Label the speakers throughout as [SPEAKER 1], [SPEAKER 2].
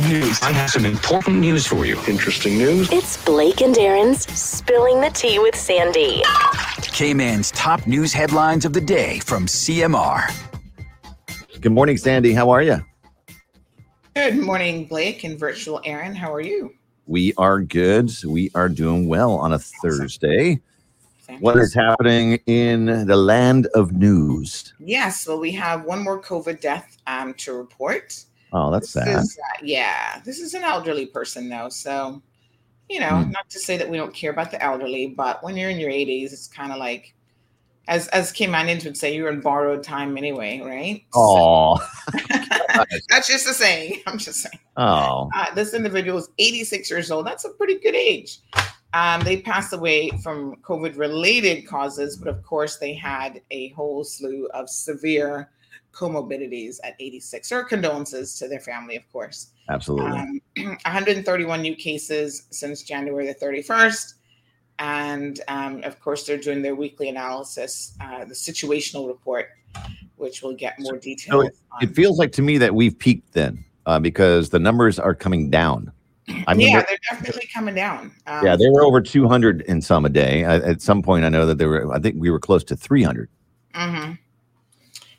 [SPEAKER 1] news. I have some important news for you.
[SPEAKER 2] Interesting news.
[SPEAKER 3] It's Blake and Aaron's Spilling the Tea with Sandy.
[SPEAKER 4] Cayman's top news headlines of the day from CMR.
[SPEAKER 5] Good morning, Sandy. How are you?
[SPEAKER 6] Good morning, Blake and virtual Aaron. How are you?
[SPEAKER 5] We are good. We are doing well on a Thursday. What is happening in the land of news?
[SPEAKER 6] Yes, well, we have one more COVID death um, to report.
[SPEAKER 5] Oh, that's
[SPEAKER 6] This
[SPEAKER 5] sad.
[SPEAKER 6] is, uh, yeah, this is an elderly person, though. So, you know,
[SPEAKER 5] Hmm.
[SPEAKER 6] not to say that we don't care about the elderly, but when you're in your 80s, it's kind of like, as as Caymanians would say, you're in borrowed time anyway, right?
[SPEAKER 5] Oh,
[SPEAKER 6] That's just a saying. I'm just saying.
[SPEAKER 5] oh,
[SPEAKER 6] Uh, this individual is 86 years old. That's a pretty good age. Um, they passed away from COVID related causes, but of course, they had a whole slew of severe comorbidities at 86. Or condolences to their family, of course.
[SPEAKER 5] absolutely.
[SPEAKER 6] Um, 131 new cases since January the 31st. And um, of course, they're doing their weekly analysis, uh, the situational report, which will get more details. on.
[SPEAKER 5] it feels like to me that we've peaked then uh, because the numbers are coming down. I mean,
[SPEAKER 6] yeah,
[SPEAKER 5] they're-
[SPEAKER 6] definitely coming down. Um,
[SPEAKER 5] yeah, they were over 200 in some a day. I, at some point, I know that they were, I think we were close to 300.
[SPEAKER 6] hmm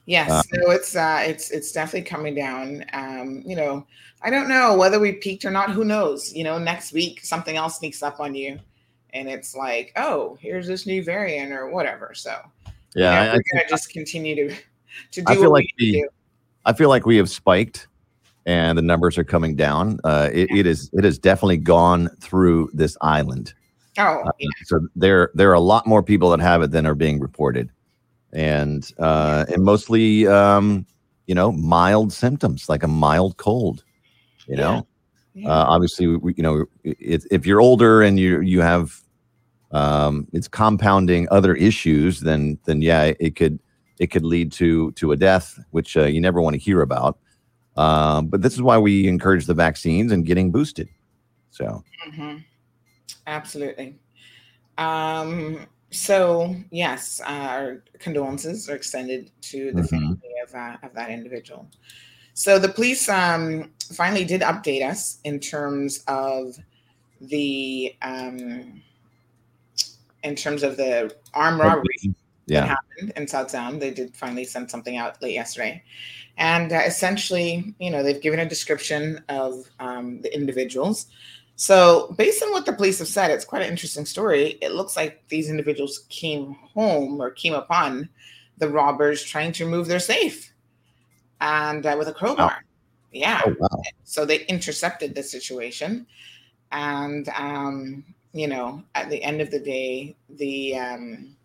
[SPEAKER 6] Yes,
[SPEAKER 5] Uh,
[SPEAKER 6] so it's uh, it's it's definitely coming down. Um, you know, I don't know whether we peaked or not. Who knows? You know, next week something else sneaks up on you, and it's like, oh, here's this new variant or whatever. So
[SPEAKER 5] Yeah,
[SPEAKER 6] you know,
[SPEAKER 5] I- I
[SPEAKER 6] we're gonna just continue to to do
[SPEAKER 5] I feel like
[SPEAKER 6] we
[SPEAKER 5] the-
[SPEAKER 6] do.
[SPEAKER 5] I feel like we have spiked and the numbers are coming down. Uh, it, it is it has definitely gone through this island.
[SPEAKER 6] Oh,
[SPEAKER 5] Uh,
[SPEAKER 6] yeah.
[SPEAKER 5] So there there are a lot more people that have it than are being reported, and uh, and mostly um, you know mild symptoms like a mild cold. You know,
[SPEAKER 6] Yeah.
[SPEAKER 5] uh, obviously we, you know it, if you're older and you you have um, it's compounding other issues, then then yeah, it could it could lead to to a death, which uh, you never want to hear about. Um, but this is why we encourage the vaccines and getting boosted. So
[SPEAKER 6] hmm Absolutely. Um, so yes, our condolences are extended to the
[SPEAKER 5] Mhm.
[SPEAKER 6] family of, uh, of that individual. So the police um, finally did update us in terms of the um, in terms of the armed robbery that happened in South Sound. They did finally send something out late yesterday. And uh, essentially, you know, they've given a description of um, the individuals. So, based on what the police have said, it's quite an interesting story. It looks like these individuals came home or came upon the robbers trying to remove their safe and uh, with a crowbar. Yeah.
[SPEAKER 5] oh wow,
[SPEAKER 6] So they intercepted the situation. And, um, you know, at the end of the day, the um,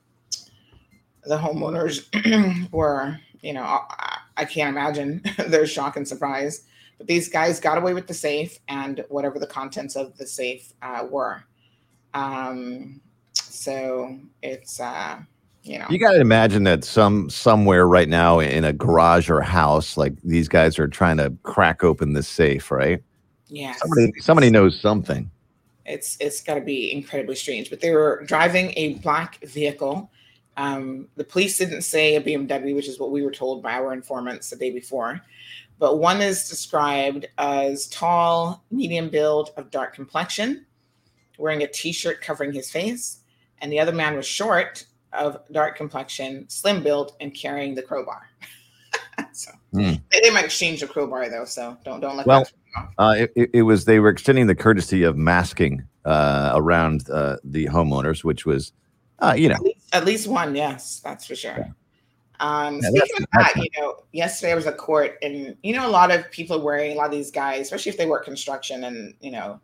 [SPEAKER 6] the homeowners were, you know, I, I can't imagine their shock and surprise. But these guys got away with the safe and whatever the contents of the safe uh, were. Um, so it's, uh, you know,
[SPEAKER 5] you got to imagine that some somewhere right now in a garage or house, like these guys are trying to crack open this safe, right?
[SPEAKER 6] Yeah.
[SPEAKER 5] Somebody somebody knows something.
[SPEAKER 6] it's it's got to be incredibly strange. But they were driving a black vehicle. Um, the police didn't say a BMW, which is what we were told by our informants the day before. But one is described as tall, medium build, of dark complexion, wearing a T-shirt covering his face, and the other man was short, of dark complexion, slim build, and carrying the crowbar. so
[SPEAKER 5] Hmm.
[SPEAKER 6] they, they might exchange the crowbar though. So don't don't let
[SPEAKER 5] Well,
[SPEAKER 6] that. throw you off.
[SPEAKER 5] Uh, it- it, was they were extending the courtesy of masking uh, around uh, the homeowners, which was, uh, you know,
[SPEAKER 6] At least, at least one, yes, that's for sure. Um,
[SPEAKER 5] Yeah,
[SPEAKER 6] speaking of that, you know, yesterday I was at court, and you know, a lot of people are wearing a lot of these guys, especially if they work construction and you know,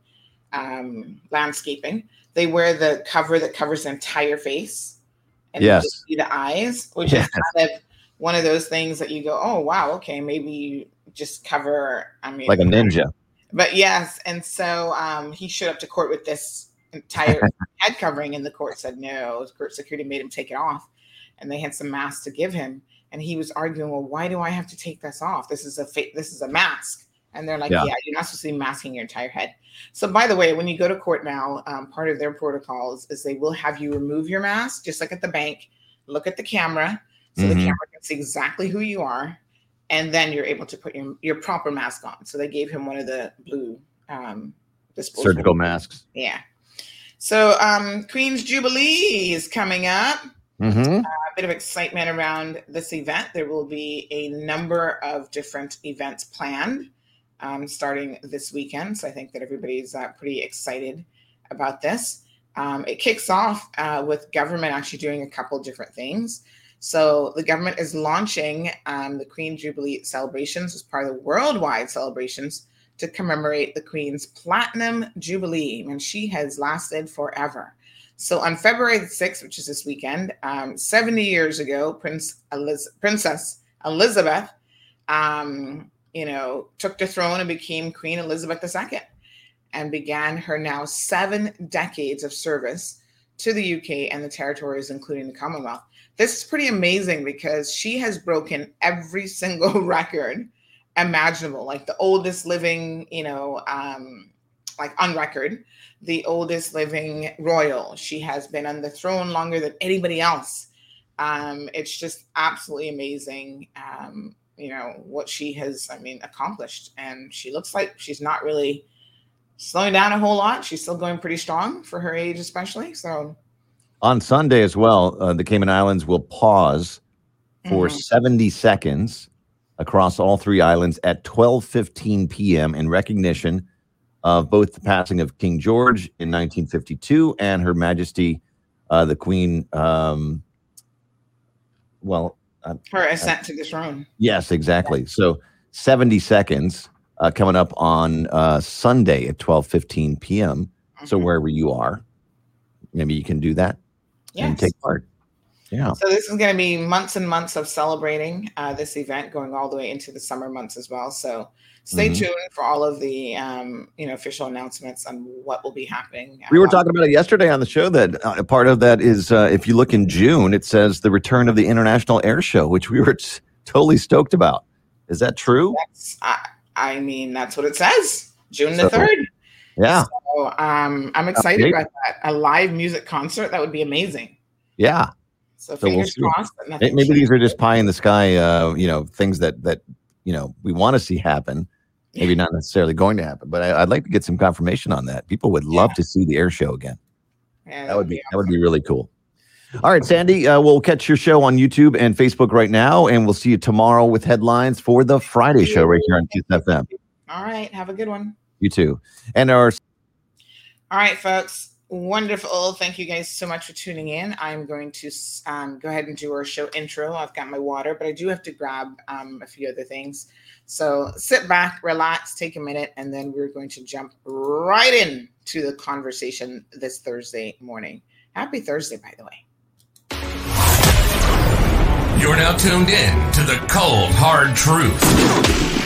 [SPEAKER 6] um, landscaping. They wear the cover that covers the entire face, and you
[SPEAKER 5] Yes.
[SPEAKER 6] just see the eyes, which
[SPEAKER 5] Yes.
[SPEAKER 6] is kind of one of those things that you go, "Oh, wow, okay, maybe you just cover." I mean,
[SPEAKER 5] like a ninja.
[SPEAKER 6] but yes, and so um, he showed up to court with this entire head covering, and the court said no. Court security made him take it off, and they had some masks to give him, and he was arguing, "Well, why do I have to take this off? This is a fa- this is a mask." And they're like,
[SPEAKER 5] Yeah.
[SPEAKER 6] "Yeah, you're not supposed to be masking your entire head." So, by the way, when you go to court now, um, part of their protocols is they will have you remove your mask, just like at the bank. Look at the camera, so the
[SPEAKER 5] Mhm.
[SPEAKER 6] camera can see exactly who you are, and then you're able to put your your proper mask on. So they gave him one of the blue um, disposable
[SPEAKER 5] Surgical masks.
[SPEAKER 6] Yeah. So um, Queen's Jubilee is coming up.
[SPEAKER 5] Mm-hmm.
[SPEAKER 6] A bit of excitement around this event. There will be a number of different events planned um, starting this weekend. So I think that everybody's uh, pretty excited about this. Um, it kicks off uh, with government actually doing a couple different things. So the government is launching um, the Queen Jubilee celebrations as part of the worldwide celebrations to commemorate the Queen's Platinum Jubilee, and she has lasted forever. So on February the 6th, which is this weekend, um, 70 years ago, Prince Eliz- Princess Elizabeth, um, you know, took the throne and became Queen Elizabeth II and began her now seven decades of service to the UK and the territories, including the Commonwealth. This is pretty amazing because she has broken every single record imaginable, like the oldest living, you know, um, like on record, the oldest living royal. She has been on the throne longer than anybody else. Um, it's just absolutely amazing, um, you know, what she has, I mean, accomplished. And she looks like she's not really slowing down a whole lot. She's still going pretty strong for her age, especially. So
[SPEAKER 5] On Sunday as well, uh, the Cayman Islands will pause for
[SPEAKER 6] Mhm.
[SPEAKER 5] 70 seconds across all three islands at 12:15 p.m. in recognition of both the passing of King George in 1952 and Her Majesty uh, the Queen. Um, well, uh,
[SPEAKER 6] her ascent to the throne.
[SPEAKER 5] yes, exactly. So 70 seconds uh, coming up on uh, Sunday at 12:15 p.m. So
[SPEAKER 6] Mhm.
[SPEAKER 5] wherever you are, maybe you can do that and take part. Yeah.
[SPEAKER 6] So this is going to be months and months of celebrating uh, this event, going all the way into the summer months as well. So stay
[SPEAKER 5] Mhm.
[SPEAKER 6] tuned for all of the um, you know official announcements on what will be happening.
[SPEAKER 5] We were talking about it yesterday on the show that uh, part of that is uh, if you look in June, it says the return of the International Air Show, which we were t- totally stoked about. Is that true?
[SPEAKER 6] I, I mean, that's what it says. June the
[SPEAKER 5] So-
[SPEAKER 6] third.
[SPEAKER 5] Yeah.
[SPEAKER 6] So um, I'm excited about that. A live music concert that would be amazing.
[SPEAKER 5] Yeah.
[SPEAKER 6] So
[SPEAKER 5] So we'll
[SPEAKER 6] fingers crossed. That
[SPEAKER 5] May- Maybe these are just pie in the sky, uh, you know, things that, that, you know, we want to see happen. Maybe not necessarily going to happen, but I, I'd like to get some confirmation on that. People would love to see the air show again.
[SPEAKER 6] Yeah,
[SPEAKER 5] That would be that would be really cool. All right, Sandy, uh, we'll catch your show on YouTube and Facebook right now, and we'll see you tomorrow with headlines for the Friday show right here on Kiss FM.
[SPEAKER 6] All right. Have a good one.
[SPEAKER 5] You too, and our
[SPEAKER 6] All right, folks. Wonderful. Thank you guys so much for tuning in. I'm going to um, go ahead and do our show intro. I've got my water, but I do have to grab um, a few other things. So sit back, relax, take a minute, and then we're going to jump right in to the conversation this Thursday morning. Happy Thursday, by the way.
[SPEAKER 2] You're now tuned in to the cold, hard truth.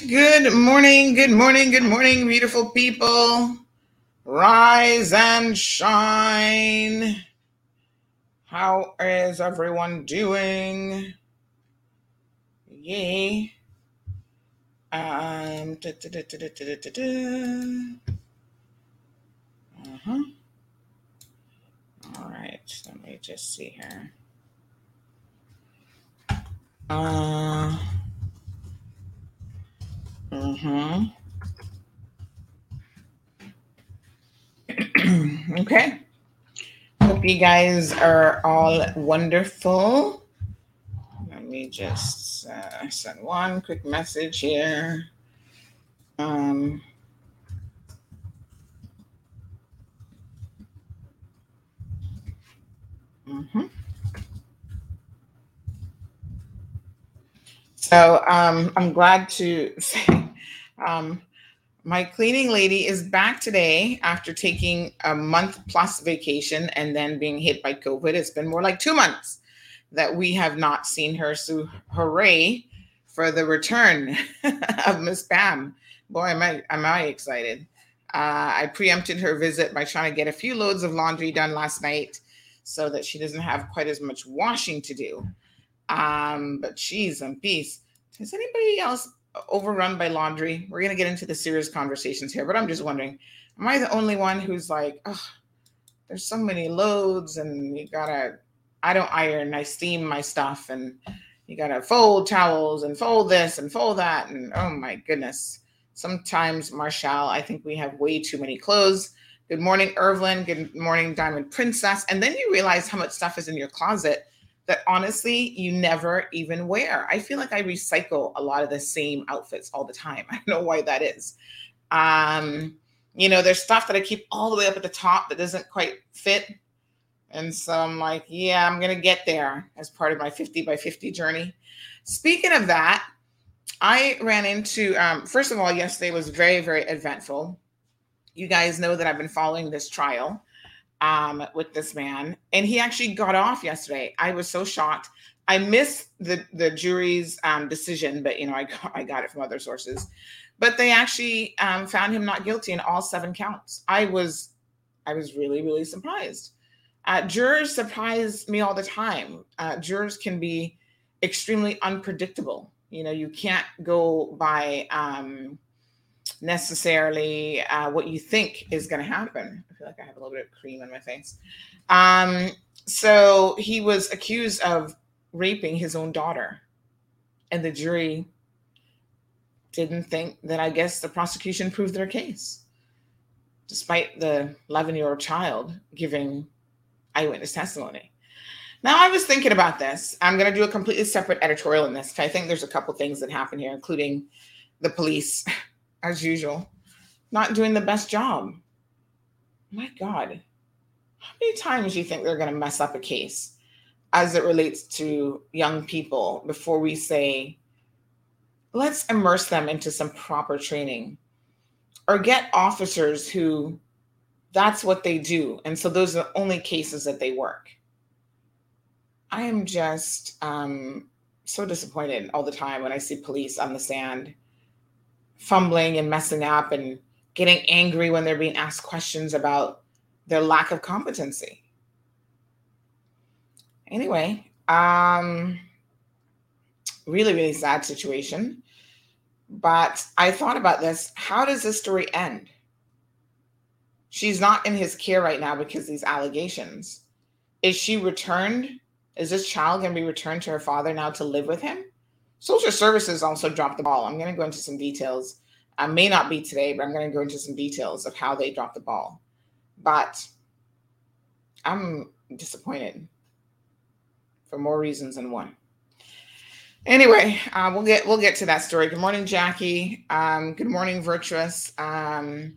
[SPEAKER 6] Right. Good morning. Good morning. Good morning, beautiful people. Rise and shine. How is everyone doing? Yay. Um, da, da, da, da, da. Uh-huh. All right, let me just see here. Uh, mm-hmm. okay. Hope you guys are all wonderful. Let me just uh, send one quick message here. Um, mhm. So um, I'm glad to say um, my cleaning lady is back today after taking a month plus vacation and then being hit by COVID. It's been more like two months that we have not seen her. So hooray for the return of Miss Pam. Boy, am I am I excited. Uh, I preempted her visit by trying to get a few loads of laundry done last night so that she doesn't have quite as much washing to do. Um, but geez and peace. Is anybody else overrun by laundry? We're gonna get into the serious conversations here, but I'm just wondering, am I the only one who's like, oh, there's so many loads and you gotta I don't iron, I steam my stuff and you gotta fold towels and fold this and fold that, and oh my goodness. Sometimes, Marshall, I think we have way too many clothes. Good morning, Irvlin. Good morning, Diamond Princess. And then you realize how much stuff is in your closet that honestly you never even wear. I feel like I recycle a lot of the same outfits all the time. I don't know why that is. Um, you know, there's stuff that I keep all the way up at the top that doesn't quite fit. And so I'm like, yeah, I'm going to get there as part of my 50 by 50 journey. Speaking of that, I ran into, um, first of all, yesterday was very, very eventful. You guys know that I've been following this trial um, with this man, and he actually got off yesterday. I was so shocked. I missed the the jury's um, decision, but you know I got, I got it from other sources. But they actually um, found him not guilty in all seven counts. I was I was really really surprised. Uh, jurors surprise me all the time. Uh, jurors can be extremely unpredictable. You know, you can't go by um, necessarily uh, what you think is going to happen. I feel like I have a little bit of cream on my face. Um, so he was accused of raping his own daughter, and the jury didn't think that. I guess the prosecution proved their case, despite the 11 year old child giving eyewitness testimony. Now, I was thinking about this. I'm going to do a completely separate editorial in this. I think there's a couple things that happen here, including the police as usual, not doing the best job. My God, how many times do you think they're going to mess up a case as it relates to young people before we say, let's immerse them into some proper training or get officers who that's what they do. And so those are the only cases that they work. I am just um, so disappointed all the time when I see police on the stand fumbling and messing up and getting angry when they're being asked questions about their lack of competency. Anyway, um, really, really sad situation. But I thought about this. How does this story end? She's not in his care right now because these allegations. Is she returned? Is this child going to be returned to her father now to live with him? Social services also dropped the ball. I'm going to go into some details. I may not be today, but I'm going to go into some details of how they dropped the ball. But I'm disappointed for more reasons than one. Anyway, uh, we'll get we'll get to that story. Good morning, Jackie. Um, good morning, Virtuous. Um,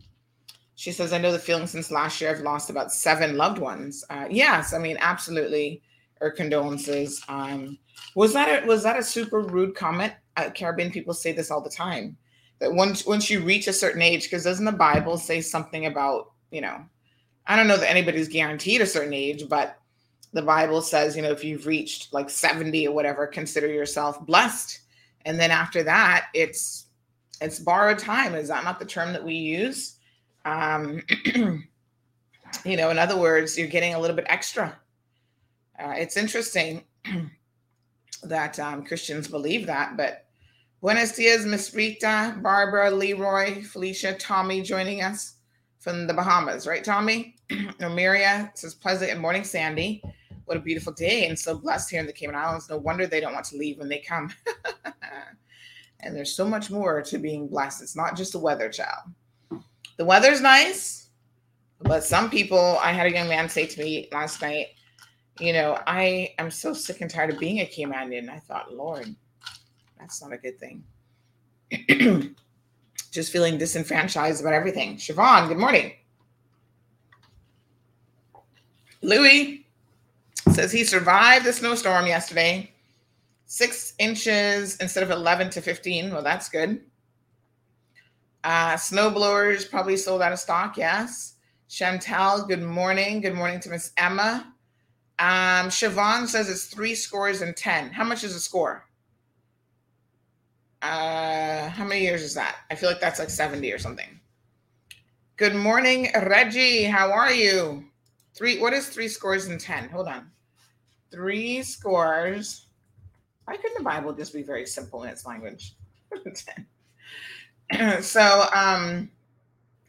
[SPEAKER 6] she says, "I know the feeling since last year. I've lost about seven loved ones." Uh, yes, I mean, absolutely. Our condolences. Um, was that a, was that a super rude comment? Uh, Caribbean people say this all the time that once once you reach a certain age, because doesn't the Bible say something about you know? I don't know that anybody's guaranteed a certain age, but the Bible says you know if you've reached like seventy or whatever, consider yourself blessed, and then after that, it's it's borrowed time. Is that not the term that we use? Um, you know, in other words, you're getting a little bit extra. Uh, it's interesting that um, Christians believe that, but Buenos dias, Miss Rita, Barbara, Leroy, Felicia, Tommy joining us from the Bahamas, right, Tommy? Omiria says pleasant and morning, Sandy. What a beautiful day and so blessed here in the Cayman Islands. No wonder they don't want to leave when they come. and there's so much more to being blessed. It's not just the weather, child. The weather's nice, but some people, I had a young man say to me last night, you know, I am so sick and tired of being a Caymanian. I thought, Lord, that's not a good thing. just feeling disenfranchised about everything. Siobhan, good morning. Louis says he survived the snowstorm yesterday. Six inches instead of 11 to 15. Well, that's good. Uh, snow blowers probably sold out of stock. Yes. Chantal, good morning. Good morning to Miss Emma. Um, Siobhan says it's three scores and 10. How much is a score? Uh, how many years is that? I feel like that's like 70 or something. Good morning, Reggie. How are you? Three, what is three scores and 10? Hold on. Three scores. Why couldn't the Bible just be very simple in its language? so, um,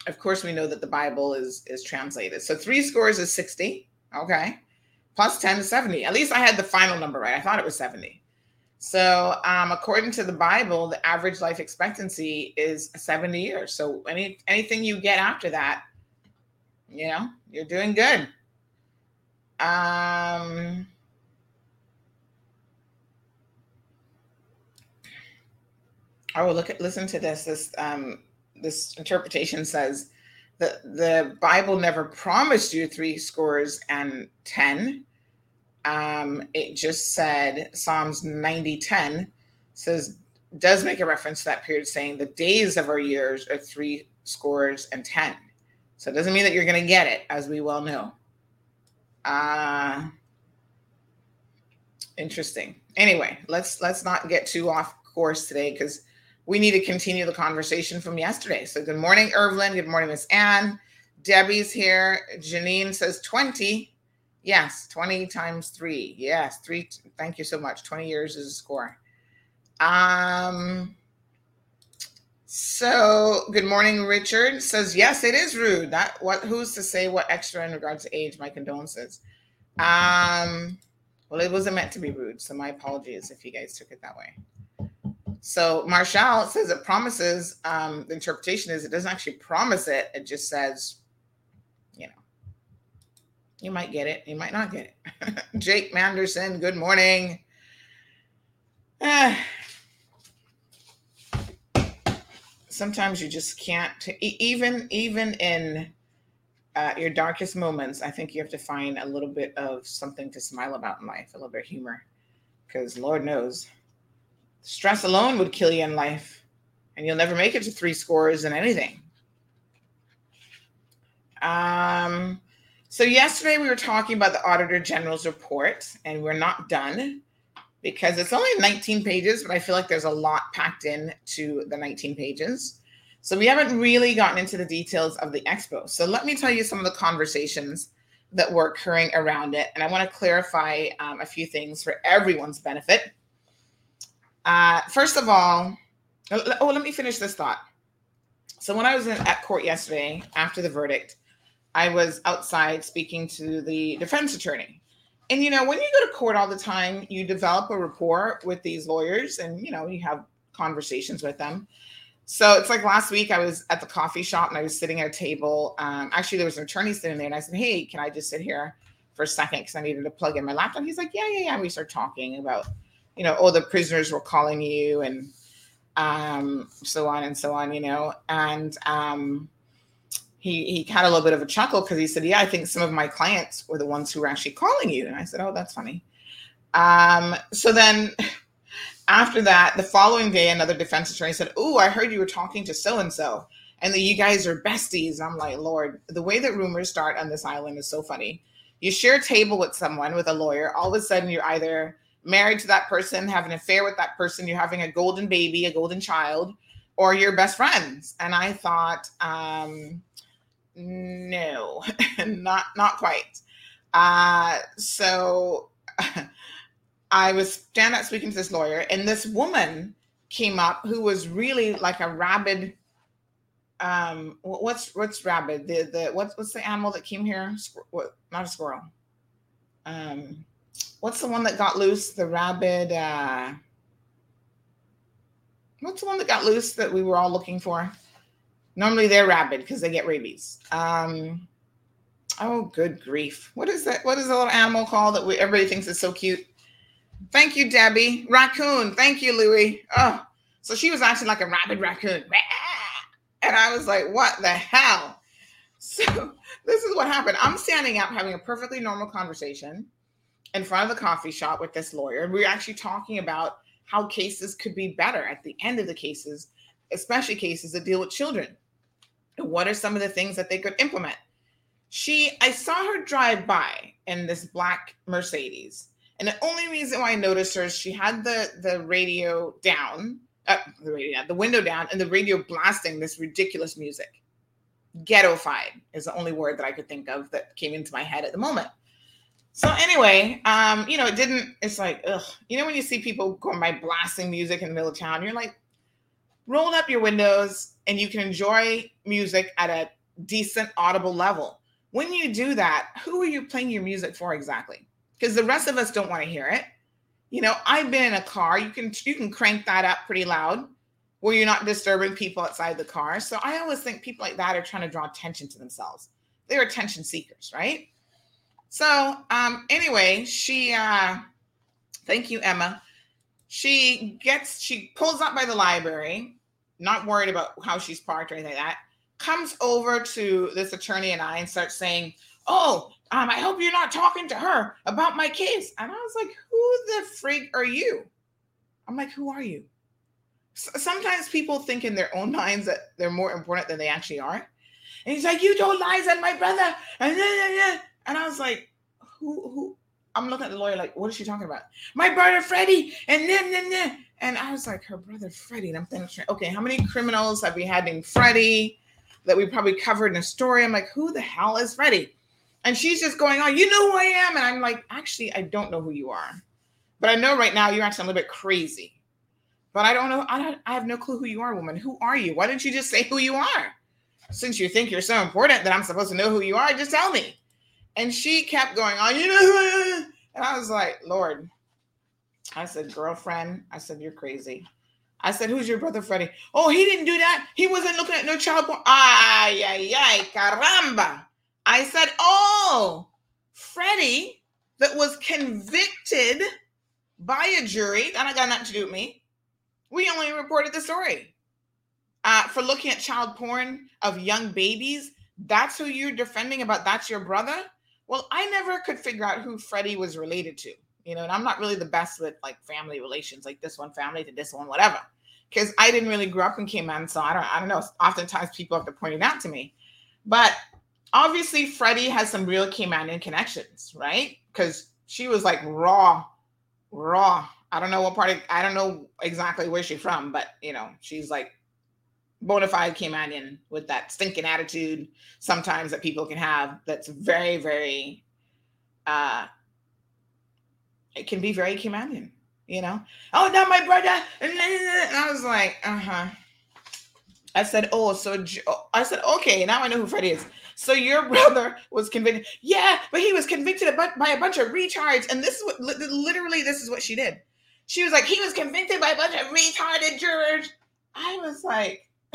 [SPEAKER 6] of course, we know that the Bible is is translated. So three scores is 60. Okay. Plus 10 to 70. At least I had the final number right. I thought it was 70. So, um, according to the Bible, the average life expectancy is 70 years. So, any anything you get after that, you know, you're doing good. Um, oh, look at listen to this. This um, this interpretation says that the Bible never promised you three scores and ten. Um, it just said Psalms 90 10 says does make a reference to that period saying the days of our years are three scores and ten. So it doesn't mean that you're going to get it, as we well know. Uh, interesting. Anyway, let's let's not get too off course today because we need to continue the conversation from yesterday. So good morning, Irvlin. Good morning, Miss Anne. Debbie's here. Janine says 20. Yes, 20 times three. Yes, three. Thank you so much. 20 years is a score. Um so, good morning, Richard says yes, it is rude. That what? Who's to say what extra in regards to age? My condolences. Um, well, it wasn't meant to be rude, so my apologies if you guys took it that way. So, Marshall says it promises. Um, the interpretation is it doesn't actually promise it. It just says, you might get it, you might not get it. Jake Manderson, good morning. Ah, sometimes you just can't even even in uh, your darkest moments i think you have to find a little bit of something to smile about in life a little bit of humor because lord knows stress alone would kill you in life and you'll never make it to three scores in anything um so yesterday we were talking about the auditor general's report and we're not done because it's only 19 pages, but I feel like there's a lot packed in to the 19 pages. So we haven't really gotten into the details of the expo. So let me tell you some of the conversations that were occurring around it. And I want to clarify um, a few things for everyone's benefit. Uh, first of all, oh, let me finish this thought. So when I was in, at court yesterday after the verdict, I was outside speaking to the defense attorney. And you know when you go to court all the time you develop a rapport with these lawyers and you know you have conversations with them. So it's like last week i was at the coffee shop and i was sitting at a table. Um, actually there was an attorney sitting there and i said hey can i just sit here for a second? Because i needed to plug in my laptop. He's like yeah yeah yeah. And we start talking about you know oh the prisoners were calling you and um, so on and so on you know? And um, he he had a little bit of a chuckle because he said, "Yeah, I think some of my clients were the ones who were actually calling you." And I said, "Oh, that's funny." Um, so then after that, the following day, another defense attorney said, "Oh, I heard you were talking to so and so, and that you guys are besties." And I'm like, Lord, the way that rumors start on this island is so funny. You share a table with someone with a lawyer, all of a sudden you're either married to that person, have an affair with that person, you're having a golden baby, a golden child or your best friends. And I thought, um, no, not not quite. Uh, so I was standing up speaking to this lawyer, and this woman came up who was really like a rabid. Um, what's what's rabid? The the what's what's the animal that came here? What? Not a squirrel. Um, what's the one that got loose? The rabid. Uh, what's the one that got loose that we were all looking for? Normally they're rabid because they get rabies. Um, oh, good grief! What is that? What is the little animal called that we, everybody thinks is so cute? Thank you, Debbie. Raccoon. Thank you, Louie. Oh, so she was acting like a rabid raccoon, and I was like, "What the hell?" So this is what happened. I'm standing up having a perfectly normal conversation in front of the coffee shop with this lawyer, and we are actually talking about how cases could be better at the end of the cases, especially cases that deal with children what are some of the things that they could implement? She i saw her drive by in this black mercedes and the only reason why i noticed her is she had the the radio down uh, the radio the window down and the radio blasting this ridiculous music. Ghettofied is the only word that i could think of that came into my head at the moment. So anyway um you know it didn't it's like ugh. You know when you see people going by blasting music in the middle of town you're like roll up your windows and you can enjoy music at a decent audible level. When you do that, who are you playing your music for exactly? Because the rest of us don't want to hear it. You know, I've been in a car. You can you can crank that up pretty loud where you're not disturbing people outside the car. So I always think people like that are trying to draw attention to themselves. They're attention seekers, right? So um anyway, she uh thank you, Emma. She gets she pulls up by the library not worried about how she's parked or anything like that, comes over to this attorney and I and starts saying, Oh, um, I hope you're not talking to her about my case. And I was like, Who the freak are you? I'm like, Who are you? sometimes people think in their own minds that they're more important than they actually are. And he's like, You told lies on my brother. And, then, and I was like, Who, who? I'm looking at the lawyer like, What is she talking about? My brother Freddie. And then, then, then. And I was like, her brother Freddie. And I'm thinking, okay, how many criminals have we had named Freddie that we probably covered in a story? I'm like, who the hell is Freddie? And she's just going on, you know who I am. And I'm like, actually, I don't know who you are. But I know right now you're acting a little bit crazy. But I don't know. I, don't, I have no clue who you are, woman. Who are you? Why didn't you just say who you are? Since you think you're so important that I'm supposed to know who you are, just tell me. And she kept going on, you know who I am. And I was like, Lord, I said, girlfriend. I said, you're crazy. I said, who's your brother Freddie? Oh, he didn't do that. He wasn't looking at no child porn. Ay, ay, ay, caramba. I said, oh, Freddie that was convicted by a jury. That got nothing to do with me. We only reported the story. Uh, for looking at child porn of young babies. That's who you're defending about that's your brother? Well, I never could figure out who Freddie was related to you know, and I'm not really the best with like family relations, like this one family to this one, whatever. Because I didn't really grow up in Cayman, so I don't, I don't know. Oftentimes people have to point it out to me, but obviously Freddie has some real Caymanian connections, right? Because she was like raw, raw. I don't know what part of, I don't know exactly where she's from, but you know, she's like bona fide Caymanian with that stinking attitude sometimes that people can have. That's very, very uh it can be very commanding, you know. Oh, not my brother. And I was like, uh huh. I said, oh, so I said, okay, now I know who Fred is. So your brother was convicted. Yeah, but he was convicted by a bunch of retards. And this is what literally this is what she did. She was like, he was convicted by a bunch of retarded jurors. I was like,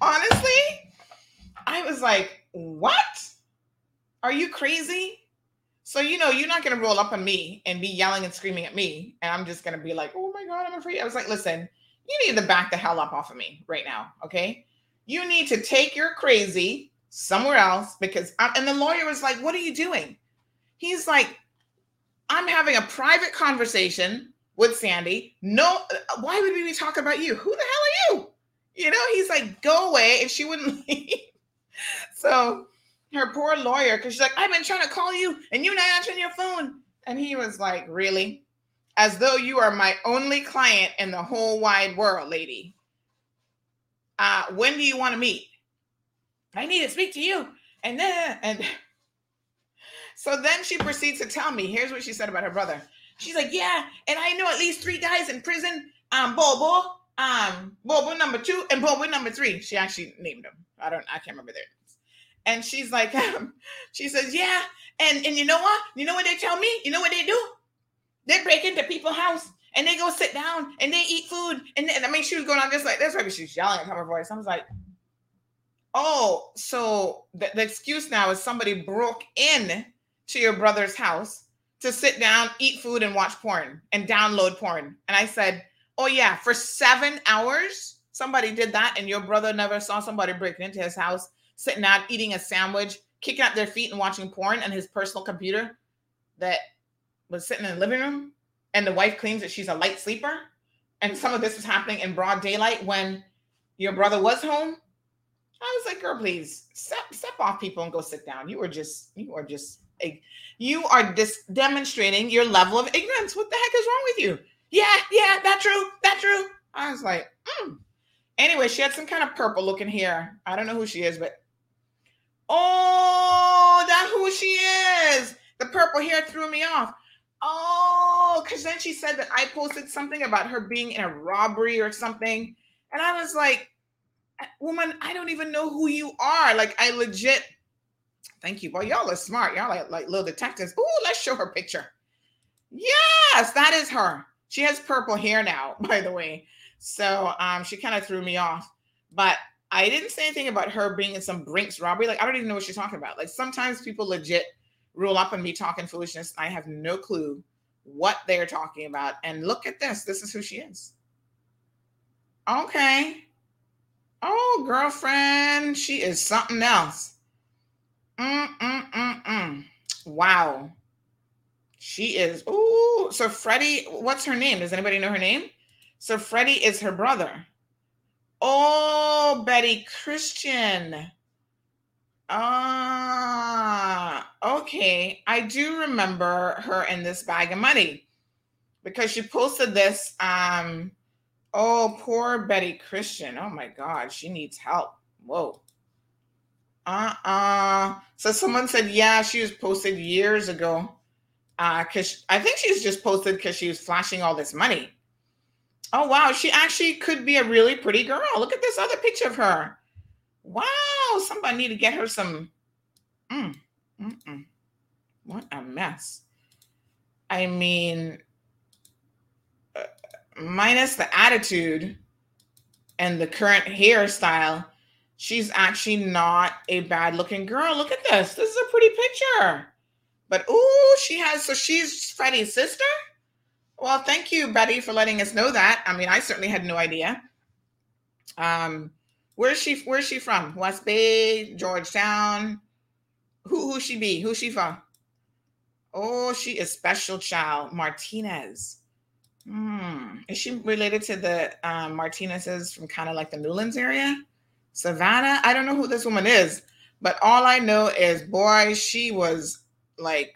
[SPEAKER 6] honestly, I was like, what? Are you crazy? So, you know, you're not to roll up on me and be yelling and screaming at me. And I'm just to be like, oh my God, I'm afraid. I was like, listen, you need to back the hell up off of me right now. Okay. You need to take your crazy somewhere else because, I'm, and the lawyer was like, what are you doing? He's like, I'm having a private conversation with Sandy. No, why would we be talking about you? Who the hell are you? You know, he's like, go away. And she wouldn't leave. so, her poor lawyer because she's like, I've been trying to call you and you're not answering your phone. And he was like, Really? as though you are my only client in the whole wide world, lady. Uh, when do you want to meet? I need to speak to you. And then, and so then she proceeds to tell me here's what she said about her brother. She's like, Yeah, and I know at least three guys in prison. Um, Bobo, um, Bobo number two, and Bobo number three. She actually named them. I don't, I can't remember their. And she's like, um, she says, Yeah, and and you know what? You know what they tell me? You know what they do? They break into people's house and they go sit down and they eat food. And, and I mean, she was going on just like this. Maybe she was yelling at her voice. I was like, oh, so the, the excuse now is somebody broke in to your brother's house to sit down, eat food, and watch porn and download porn. And I said, oh yeah, for seven hours, somebody did that, and your brother never saw somebody breaking into his house, sitting out, eating a sandwich, kicking out their feet and watching porn on his personal computer that was sitting in the living room and the wife claims that she's a light sleeper. And some of this was happening in broad daylight when your brother was home. I was like girl please step step off people and go sit down. You are just you are just a you are just demonstrating your level of ignorance. What the heck is wrong with you? Yeah yeah that true that true. I was like mm. anyway she had some kind of purple looking hair. I don't know who she is but oh that who she is the purple hair threw me off Oh, because then she said that I posted something about her being in a robbery or something. And I was like, woman, I don't even know who you are. Like, I legit, thank you. Boy, y'all are smart. Y'all like, like little detectives. Ooh, let's show her picture. Yes, that is her. She has purple hair now, by the way. So um, she kind of threw me off. But I didn't say anything about her being in some Brinks robbery. Like, I don't even know what she's talking about. Like, sometimes people legit rule up on me talking foolishness. I have no clue what they're talking about. And look at this. This is who she is. Okay. Oh, girlfriend, she is something else. Mm-mm-mm-mm. Wow. She is. Ooh. So Freddie, what's her name? Does anybody know her name? So Freddie is her brother. Oh, Betty Christian. Ah, okay. I do remember her in this bag of money because she posted this. Um, oh, poor Betty Christian. Oh my God, she needs help. Whoa. Uh-uh. So someone said, yeah, she was posted years ago. Uh, cause I think she's just posted because she was flashing all this money. Oh wow, she actually could be a really pretty girl. Look at this other picture of her. Wow, somebody need to get her some. Mm, mm-mm. What a mess. I mean, uh, minus the attitude and the current hairstyle, she's actually not a bad looking girl. Look at this. This is a pretty picture. But oh, she has so she's Freddie's sister? Well, thank you, Betty, for letting us know that. I mean, I certainly had no idea. Um, Where's she? Where's she from? West Bay, George Town. Who who she be? Who she from? Oh, she is special child Martinez. Hmm. Is she related to the um, Martinezes from kind of like the Newlands area? Savannah? I don't know who this woman is, but all I know is, boy, she was like,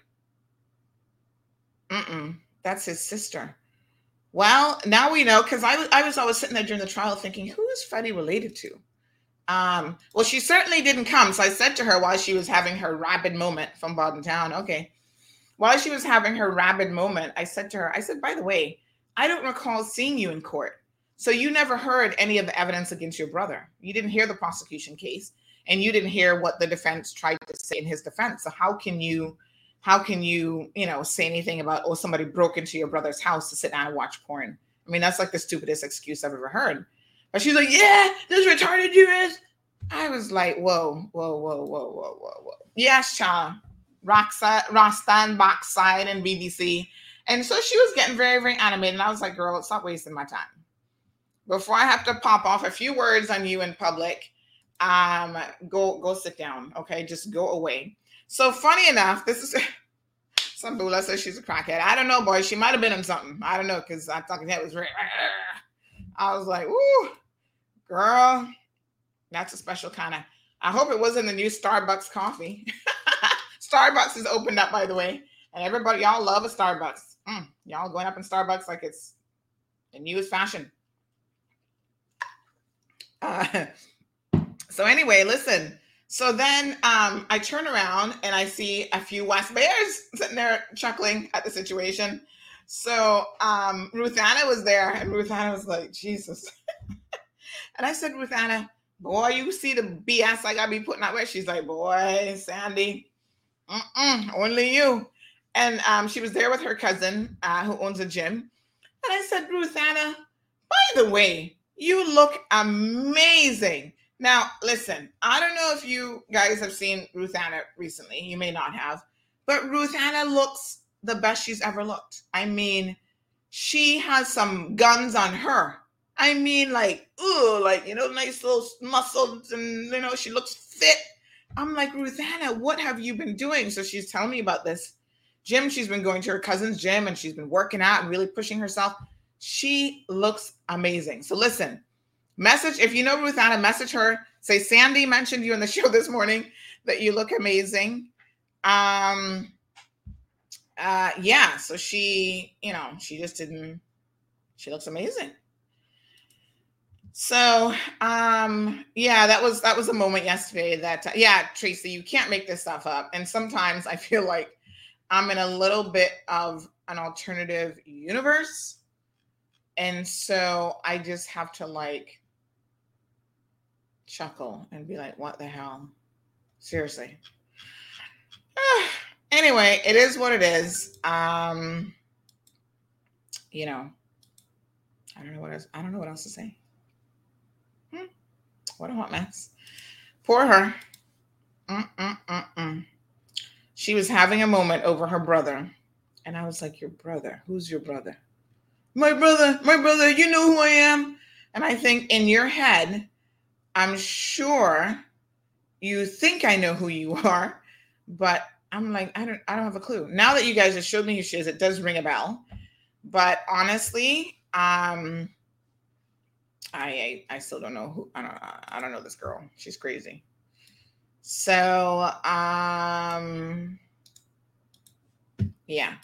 [SPEAKER 6] mm that's his sister. Well, now we know because I, I was always sitting there during the trial thinking, who is Freddie related to? Um, well, she certainly didn't come. So I said to her while she was having her rabid moment from Bodden Town, okay, while she was having her rabid moment, I said to her, I said, by the way, I don't recall seeing you in court. So you never heard any of the evidence against your brother. You didn't hear the prosecution case and you didn't hear what the defense tried to say in his defense. So how can you how can you, you know, say anything about oh somebody broke into your brother's house to sit down and watch porn? I mean, that's like the stupidest excuse I've ever heard. But she's like, yeah, this retarded you is. I was like, whoa, whoa, whoa, whoa, whoa, whoa, whoa. Yes, child. Roxanne, Rostan, Boxside, and BBC. And so she was getting very, very animated. And I was like, girl, stop wasting my time. Before I have to pop off a few words on you in public, um, go go sit down. Okay, just go away. So funny enough, this is some bula says she's a crackhead. I don't know, boy. She might have been in something. I don't know because I thought that was very. I was like, ooh, Girl, that's a special kind of. I hope it wasn't the new Starbucks coffee. Starbucks is opened up, by the way, and everybody, y'all love a Starbucks. Mm, y'all going up in Starbucks like it's the newest fashion. Uh, so anyway, listen. So then um, I turn around and I see a few West Bayers sitting there chuckling at the situation. So um, was there, and Ruth Anna was like, Jesus. and I said, Ruth Anna, boy, you see the BS I got to be putting out where she's like, boy, Sandy, only you. And um, she was there with her cousin uh, who owns a gym. And I said, Ruth Anna, by the way, you look amazing. Now, listen, I don't know if you guys have seen Ruth Anna recently. You may not have, but Ruth Anna looks the best she's ever looked. I mean, she has some guns on her. I mean, like, ooh, like, you know, nice little muscles, and, you know, she looks fit. I'm like, Ruth Anna, what have you been doing? So she's telling me about this gym. She's been going to her cousin's gym and she's been working out and really pushing herself. She looks amazing. So listen, message if you know Ruth Anna, message her. Say Sandy mentioned you in the show this morning that you look amazing. Um, uh, yeah. So she, you know, she just didn't. She looks amazing. So, um, yeah, that was that was a moment yesterday that uh, yeah, Tracy, you can't make this stuff up. And sometimes I feel like I'm in a little bit of an alternative universe. And so I just have to like chuckle and be like, what the hell? Seriously. anyway, it is what it is. Um, you know, I don't know what else, I don't know what else to say. Hmm. What a hot mess. Poor her. Mm-mm-mm-mm she was having a moment over her brother. And I was like, Your brother? Who's your brother? My brother, my brother, you know who I am. And I think in your head, I'm sure you think I know who you are, but I'm like, I don't I don't have a clue. Now that you guys have showed me who she is, it does ring a bell. But honestly, um I, I I still don't know who I don't I don't know this girl. She's crazy. So, um, yeah.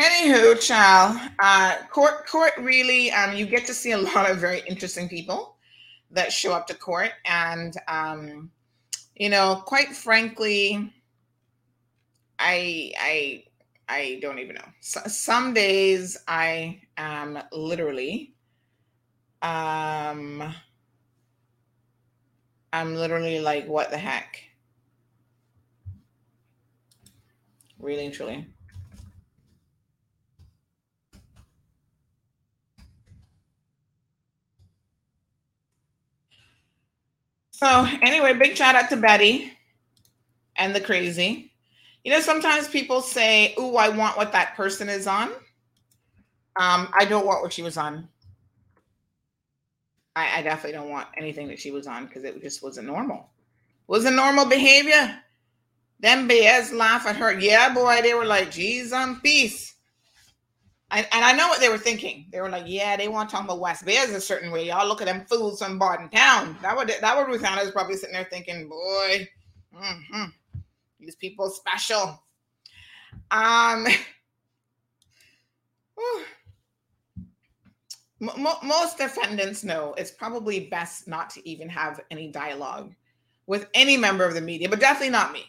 [SPEAKER 6] Anywho, child, uh, court, court really, um, you get to see a lot of very interesting people that show up to court, and um, you know, quite frankly, I I I don't even know. So, some days I am literally um I'm literally like what the heck? Really and truly. So anyway, big shout out to Betty and the crazy. You know, sometimes people say, "Ooh, I want what that person is on." Um, I don't want what she was on. I, I definitely don't want anything that she was on because it just wasn't normal. Wasn't normal behavior. Them bears laugh at her. Yeah, boy, they were like, "Geez, on peace." And, and I know what they were thinking. They were like, "Yeah, they want to talk about West Bayers a certain way. Y'all look at them fools from Bodden Town." That would that would Ruth Anna is probably sitting there thinking, "Boy, mm-hmm. These people special. Um, most defendants know it's probably best not to even have any dialogue with any member of the media, but definitely not me.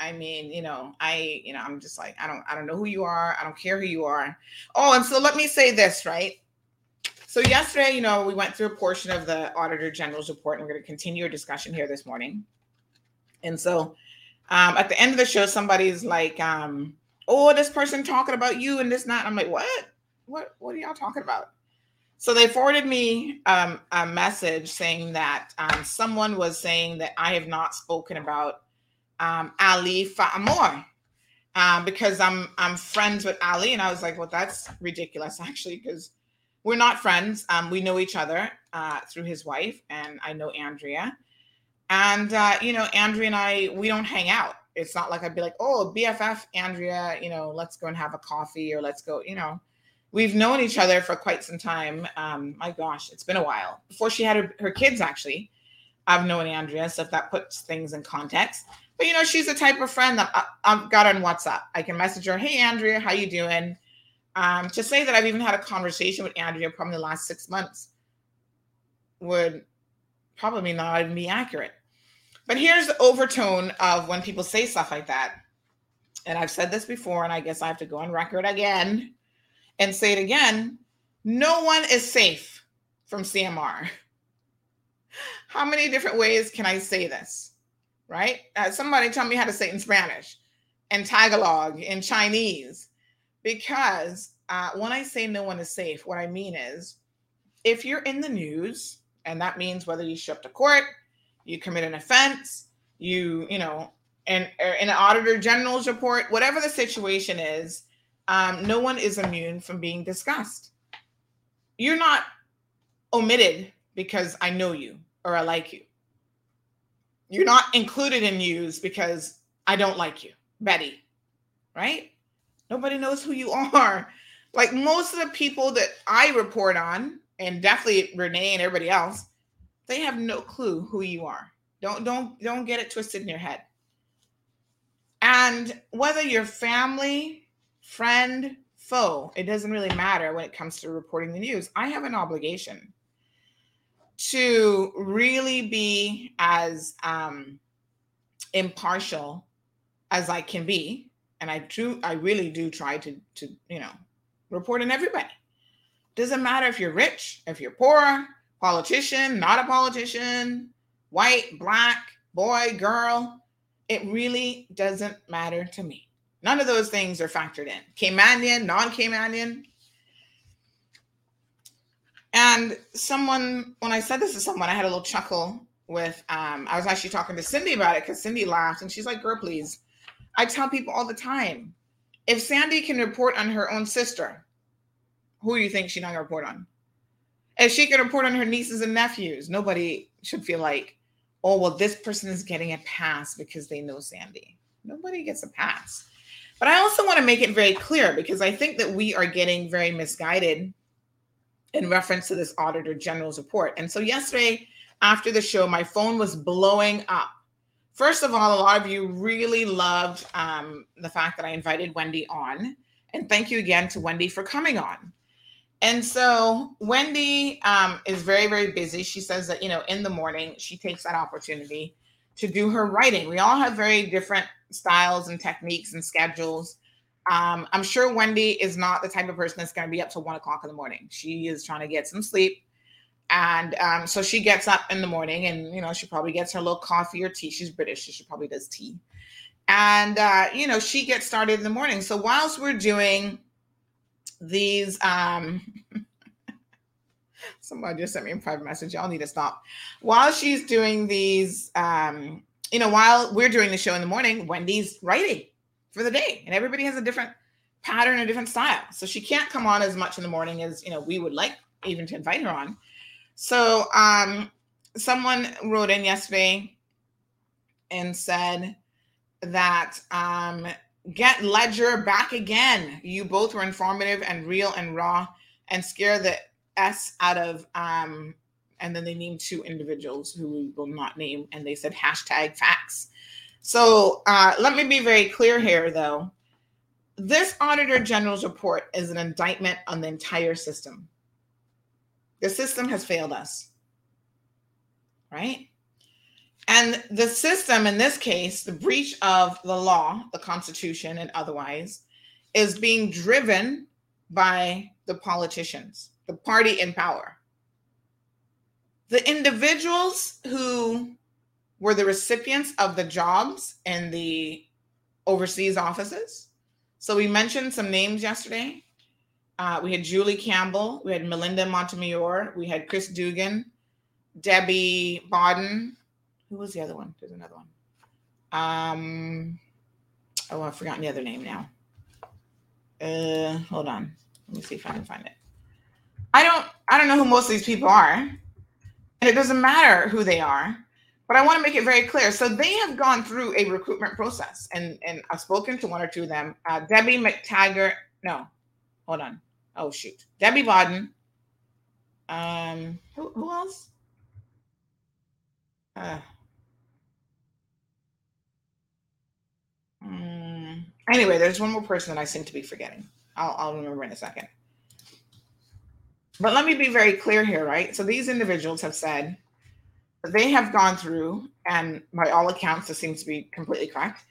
[SPEAKER 6] I mean, you know, I, you know, I'm just like, I don't, I don't know who you are. I don't care who you are. Oh, and so let me say this, right? So yesterday, you know, we went through a portion of the Auditor General's report, and we're going to continue our discussion here this morning. And so um, at the end of the show, somebody's like, um, "Oh, this person talking about you and this not." I'm like, "What? What? What are y'all talking about?" So they forwarded me um, a message saying that um, someone was saying that I have not spoken about um, Ali Fa'amor uh, because I'm I'm friends with Ali, and I was like, "Well, that's ridiculous, actually, because we're not friends. Um, we know each other uh, through his wife, and I know Andrea." And uh, you know, Andrea and I, we don't hang out. It's not like I'd be like, oh, BFF, Andrea, you know, let's go and have a coffee or let's go, you know. we've known each other for quite some time. Um, my gosh, it's been a while. Before she had her, her kids, actually, I've known Andrea, so if that puts things in context. But you know, she's the type of friend that I, have got on WhatsApp. I can message her, "Hey, Andrea, how you doing?" Um, to say that I've even had a conversation with Andrea probably the last six months would probably not even be accurate. But here's the overtone of when people say stuff like that. And I've said this before, and I guess I have to go on record again and say it again. No one is safe from CMR. How many different ways can I say this? Right? Uh, somebody tell me how to say it in Spanish and Tagalog in Chinese. Because uh, when I say no one is safe, what I mean is if you're in the news, and that means whether you show up to court, you commit an offense, you, you know, and in an auditor general's report, whatever the situation is, um, no one is immune from being discussed. You're not omitted because I know you or I like you. You're not included in news because I don't like you, Betty, right? Nobody knows who you are. Like most of the people that I report on, and definitely Renee and everybody else, they have no clue who you are. Don't don't don't get it twisted in your head. And whether you're family, friend, foe, it doesn't really matter when it comes to reporting the news. I have an obligation to really be as um, impartial as I can be, and I do. I really do try to to you know report on everybody. Doesn't matter if you're rich, if you're poor, politician, not a politician, white, black, boy, girl. It really doesn't matter to me. None of those things are factored in. Caymanian, non Caymanian, and someone, when I said this to someone, I had a little chuckle with, um, I was actually talking to Cindy about it because Cindy laughed and she's like, girl, please. I tell people all the time if Sandy can report on her own sister, who do you think she's not gonna report on? If she can report on her nieces and nephews, nobody should feel like, oh, well, this person is getting a pass because they know Sandy. Nobody gets a pass. But I also want to make it very clear because I think that we are getting very misguided in reference to this Auditor General's report. And so yesterday, after the show, my phone was blowing up. First of all, a lot of you really loved um, the fact that I invited Wendy on. And thank you again to Wendy for coming on. And so Wendy um, is very, very busy. She says that, you know, in the morning, she takes that opportunity to do her writing. We all have very different styles and techniques and schedules. Um, I'm sure Wendy is not the type of person that's going to be up till one o'clock in the morning. She is trying to get some sleep. And um, so she gets up in the morning and, you know, she probably gets her little coffee or tea. She's British, so she probably does tea. And, uh, you know, she gets started in the morning. So whilst we're doing these, um, somebody just sent me a private message. Y'all need to stop. While she's doing these, um, you know, while we're doing the show in the morning, Wendy's writing for the day. And everybody has a different pattern, a different style. So she can't come on as much in the morning as, you know, we would like even to invite her on. So um someone wrote in yesterday and said that um get Ledger back again. You both were informative and real and raw and scare the S out of um and then they named two individuals who we will not name and they said hashtag facts. So uh, let me be very clear here, though. This Auditor General's report is an indictment on the entire system. The system has failed us, right? And the system, in this case, the breach of the law, the Constitution, and otherwise, is being driven by the politicians, the party in power. The individuals who were the recipients of the jobs in the overseas offices. So we mentioned some names yesterday. Uh, we had Julie Campbell, we had Melinda Montemayor, we had Chris Dugan, Debbie Bodden. Who was the other one? There's another one. Um, oh, I've forgotten the other name now. Uh, hold on. Let me see if I can find it. I don't. I don't know who most of these people are, and it doesn't matter who they are but I want to make it very clear. So they have gone through a recruitment process, and and I've spoken to one or two of them. Uh, Debbie McTaggart, no, hold on. Oh shoot, Debbie Bodden. Um, who, who else? Uh, mm, anyway, there's one more person that I seem to be forgetting. I'll, I'll remember in a second. But let me be very clear here, right? So these individuals have said they have gone through, and by all accounts, this seems to be completely correct.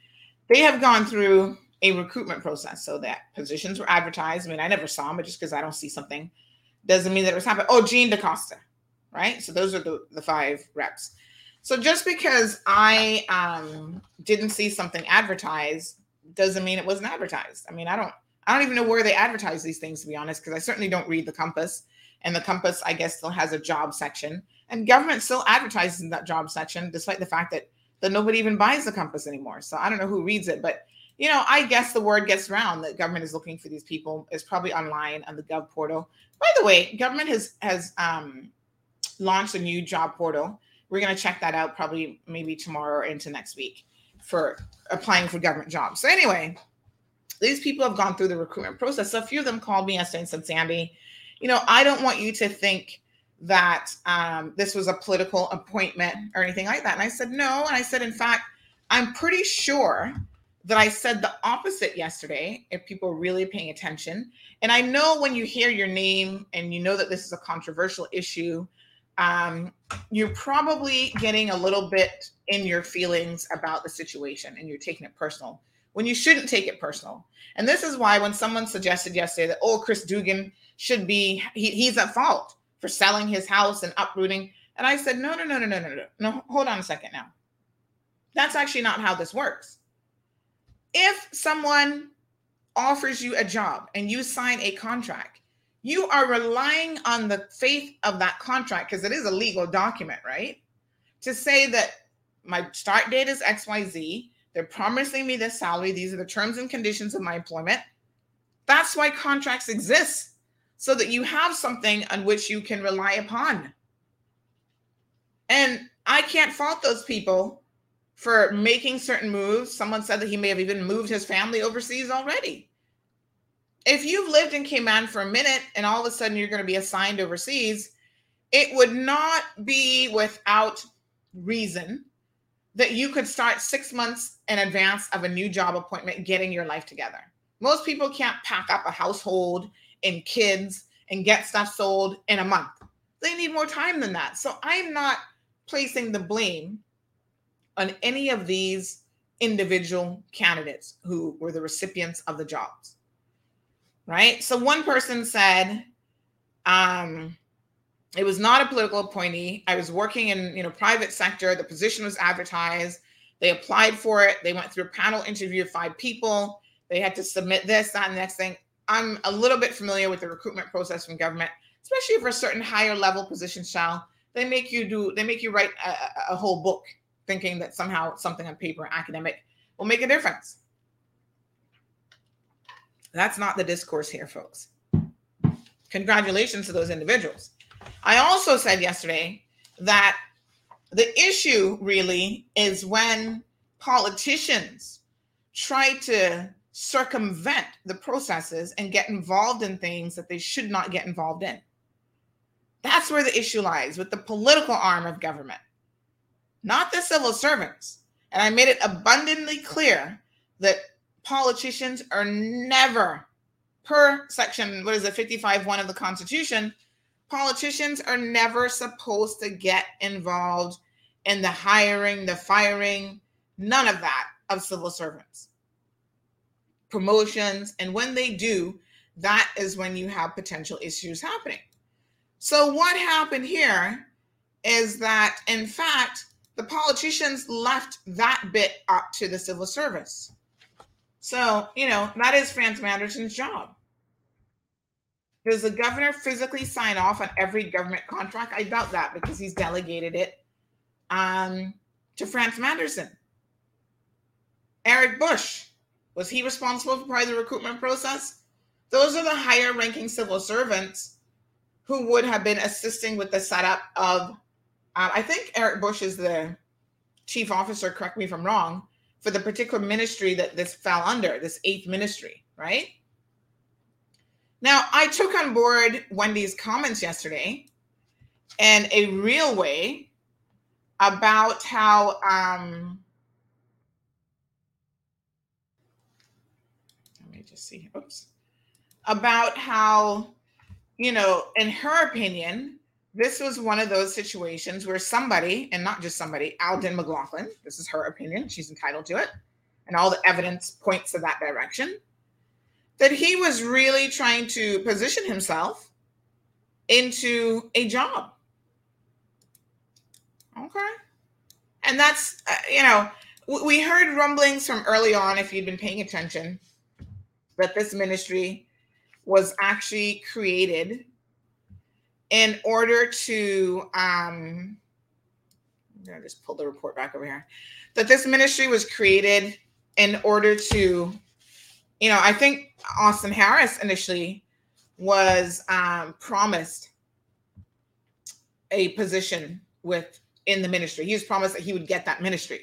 [SPEAKER 6] They have gone through a recruitment process so that positions were advertised. I mean, I never saw them, but just because I don't see something doesn't mean that it was happening. Oh, Jean DaCosta, right? So those are the, the five reps. So just because I um, didn't see something advertised doesn't mean it wasn't advertised. I mean, I don't I don't even know where they advertise these things to be honest, because I certainly don't read the Compass. And the Compass, I guess, still has a job section, and government still advertises in that job section, despite the fact that that nobody even buys the Compass anymore. So I don't know who reads it, but you know, I guess the word gets around that government is looking for these people. Is probably online on the Gov portal. By the way, government has has um, launched a new job portal. We're going to check that out probably maybe tomorrow or into next week for applying for government jobs. So anyway, these people have gone through the recruitment process. So a few of them called me yesterday and said, Sandy, you know, I don't want you to think that um, this was a political appointment or anything like that. And I said, no. And I said, in fact, I'm pretty sure that I said the opposite yesterday, if people are really paying attention. And I know when you hear your name and you know that this is a controversial issue, um, you're probably getting a little bit in your feelings about the situation and you're taking it personal when you shouldn't take it personal. And this is why when someone suggested yesterday that, oh, Chris Dugan should be, he, he's at fault for selling his house and uprooting. And I said, no, no, no, no, no, no, no, no, hold on a second now. That's actually not how this works if someone offers you a job and you sign a contract, you are relying on the faith of that contract because it is a legal document, right? To say that my start date is XYZ, they're promising me this salary, these are the terms and conditions of my employment. That's why contracts exist, so that you have something on which you can rely upon. And I can't fault those people for making certain moves. Someone said that he may have even moved his family overseas already. If you've lived in Cayman for a minute and all of a sudden you're going to be assigned overseas, it would not be without reason that you could start six months in advance of a new job appointment getting your life together. Most people can't pack up a household and kids and get stuff sold in a month. They need more time than that. So I'm not placing the blame on any of these individual candidates who were the recipients of the jobs. Right? So one person said, um, it was not a political appointee. I was working in you know private sector. The position was advertised. They applied for it. They went through a panel interview of five people. They had to submit this, that, and the next thing. I'm a little bit familiar with the recruitment process from government, especially for a certain higher level positions. Shall they make you do? They make you write a, a whole book thinking that somehow something on paper academic will make a difference. That's not the discourse here, folks. Congratulations to those individuals. I also said yesterday that the issue really is when politicians try to circumvent the processes and get involved in things that they should not get involved in. That's where the issue lies with the political arm of government not the civil servants. And I made it abundantly clear that politicians are never, per section, what is it, 55 1 of the Constitution, politicians are never supposed to get involved in the hiring, the firing, none of that of civil servants. Promotions. And when they do, that is when you have potential issues happening. So, what happened here is that, in fact, the politicians left that bit up to the civil service. So, you know, that is Franz Manderson's job. Does the governor physically sign off on every government contract? I doubt that because he's delegated it um, to Franz Manderson. Eric Bush, was he responsible for part of the recruitment process? Those are the higher ranking civil servants who would have been assisting with the setup of um, I think Eric Bush is the chief officer, correct me if I'm wrong, for the particular ministry that this fell under, this eighth ministry, right? Now, I took on board Wendy's comments yesterday in a real way about how um let me see oops. About how you know in her opinion this was one of those situations where somebody and not just somebody alden mclaughlin this is her opinion she's entitled to it and all the evidence points to that direction that he was really trying to position himself into a job. Okay. And that's, uh, you know, we heard rumblings from early on, if you'd been paying attention, that this ministry was actually created in order to, um, to just pull the report back over here, that this ministry was created in order to, you know, I think Austin Harris initially was um, promised a position with in the ministry. He was promised that he would get that ministry.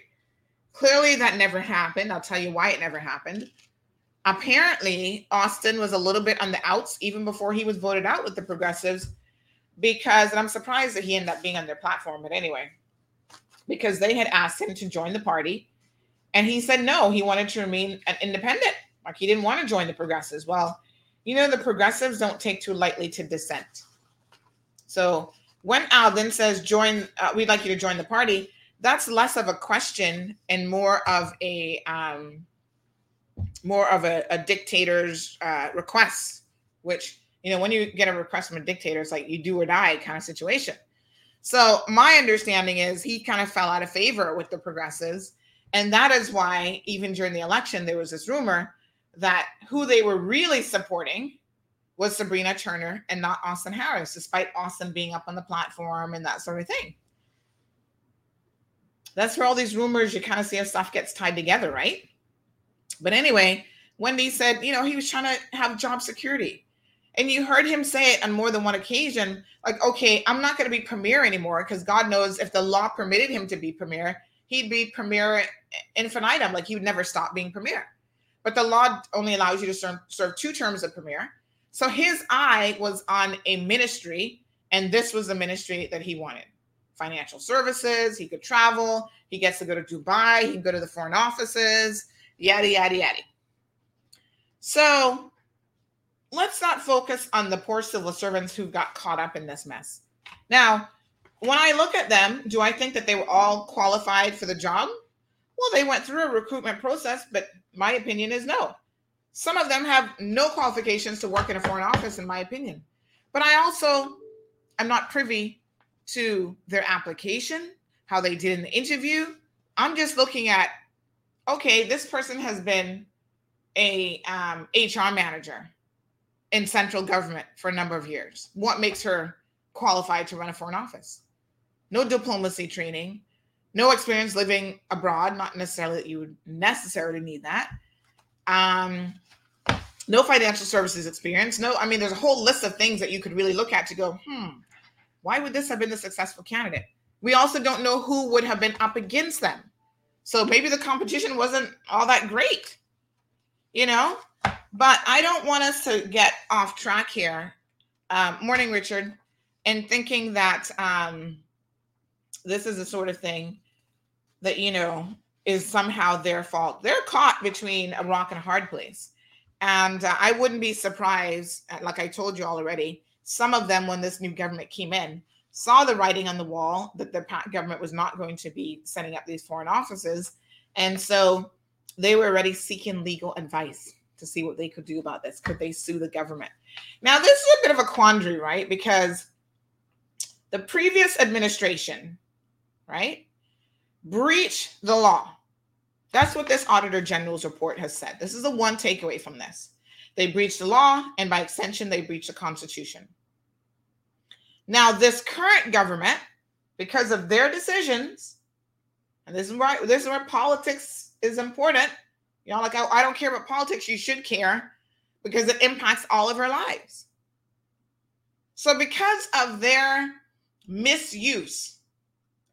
[SPEAKER 6] Clearly, that never happened. I'll tell you why it never happened. Apparently, Austin was a little bit on the outs even before he was voted out with the progressives, because, I'm surprised that he ended up being on their platform, but anyway, because they had asked him to join the party. And he said no, he wanted to remain an independent. Like he didn't want to join the progressives. Well, you know, the progressives don't take too lightly to dissent. So when Alden says join, uh, we'd like you to join the party, that's less of a question and more of a um, more of a, a dictator's uh, request, which you know when you get a request from a dictator, it's like you do or die kind of situation. So my understanding is he kind of fell out of favor with the progressives, and that is why even during the election there was this rumor that who they were really supporting was Sabrina Turner and not Austin Harris, despite Austin being up on the platform and that sort of thing. That's where all these rumors, you kind of see how stuff gets tied together, right? But anyway, Wendy said, you know, he was trying to have job security. And you heard him say it on more than one occasion like, okay, I'm not going to be premier anymore because God knows if the law permitted him to be premier, he'd be premier infinitum. Like he would never stop being premier. But the law only allows you to serve, serve two terms of premier. So his eye was on a ministry, and this was the ministry that he wanted financial services. He could travel. He gets to go to Dubai. He can go to the foreign offices, yada, yada, yada. So let's not focus on the poor civil servants who got caught up in this mess. Now, when I look at them, do I think that they were all qualified for the job? Well, they went through a recruitment process, but my opinion is no. Some of them have no qualifications to work in a foreign office, in my opinion. But I also am not privy to their application, how they did in the interview. I'm just looking at, okay, this person has been a um, HR manager in central government for a number of years. What makes her qualified to run a foreign office? No diplomacy training, no experience living abroad. Not necessarily that you would necessarily need that. Um, no financial services experience. No, I mean, there's a whole list of things that you could really look at to go, hmm, why would this have been the successful candidate? We also don't know who would have been up against them. So maybe the competition wasn't all that great, you know? But I don't want us to get off track here. Um, morning, Richard, and thinking that um, this is the sort of thing that, you know, is somehow their fault. They're caught between a rock and a hard place and uh, I wouldn't be surprised, uh, like I told you already, some of them, when this new government came in, saw the writing on the wall that the government was not going to be setting up these foreign offices. And so they were already seeking legal advice to see what they could do about this. Could they sue the government? Now, this is a bit of a quandary, right? Because the previous administration, right, breached the law that's what this Auditor General's report has said. This is the one takeaway from this. They breached the law, and by extension, they breached the Constitution. Now, this current government, because of their decisions, and this is why this is where politics is important. Know, like I, I don't care about politics, you should care because it impacts all of our lives. So, because of their misuse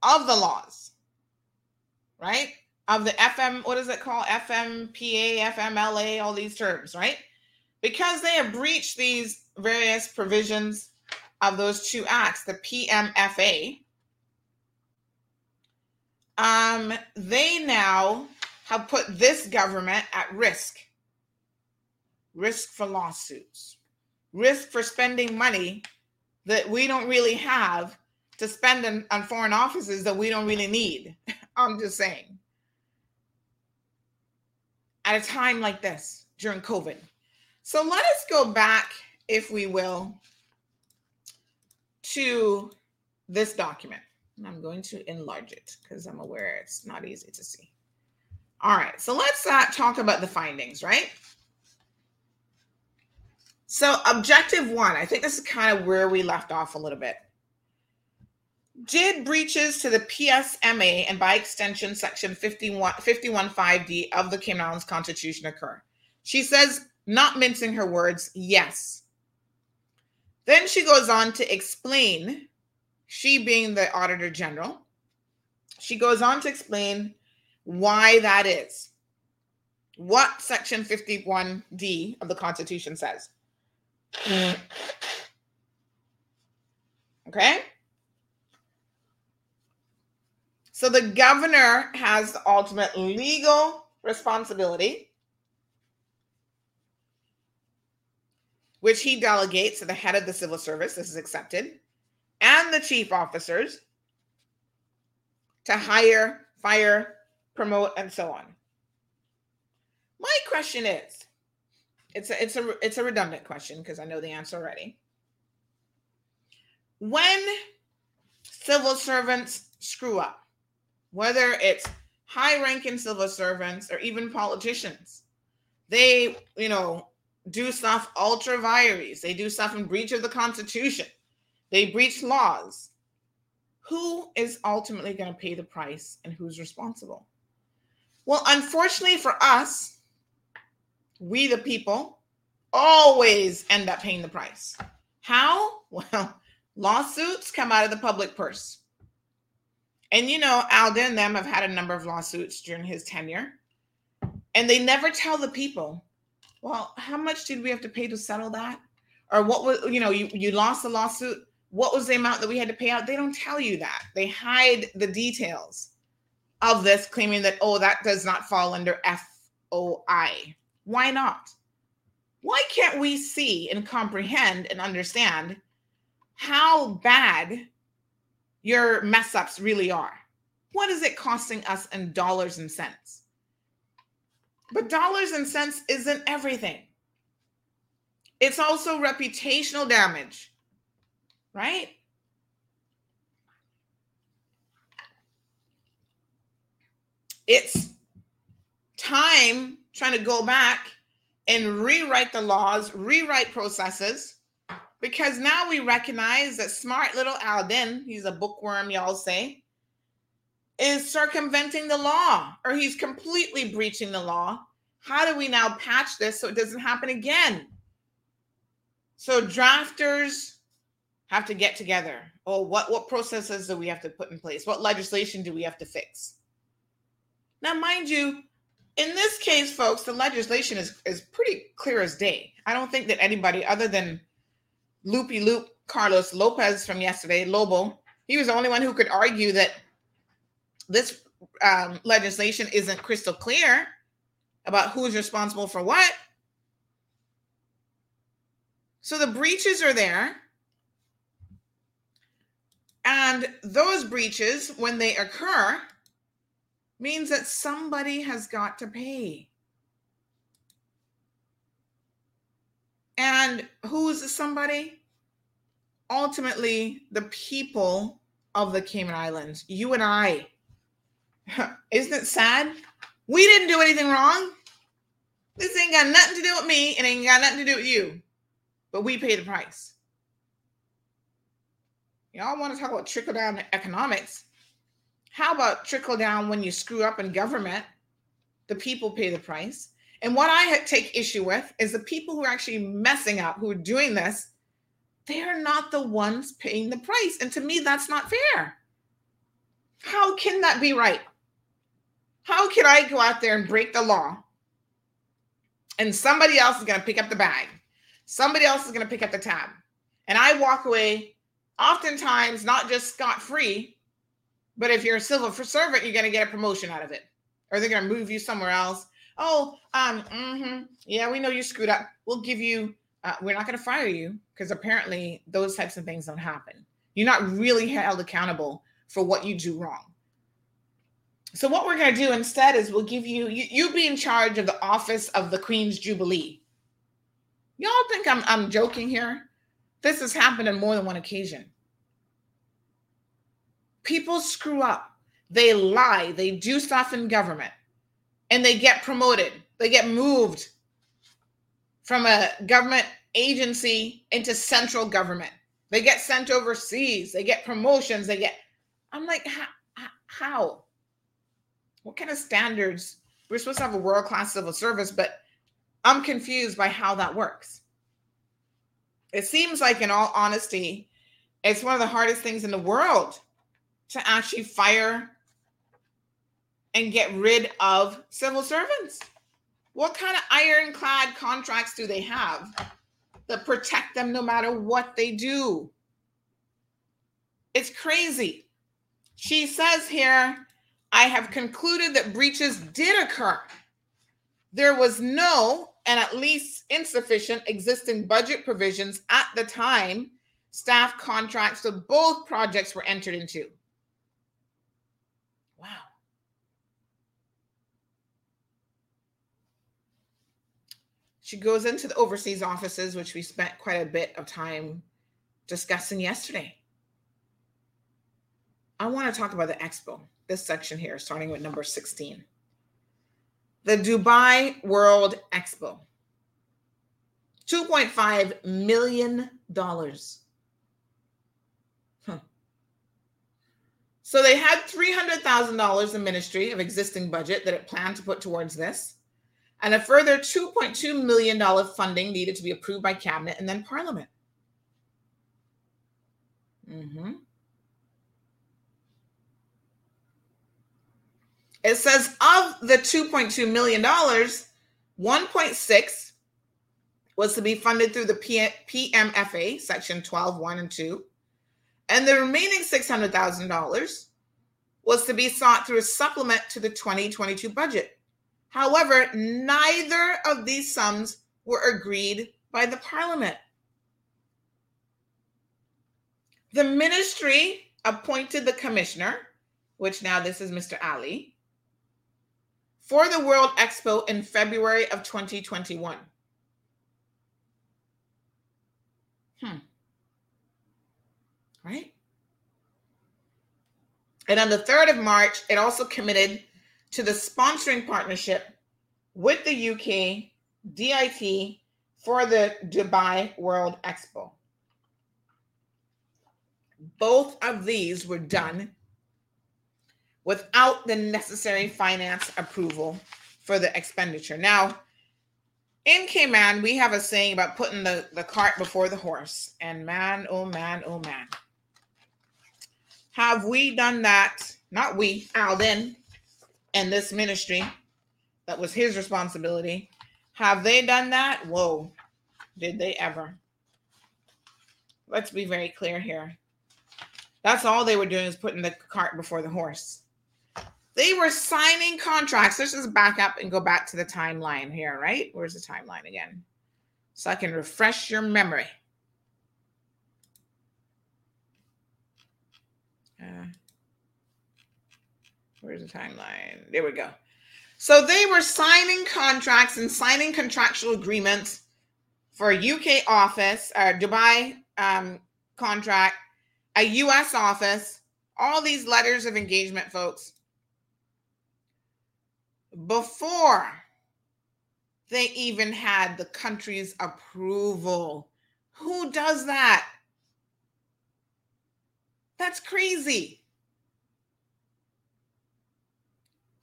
[SPEAKER 6] of the laws, right? of the FM, what is it called? FMPA, FMLA, all these terms, right? because they have breached these various provisions of those two acts, the PMFA, um, they now have put this government at risk. Risk for lawsuits, risk for spending money that we don't really have to spend on, on foreign offices that we don't really need. I'm just saying. At a time like this during COVID. So let us go back, if we will, to this document. And I'm going to enlarge it because I'm aware it's not easy to see. All right, so let's uh, talk about the findings, right? So, objective one, I think this is kind of where we left off a little bit. Did breaches to the PSMA and by extension section 51, 515D of the Cayman Islands Constitution occur? She says, not mincing her words, yes. Then she goes on to explain, she being the Auditor General, she goes on to explain why that is. What section 51D of the Constitution says. Okay? So the governor has the ultimate legal responsibility, which he delegates to the head of the civil service. This is accepted, and the chief officers to hire, fire, promote, and so on. My question is, it's a it's a it's a redundant question because I know the answer already. When civil servants screw up, whether it's high-ranking civil servants or even politicians, they, you know, do stuff ultra vires. They do stuff in breach of the Constitution. They breach laws. Who is ultimately going to pay the price and who's responsible? Well, unfortunately for us, we the people always end up paying the price. How? Well, lawsuits come out of the public purse. And you know, Alden and them have had a number of lawsuits during his tenure. And they never tell the people, well, how much did we have to pay to settle that? Or what was, you know, you, you lost the lawsuit. What was the amount that we had to pay out? They don't tell you that. They hide the details of this, claiming that, oh, that does not fall under FOI. Why not? Why can't we see and comprehend and understand how bad your mess ups really are? What is it costing us in dollars and cents? But dollars and cents isn't everything. It's also reputational damage, right? It's time trying to go back and rewrite the laws, rewrite processes, because now we recognize that smart little Alden, he's a bookworm, y'all say, is circumventing the law or he's completely breaching the law. How do we now patch this so it doesn't happen again? So drafters have to get together. Oh, what what processes do we have to put in place? What legislation do we have to fix? Now, mind you, in this case, folks, the legislation is, is pretty clear as day. I don't think that anybody other than Loopy Loop Carlos Lopez from yesterday, Lobo, he was the only one who could argue that this um, legislation isn't crystal clear about who's responsible for what. So the breaches are there. And those breaches, when they occur, means that somebody has got to pay. And who's somebody? Ultimately, the people of the Cayman Islands, you and I. Isn't it sad? We didn't do anything wrong. This ain't got nothing to do with me. It ain't got nothing to do with you. But we pay the price. Y'all want to talk about trickle down economics? How about trickle down when you screw up in government? The people pay the price. And what I take issue with is the people who are actually messing up, who are doing this, they are not the ones paying the price. And to me, that's not fair. How can that be right? How can I go out there and break the law and somebody else is going to pick up the bag. Somebody else is going to pick up the tab. And I walk away oftentimes not just scot free, but if you're a civil servant, you're going to get a promotion out of it, or they're going to move you somewhere else. Oh, um, mm-hmm. yeah, we know you screwed up. We'll give you. Uh, we're not going to fire you because apparently those types of things don't happen. You're not really held accountable for what you do wrong. So what we're going to do instead is we'll give you, you you be in charge of the office of the Queen's Jubilee. Y'all think I'm I'm joking here? This has happened on more than one occasion. People screw up. They lie. They do stuff in government and they get promoted. They get moved from a government agency into central government. They get sent overseas. They get promotions. They get, I'm like, how? how? What kind of standards? We're supposed to have a world class civil service, but I'm confused by how that works. It seems like, in all honesty, it's one of the hardest things in the world to actually fire and get rid of civil servants. What kind of ironclad contracts do they have that protect them no matter what they do? It's crazy. She says here, I have concluded that breaches did occur. There was no and at least insufficient existing budget provisions at the time staff contracts for both projects were entered into. Wow. She goes into the overseas offices, which we spent quite a bit of time discussing yesterday. I want to talk about the expo, this section here, starting with number 16 the Dubai World Expo. $2.5 million. Huh. So they had $300,000 in ministry of existing budget that it planned to put towards this, and a further $2.2 million funding needed to be approved by cabinet and then parliament. Mm-hmm. It says of the $2.2 million, 1.6 was to be funded through the PMFA, section 12, 1 and 2. And the remaining $600,000 was to be sought through a supplement to the 2022 budget. However, neither of these sums were agreed by the parliament. The ministry appointed the commissioner, which now this is Mr. Ali, for the World Expo in February of 2021. Hmm. Right? And on the 3rd of March, it also committed to the sponsoring partnership with the UK DIT for the Dubai World Expo. Both of these were done without the necessary finance approval for the expenditure. Now, in Cayman, we have a saying about putting the, the cart before the horse. And man, oh man, oh man. Have we done that? Not we, Alden, and this ministry. That was his responsibility. Have they done that? Whoa, did they ever? Let's be very clear here. That's all they were doing is putting the cart before the horse. They were signing contracts. Let's just back up and go back to the timeline here, right? Where's the timeline again? So I can refresh your memory. Uh, where's the timeline? There we go. So they were signing contracts and signing contractual agreements for a UK office, a Dubai um, contract, a US office, all these letters of engagement, folks before they even had the country's approval. Who does that? That's crazy.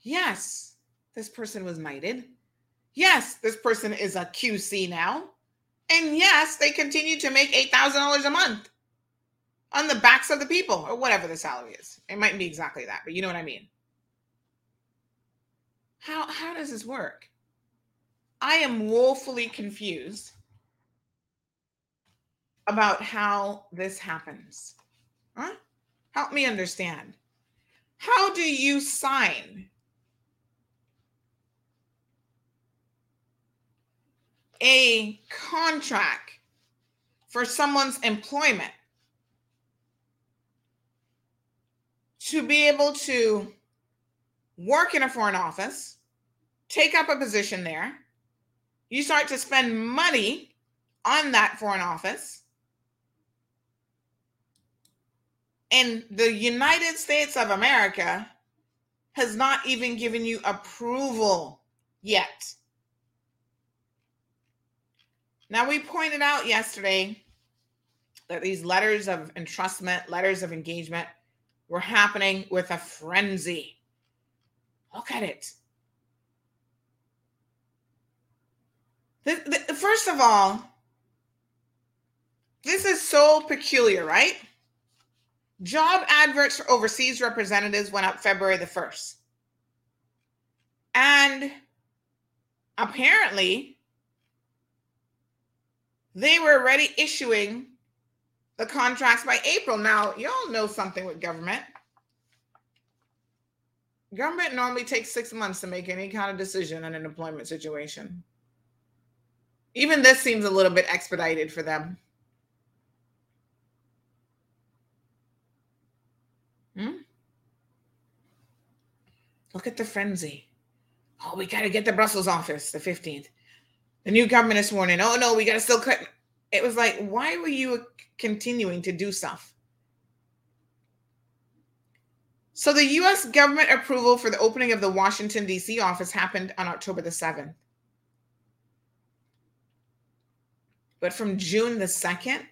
[SPEAKER 6] Yes, this person was knighted. Yes, this person is a QC now. And yes, they continue to make $8,000 a month on the backs of the people or whatever the salary is. It might be exactly that, but you know what I mean. How how does this work? I am woefully confused about how this happens. Huh? Help me understand. How do you sign a contract for someone's employment to be able to work in a foreign office, take up a position there, you start to spend money on that foreign office. And the United States of America has not even given you approval yet. Now, we pointed out yesterday that these letters of entrustment, letters of engagement were happening with a frenzy. Look at it. The, the, first of all, this is so peculiar, right? Job adverts for overseas representatives went up February the 1st. And apparently, they were already issuing the contracts by April. Now, y'all know something with government. Government normally takes six months to make any kind of decision in an employment situation. Even this seems a little bit expedited for them. Hmm? Look at the frenzy. Oh, we got to get the Brussels office the 15th. The new government is sworn in. Oh, no, we got to still cut. It was like, why were you continuing to do stuff? So the US government approval for the opening of the Washington, D.C. office happened on October the 7th. But from June the 2nd,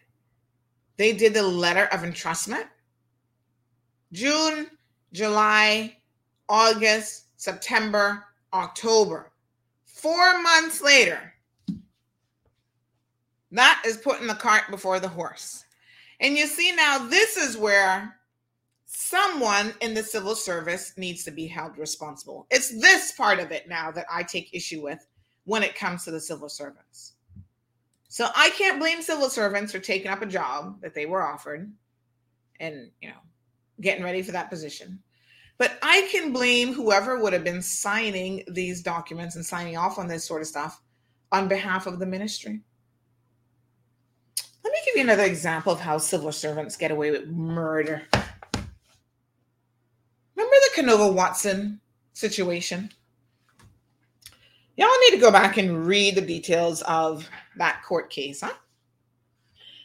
[SPEAKER 6] they did the letter of entrustment. June, July, August, September, October. Four months later, that is putting the cart before the horse. And you see now, this is where someone in the civil service needs to be held responsible. It's this part of it now that I take issue with when it comes to the civil servants. So I can't blame civil servants for taking up a job that they were offered and, you know, getting ready for that position. But I can blame whoever would have been signing these documents and signing off on this sort of stuff on behalf of the ministry. Let me give you another example of how civil servants get away with murder. Remember the Canover Watson situation? Y'all need to go back and read the details of that court case, huh?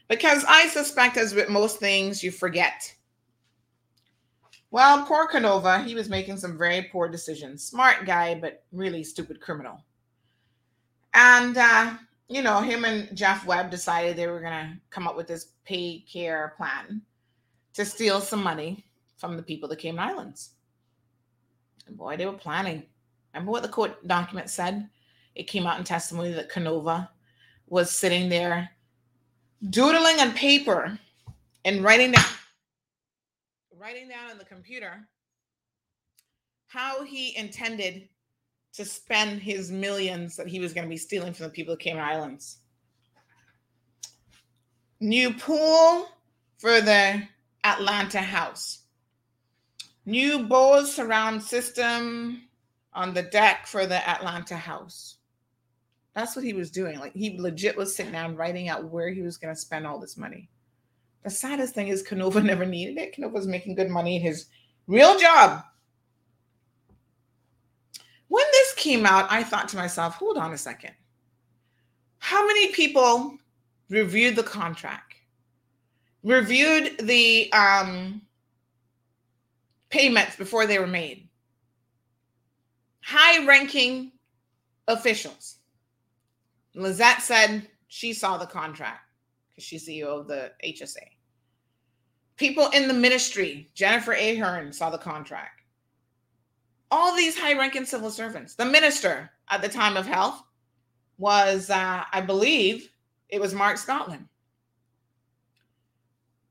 [SPEAKER 6] Because I suspect, as with most things, you forget. Well, poor Canover, he was making some very poor decisions. Smart guy, but really stupid criminal. And uh, you know, him and Jeff Webb decided they were going to come up with this pay care plan to steal some money from the people of the Cayman Islands. And boy, they were planning. Remember what the court document said? It came out in testimony that Canover was sitting there doodling on paper and writing down writing down on the computer how he intended to spend his millions that he was going to be stealing from the people of Cayman Islands. New pool for the Atlanta house. New Bose surround system on the deck for the Atlanta house. That's what he was doing. Like he legit was sitting down writing out where he was going to spend all this money. The saddest thing is Canover never needed it. Canover was making good money in his real job when this came out, I thought to myself, hold on a second. How many people reviewed the contract, reviewed the um, payments before they were made? High ranking officials. Lizette said she saw the contract because she's CEO of the HSA. People in the ministry, Jennifer Ahearn saw the contract all these high ranking civil servants. The minister at the time of health was, uh, I believe, it was Mark Scotland.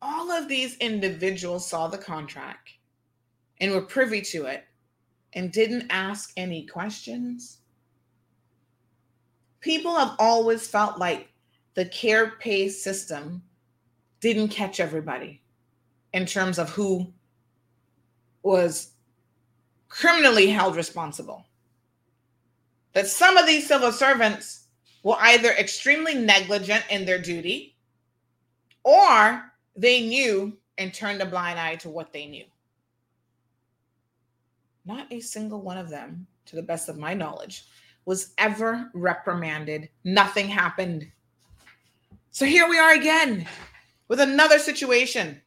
[SPEAKER 6] All of these individuals saw the contract and were privy to it and didn't ask any questions. people have always felt like the care pay system didn't catch everybody in terms of who was criminally held responsible. That some of these civil servants were either extremely negligent in their duty or they knew and turned a blind eye to what they knew. Not a single one of them, to the best of my knowledge, was ever reprimanded. Nothing happened. So here we are again with another situation.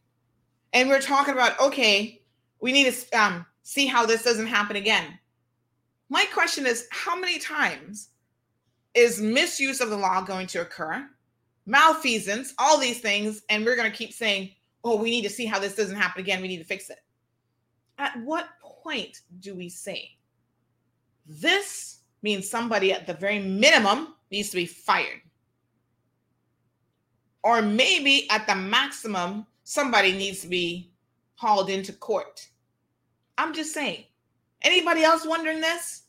[SPEAKER 6] And we're talking about, okay, we need to um, see how this doesn't happen again. My question is how many times is misuse of the law going to occur? Malfeasance, all these things, and we're going to keep saying, oh, we need to see how this doesn't happen again. We need to fix it. At what point do we say this means somebody at the very minimum needs to be fired? Or maybe at the maximum, somebody needs to be hauled into court. I'm just saying. Anybody else wondering this?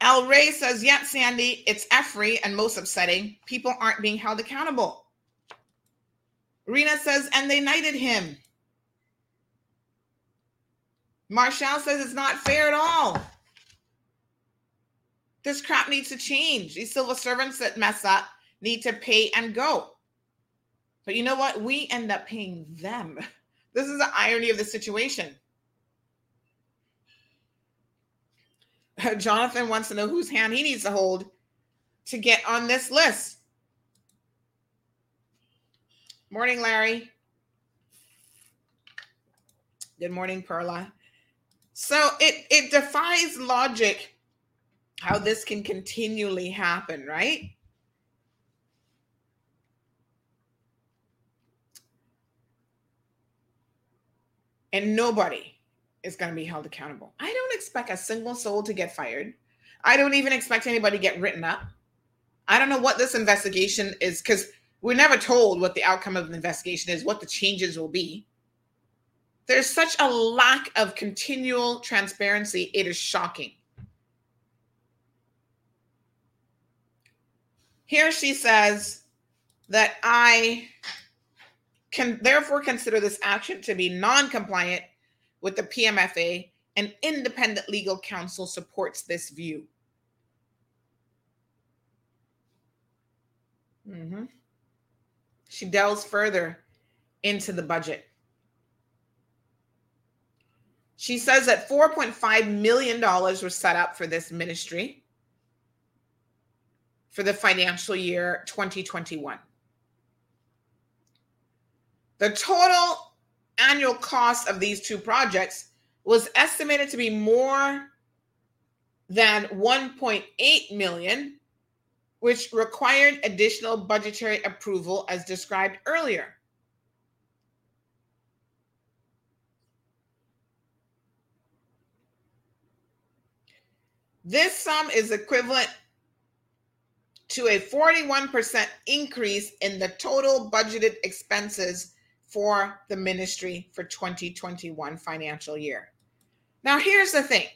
[SPEAKER 6] Al Ray says, Yep, Sandy, it's Efrey and most upsetting. People aren't being held accountable. Rena says, and they knighted him. Marshall says it's not fair at all. This crap needs to change. These civil servants that mess up need to pay and go. But you know what? We end up paying them. This is the irony of the situation. Jonathan wants to know whose hand he needs to hold to get on this list. Morning, Larry. Good morning, Perla. So it it defies logic how this can continually happen, right? And nobody is going to be held accountable. I don't expect a single soul to get fired. I don't even expect anybody to get written up. I don't know what this investigation is because we're never told what the outcome of the investigation is, what the changes will be. There's such a lack of continual transparency. It is shocking. Here she says that I can therefore consider this action to be non compliant with the PMFA, and independent legal counsel supports this view. Mm-hmm. She delves further into the budget. She says that $4.5 million was set up for this ministry for the financial year 2021. The total annual cost of these two projects was estimated to be more than 1.8 million, which required additional budgetary approval as described earlier. This sum is equivalent to a 41% increase in the total budgeted expenses for the ministry for 2021 financial year. Now here's the thing.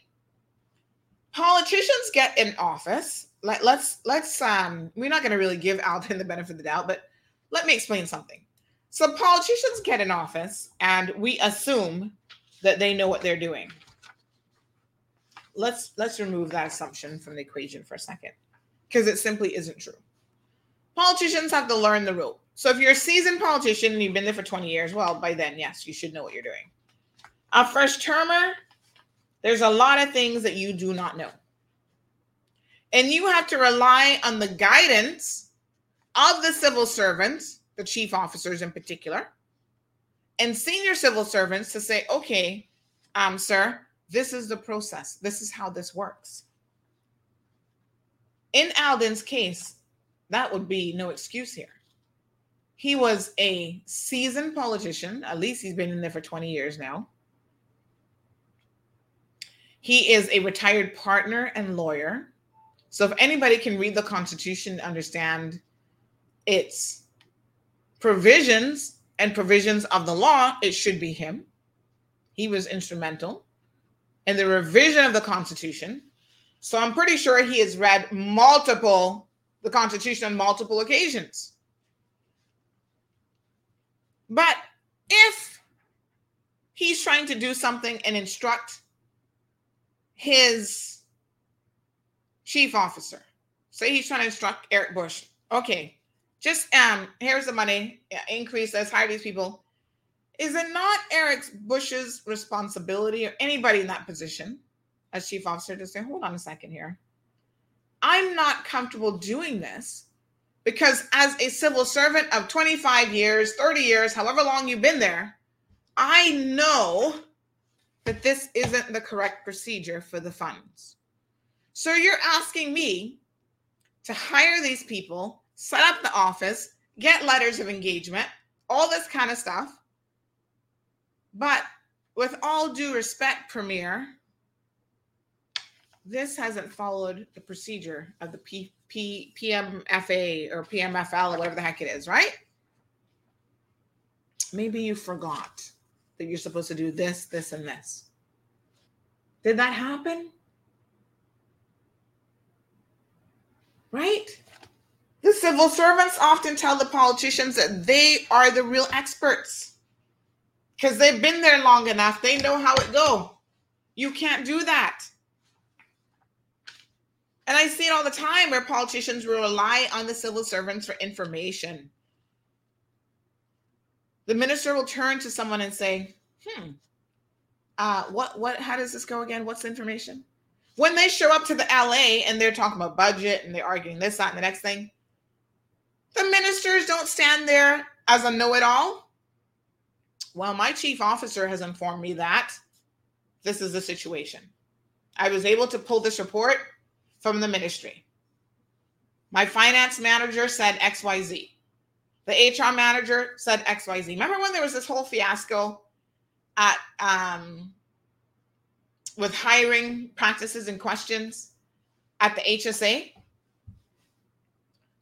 [SPEAKER 6] Politicians get in office. Let, let's let's um we're not going to really give Alden the benefit of the doubt, but let me explain something. So politicians get in office and we assume that they know what they're doing. Let's let's remove that assumption from the equation for a second because it simply isn't true. Politicians have to learn the rope. So if you're a seasoned politician and you've been there for 20 years, well, by then, yes, you should know what you're doing. A first termer, there's a lot of things that you do not know. And you have to rely on the guidance of the civil servants, the chief officers in particular, and senior civil servants to say, okay, um, sir, this is the process. This is how this works. In Alden's case, that would be no excuse here. He was a seasoned politician. At least he's been in there for 20 years now. He is a retired partner and lawyer. So if anybody can read the Constitution, understand its provisions and provisions of the law, it should be him. He was instrumental in the revision of the Constitution So I'm pretty sure he has read multiple, the Constitution on multiple occasions. But if he's trying to do something and instruct his chief officer, say he's trying to instruct Eric Bush, okay, just um, here's the money, increase, let's hire these people. Is it not Eric Bush's responsibility or anybody in that position as chief officer to say, hold on a second here. I'm not comfortable doing this because as a civil servant of 25 years, 30 years, however long you've been there, I know that this isn't the correct procedure for the funds. So you're asking me to hire these people, set up the office, get letters of engagement, all this kind of stuff. But with all due respect, Premier, this hasn't followed the procedure of the P, P, PMFA or PMFL or whatever the heck it is, right? Maybe you forgot that you're supposed to do this, this, and this. Did that happen? Right? The civil servants often tell the politicians that they are the real experts because they've been there long enough. They know how it go. You can't do that. And I see it all the time where politicians rely on the civil servants for information. The minister will turn to someone and say, "Hmm, uh, what, what, how does this go again? What's the information?" When they show up to the LA and they're talking about budget and they're arguing this, that, and the next thing, the ministers don't stand there as a know-it-all. Well, my chief officer has informed me that this is the situation. I was able to pull this report from the ministry. My finance manager said XYZ. The HR manager said XYZ. Remember when there was this whole fiasco at um, with hiring practices and questions at the HSA?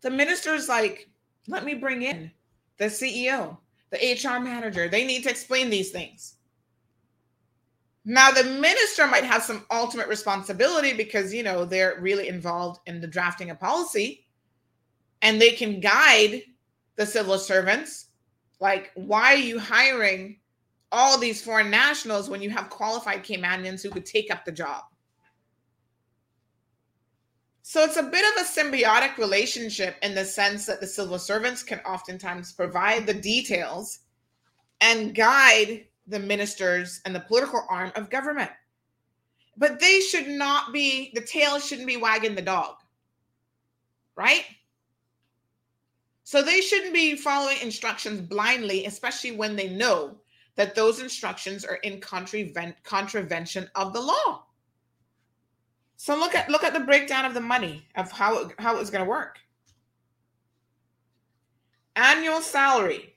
[SPEAKER 6] The minister's like, let me bring in the CEO, the HR manager. They need to explain these things. Now, the minister might have some ultimate responsibility because, you know, they're really involved in the drafting of policy and they can guide the civil servants. Like, why are you hiring all these foreign nationals when you have qualified Caymanians who could take up the job? So it's a bit of a symbiotic relationship in the sense that the civil servants can oftentimes provide the details and guide the ministers and the political arm of government. But they should not be, the tail shouldn't be wagging the dog, right? So they shouldn't be following instructions blindly, especially when they know that those instructions are in contravention of the law. So look at look at the breakdown of the money of how it, how it's going to work. Annual salary.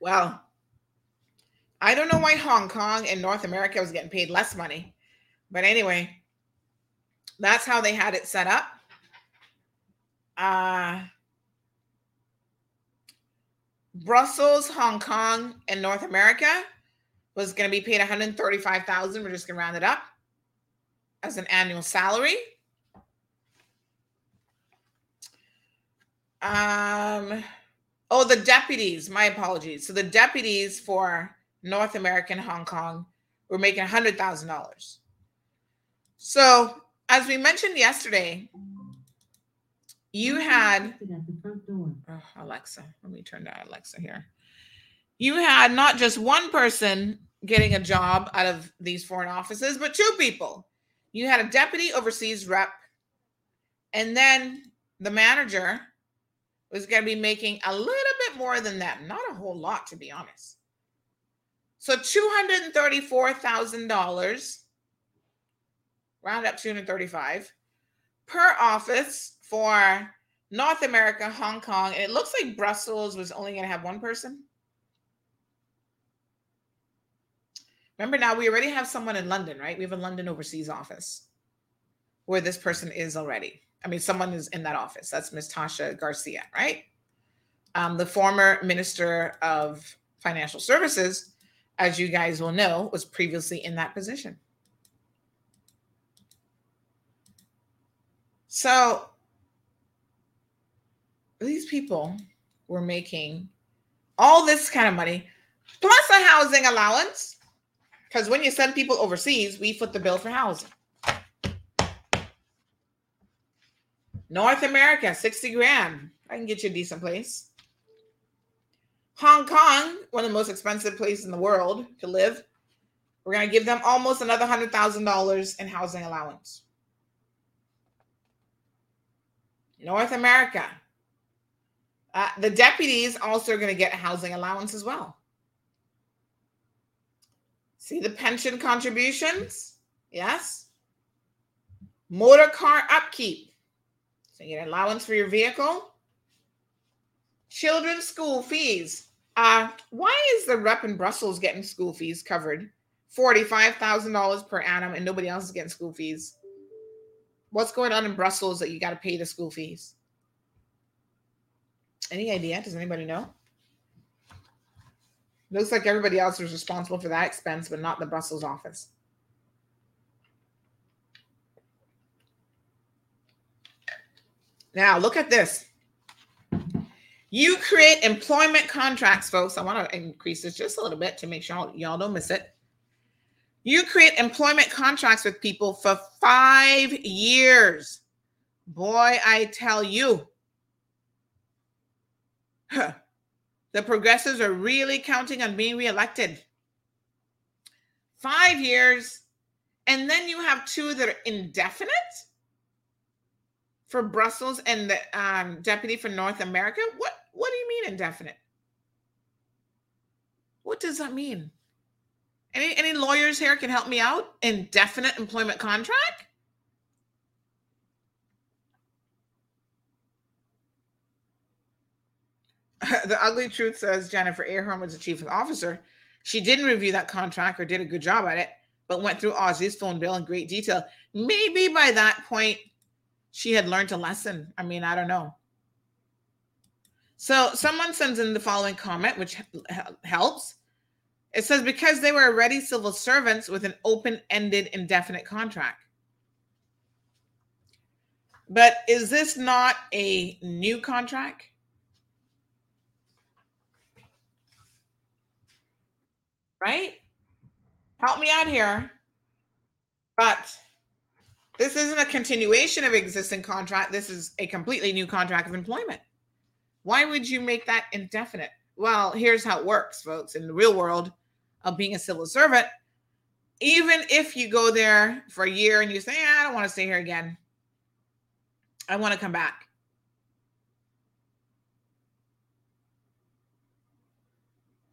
[SPEAKER 6] Well, I don't know why Hong Kong and North America was getting paid less money. But anyway, that's how they had it set up. Uh, Brussels, Hong Kong, and North America was going to be paid 135,000. We're just going to round it up as an annual salary. Um, oh, the deputies. My apologies. So the deputies for North American Hong Kong were making $100,000. So, as we mentioned yesterday, you had oh, Alexa. Let me turn down Alexa here. You had not just one person getting a job out of these foreign offices, but two people. You had a deputy overseas rep, and then the manager was going to be making a little bit more than that. Not a whole lot, to be honest. So $234,000, round up 235 per office for North America, Hong Kong, and it looks like Brussels was only going to have one person. Remember now, we already have someone in London, right? We have a London overseas office where this person is already. I mean, someone is in that office. That's Ms. Tasha Garcia, right? Um, the former Minister of Financial Services as you guys will know, was previously in that position. So these people were making all this kind of money plus a housing allowance. Because when you send people overseas, we foot the bill for housing. North America, 60 grand. I can get you a decent place. Hong Kong, one of the most expensive places in the world to live. We're going to give them almost another $100,000 in housing allowance. North America. Uh, the deputies also are going to get housing allowance as well. See the pension contributions? Yes. Motor car upkeep. So you get an allowance for your vehicle. Children's school fees. Uh, why is the rep in Brussels getting school fees covered? $45,000 per annum and nobody else is getting school fees. What's going on in Brussels that you got to pay the school fees? Any idea? Does anybody know? Looks like everybody else was responsible for that expense, but not the Brussels office. Now, look at this. You create employment contracts, folks. I want to increase this just a little bit to make sure y'all don't miss it. You create employment contracts with people for five years. Boy, I tell you, huh, the progressives are really counting on being reelected. Five years, and then you have two that are indefinite for Brussels and the um, deputy for North America. What what do you mean indefinite? What does that mean? Any any lawyers here can help me out? Indefinite employment contract? the ugly truth says Jennifer Ahearn was the chief of officer. She didn't review that contract or did a good job at it, but went through Ozzy's phone bill in great detail. Maybe by that point, she had learned a lesson. I mean, I don't know. So someone sends in the following comment, which helps. It says, because they were already civil servants with an open ended indefinite contract. But is this not a new contract? Right? Help me out here. But this isn't a continuation of existing contract. This is a completely new contract of employment. Why would you make that indefinite? Well, here's how it works, folks. In the real world, of being a civil servant, even if you go there for a year and you say, ah, I don't want to stay here again, I want to come back.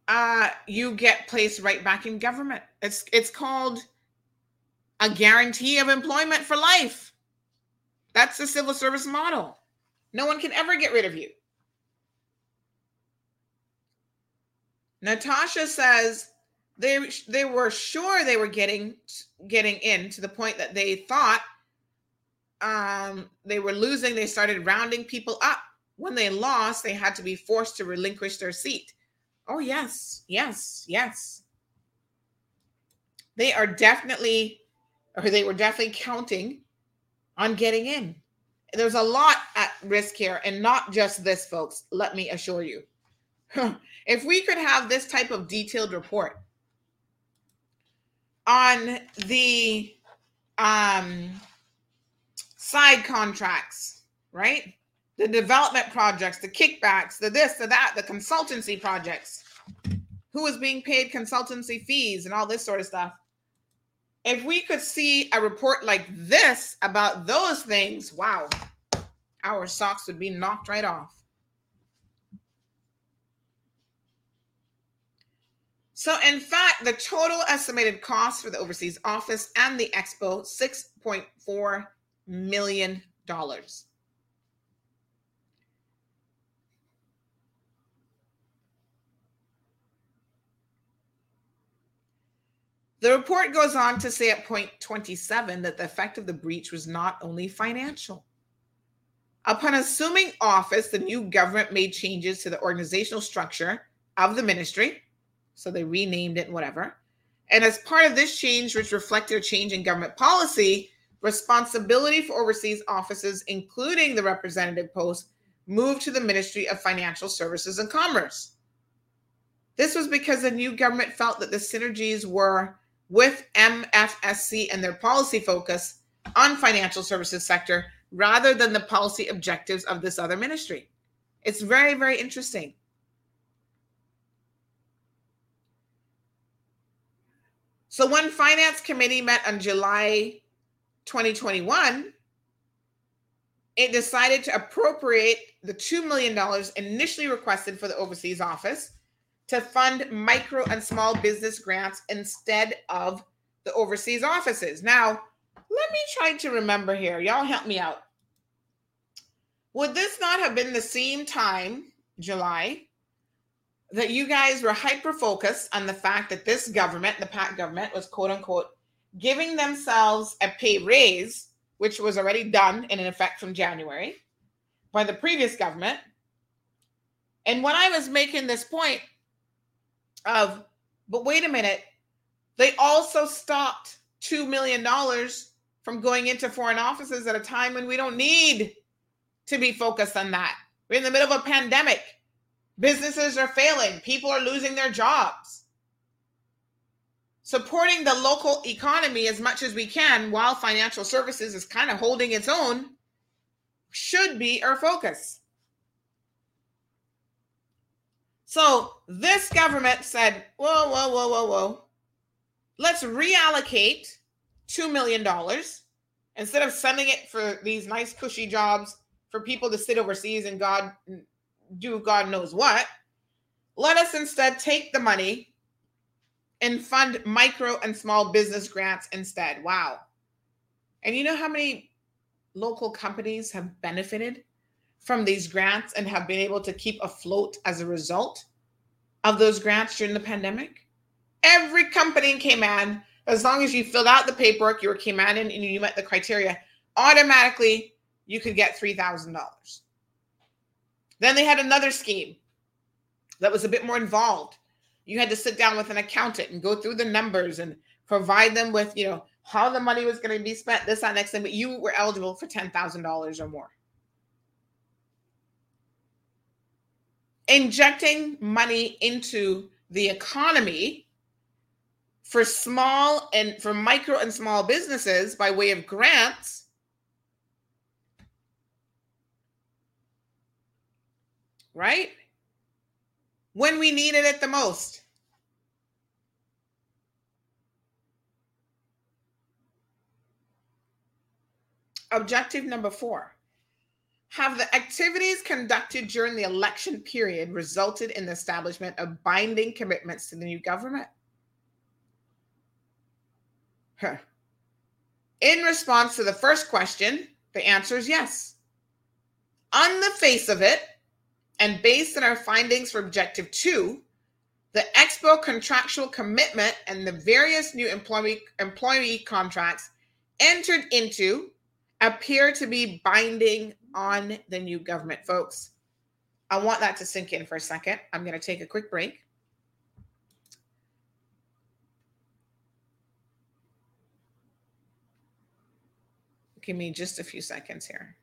[SPEAKER 6] Uh, you get placed right back in government. It's it's called a guarantee of employment for life. That's the civil service model. No one can ever get rid of you. Natasha says they they were sure they were getting getting in to the point that they thought um, they were losing. They started rounding people up. When they lost, they had to be forced to relinquish their seat. Oh yes, yes, yes. They are definitely, or they were definitely counting on getting in. There's a lot at risk here, and not just this, folks. Let me assure you. if we could have this type of detailed report on the um, side contracts, right? The development projects, the kickbacks, the this, the that, the consultancy projects, who is being paid consultancy fees and all this sort of stuff. If we could see a report like this about those things, wow, our socks would be knocked right off. So, in fact, the total estimated cost for the overseas office and the expo $6.4 million. The report goes on to say at point 27 that the effect of the breach was not only financial. Upon assuming office, the new government made changes to the organizational structure of the ministry so they renamed it, whatever. And as part of this change, which reflected a change in government policy responsibility for overseas offices, including the representative post, moved to the Ministry of Financial Services and Commerce. This was because the new government felt that the synergies were with MFSC and their policy focus on financial services sector rather than the policy objectives of this other ministry. It's very, very interesting. So when Finance Committee met on July 2021, it decided to appropriate the $2 million initially requested for the overseas office to fund micro and small business grants instead of the overseas offices. Now, let me try to remember here. Y'all help me out. Would this not have been the same time, July, that you guys were hyper focused on the fact that this government, the PACT government, was quote unquote giving themselves a pay raise, which was already done in effect from January by the previous government? And when I was making this point, of, but wait a minute, they also stopped $2 million from going into foreign offices at a time when we don't need to be focused on that. We're in the middle of a pandemic. Businesses are failing, people are losing their jobs. Supporting the local economy as much as we can while financial services is kind of holding its own should be our focus. So this government said, whoa, whoa, whoa, whoa, whoa. Let's reallocate $2 million instead of sending it for these nice, cushy jobs for people to sit overseas and God do God knows what. Let us instead take the money and fund micro and small business grants instead. Wow. And you know how many local companies have benefited from these grants and have been able to keep afloat as a result of those grants during the pandemic? Every company in Cayman, as long as you filled out the paperwork, you were Cayman and you met the criteria, automatically you could get $3,000. Then they had another scheme that was a bit more involved. You had to sit down with an accountant and go through the numbers and provide them with, you know, how the money was going to be spent, this, that, next thing, but you were eligible for $10,000 or more. Injecting money into the economy for small and for micro and small businesses by way of grants right? When we needed it the most. Objective number 4 have the activities conducted during the election period resulted in the establishment of binding commitments to the new government? Huh. In response to the first question, the answer is yes. On the face of it, and based on our findings for Objective 2, the Expo contractual commitment and the various new employee, employee contracts entered into appear to be binding on the new government, folks. I want that to sink in for a second. I'm going to take a quick break. Give me just a few seconds here.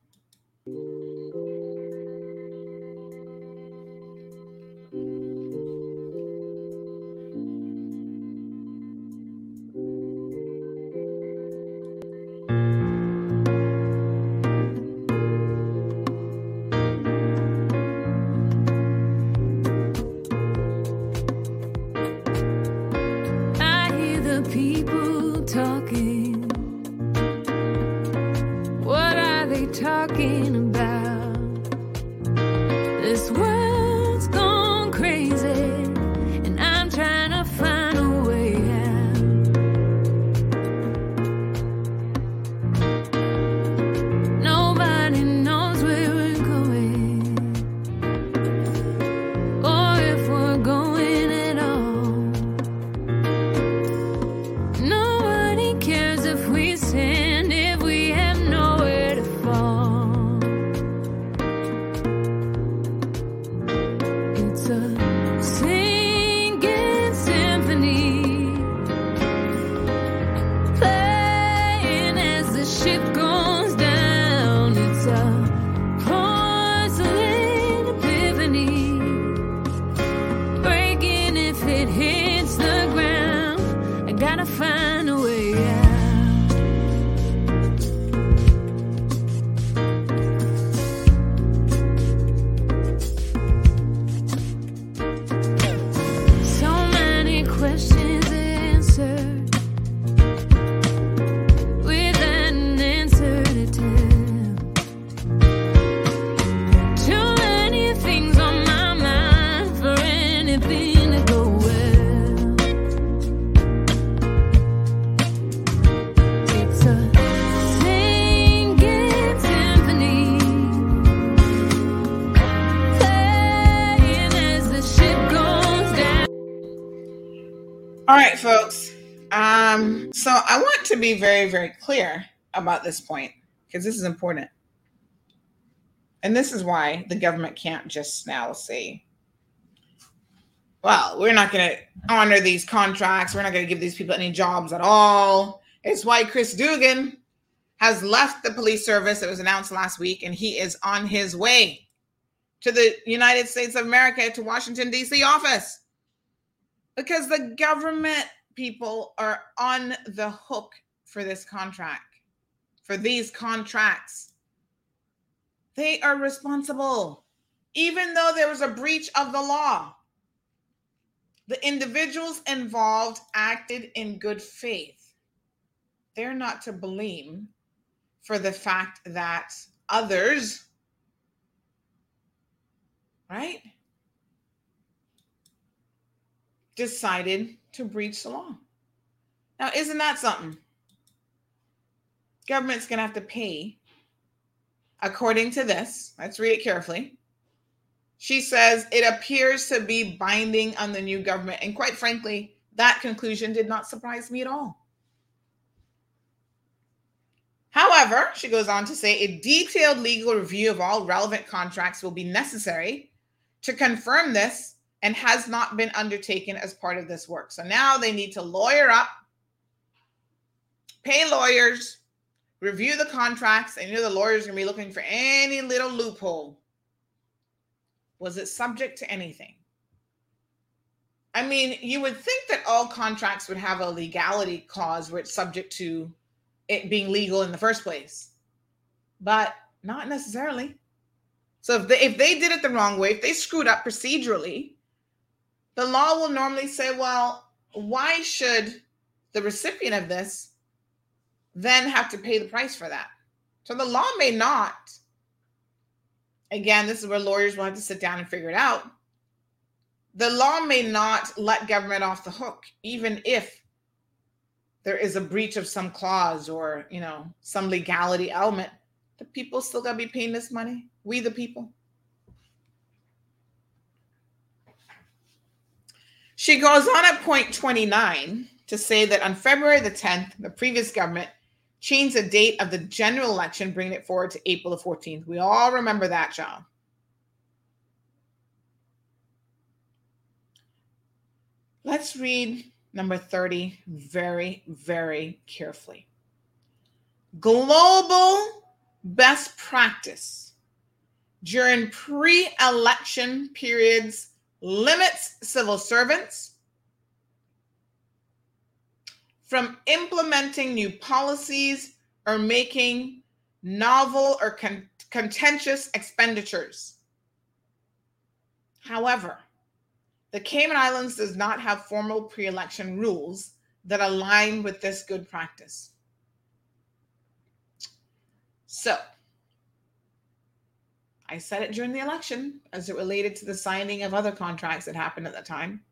[SPEAKER 6] Very, very clear about this point because this is important. And this is why the government can't just now say, well, we're not going to honor these contracts. We're not going to give these people any jobs at all. It's why Chris Duggan has left the police service. It was announced last week, and he is on his way to the United States of America to Washington, D.C. office because the government people are on the hook for this contract, for these contracts. They are responsible, even though there was a breach of the law. The individuals involved acted in good faith. They're not to blame for the fact that others, right, decided to breach the law. Now, isn't that something? Government's going to have to pay, according to this. Let's read it carefully. She says it appears to be binding on the new government. And quite frankly, that conclusion did not surprise me at all. However, she goes on to say a detailed legal review of all relevant contracts will be necessary to confirm this and has not been undertaken as part of this work. So now they need to lawyer up, pay lawyers, review the contracts, and you know the lawyers to be looking for any little loophole. Was it subject to anything? I mean, you would think that all contracts would have a legality clause where it's subject to it being legal in the first place, but not necessarily. So if they if they did it the wrong way, if they screwed up procedurally, the law will normally say, well, why should the recipient of this then have to pay the price for that? So the law may not. Again, this is where lawyers will have to sit down and figure it out. The law may not let government off the hook, even if there is a breach of some clause or you know some legality element. The people still gotta be paying this money. We the people. She goes on at point 29 to say that on February the 10th, the previous government changed the date of the general election, bringing it forward to April the 14th. We all remember that, John. Let's read number 30 very, very carefully. Global best practice during pre election periods limits civil servants from implementing new policies or making novel or con- contentious expenditures. However, the Cayman Islands does not have formal pre election rules that align with this good practice. So, I said it during the election as it related to the signing of other contracts that happened at the time.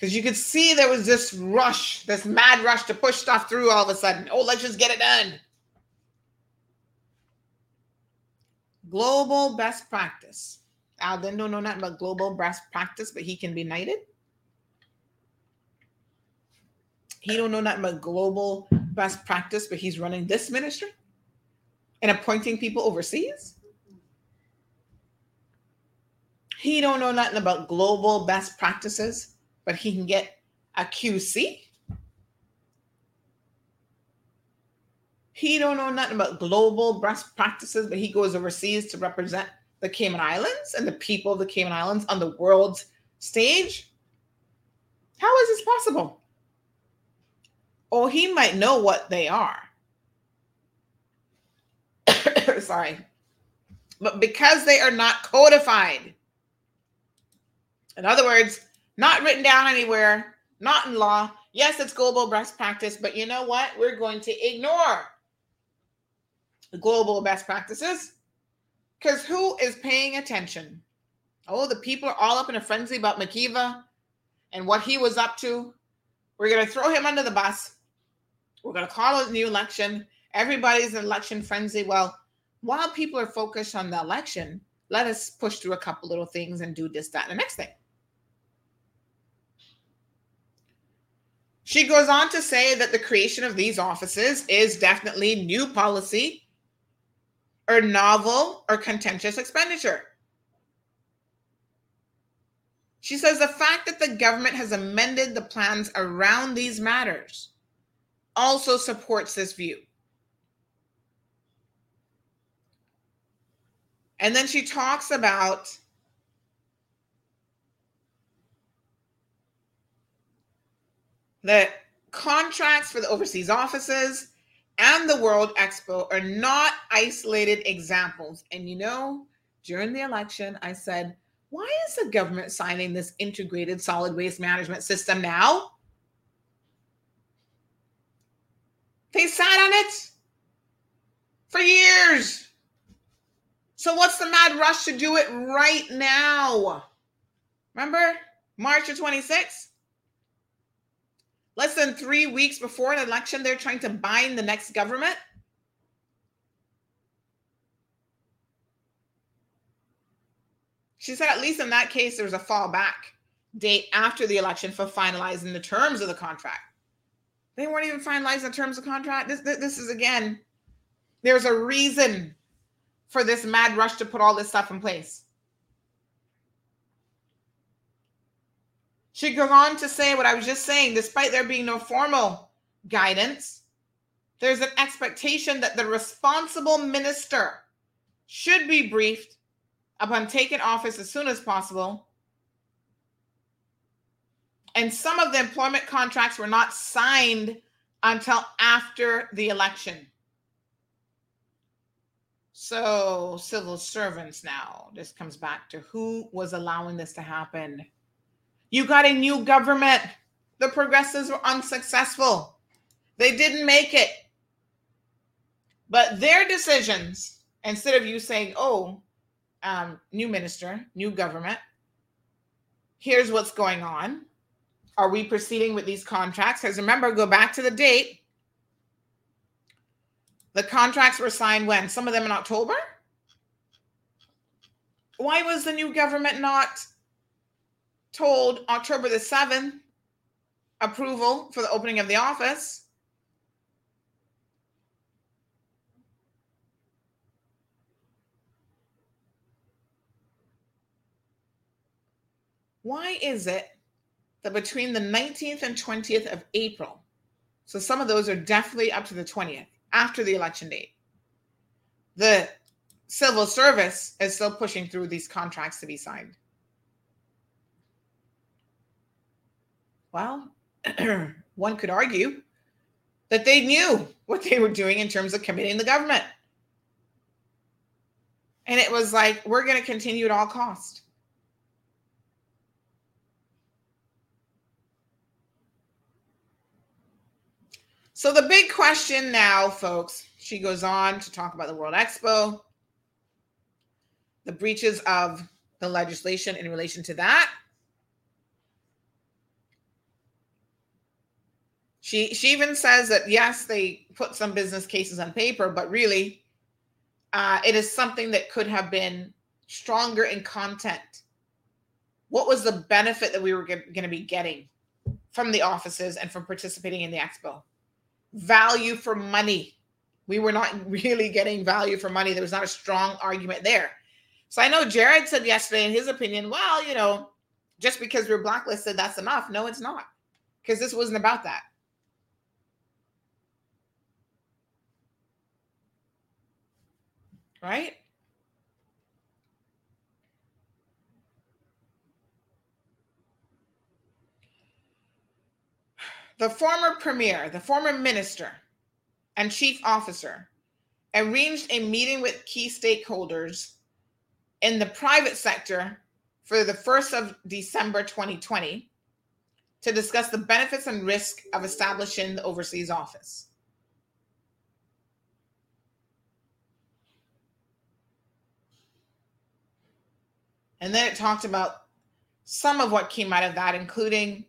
[SPEAKER 6] Because you could see there was this rush, this mad rush to push stuff through all of a sudden. Oh, let's just get it done. Global best practice. Alden don't know nothing about global best practice, but he can be knighted. He don't know nothing about global best practice, but he's running this ministry and appointing people overseas. He don't know nothing about global best practices, but he can get a QC. He don't know nothing about global best practices, but he goes overseas to represent the Cayman Islands and the people of the Cayman Islands on the world stage? How is this possible? Or he might know what they are. Sorry. But because they are not codified, in other words, not written down anywhere, not in law. Yes, it's global best practice, but you know what? We're going to ignore global best practices because who is paying attention? Oh, the people are all up in a frenzy about McKeeva and what he was up to. We're going to throw him under the bus. We're going to call a new election. Everybody's in election frenzy. Well, while people are focused on the election, let us push through a couple little things and do this, that, and the next thing. She goes on to say that the creation of these offices is definitely new policy or novel or contentious expenditure. She says the fact that the government has amended the plans around these matters also supports this view. And then she talks about the contracts for the overseas offices and the World Expo are not isolated examples. And you know, during the election, I said, why is the government signing this integrated solid waste management system now? They sat on it for years. So, what's the mad rush to do it right now? Remember March of 26? Less than three weeks before an election, they're trying to bind the next government. She said, at least in that case, there's a fallback date after the election for finalizing the terms of the contract. They weren't even finalizing the terms of contract. This, this, this is again, there's a reason for this mad rush to put all this stuff in place. She goes on to say what I was just saying, despite there being no formal guidance, there's an expectation that the responsible minister should be briefed upon taking office as soon as possible. And some of the employment contracts were not signed until after the election. So, civil servants now, this comes back to who was allowing this to happen. You got a new government. The progressives were unsuccessful, they didn't make it. But their decisions, instead of you saying, oh, um, new minister, new government. Here's what's going on. Are we proceeding with these contracts? Because remember, go back to the date. The contracts were signed when? Some of them in October? Why was the new government not told October the 7th approval for the opening of the office? why is it that between the 19th and 20th of April, so some of those are definitely up to the 20th after the election date, the civil service is still pushing through these contracts to be signed? Well, one could argue that they knew what they were doing in terms of committing the government. And it was like, we're going to continue at all cost. So the big question now, folks, she goes on to talk about the World Expo, the breaches of the legislation in relation to that. She she even says that yes, they put some business cases on paper, but really, uh, it is something that could have been stronger in content. What was the benefit that we were going to be getting from the offices and from participating in the expo? value for money. We were not really getting value for money. There was not a strong argument there. So I know Jared said yesterday, in his opinion, well, you know, just because we're blacklisted, that's enough. No, it's not, because this wasn't about that. Right? The former premier, the former minister and chief officer arranged a meeting with key stakeholders in the private sector for the 1st of December 2020 to discuss the benefits and risk of establishing the overseas office. And then it talked about some of what came out of that, including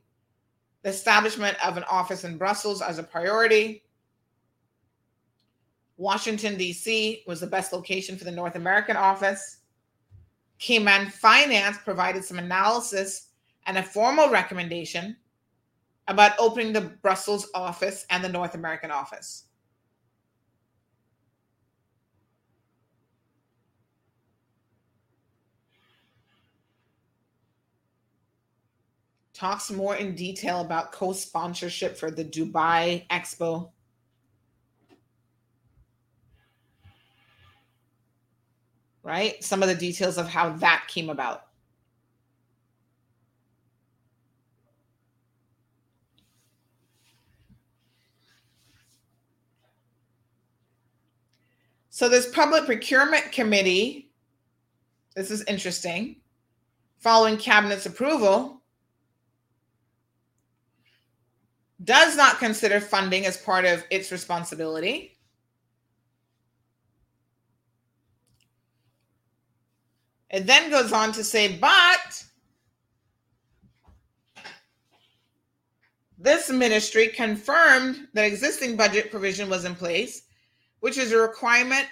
[SPEAKER 6] the establishment of an office in Brussels as a priority. Washington, D.C. was the best location for the North American office. Cayman Finance provided some analysis and a formal recommendation about opening the Brussels office and the North American office. Talks more in detail about co sponsorship for the Dubai Expo. Right? Some of the details of how that came about. So this public procurement committee, this is interesting. Following cabinet's approval, does not consider funding as part of its responsibility. It then goes on to say, but this ministry confirmed that existing budget provision was in place which is a requirement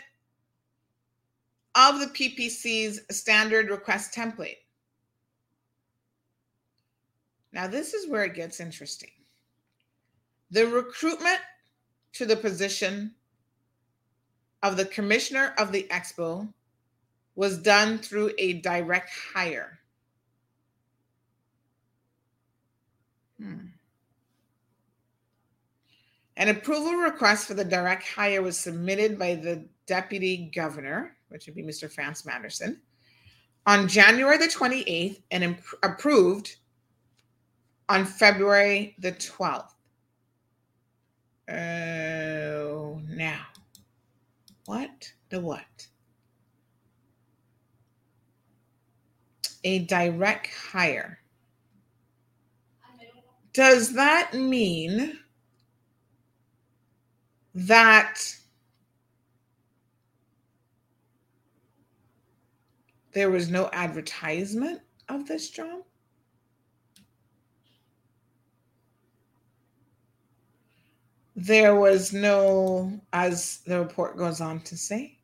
[SPEAKER 6] of the PPC's standard request template. Now, this is where it gets interesting. The recruitment to the position of the commissioner of the expo was done through a direct hire. Hmm. An approval request for the direct hire was submitted by the deputy governor, which would be Mr. Franz Manderson, on January the 28th and imp- approved on February the 12th. Oh, now, what the what? A direct hire. Does that mean that there was no advertisement of this job. There was no, as the report goes on to say,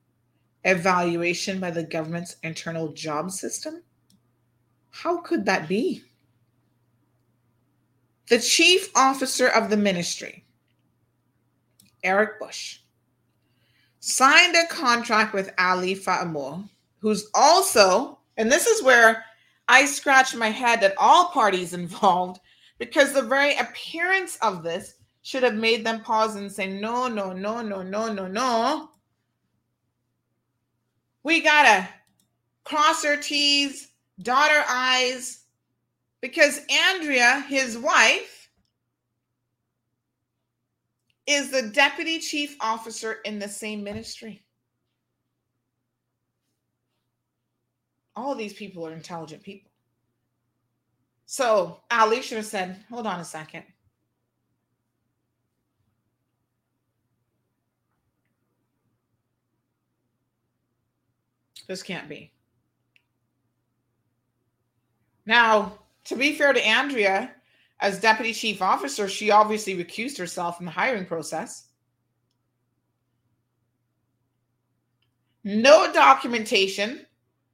[SPEAKER 6] evaluation by the government's internal job system. How could that be? The chief officer of the ministry Eric Bush, signed a contract with Ali Fa'amoe, who's also, and this is where I scratch my head at all parties involved, because the very appearance of this should have made them pause and say, no, no, no, no, no, no, no. We gotta cross our T's, dot our I's, because Andrea, his wife, is the deputy chief officer in the same ministry. All these people are intelligent people. So Ali should have said, hold on a second. This can't be. Now, to be fair to Andrea, as deputy chief officer, she obviously recused herself from the hiring process. No documentation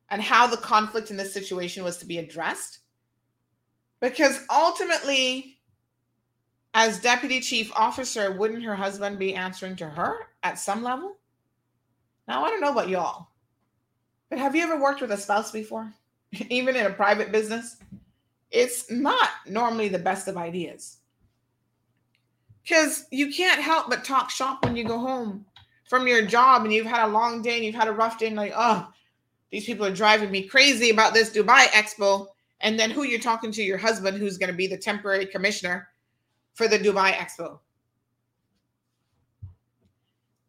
[SPEAKER 6] on how the conflict in this situation was to be addressed. Because ultimately, as deputy chief officer, wouldn't her husband be answering to her at some level? Now, I don't know about y'all, but have you ever worked with a spouse before, even in a private business? it's not normally the best of ideas. Because you can't help but talk shop when you go home from your job and you've had a long day and you've had a rough day and like, oh, these people are driving me crazy about this Dubai Expo. And then who you're talking to, your husband, who's going to be the temporary commissioner for the Dubai Expo.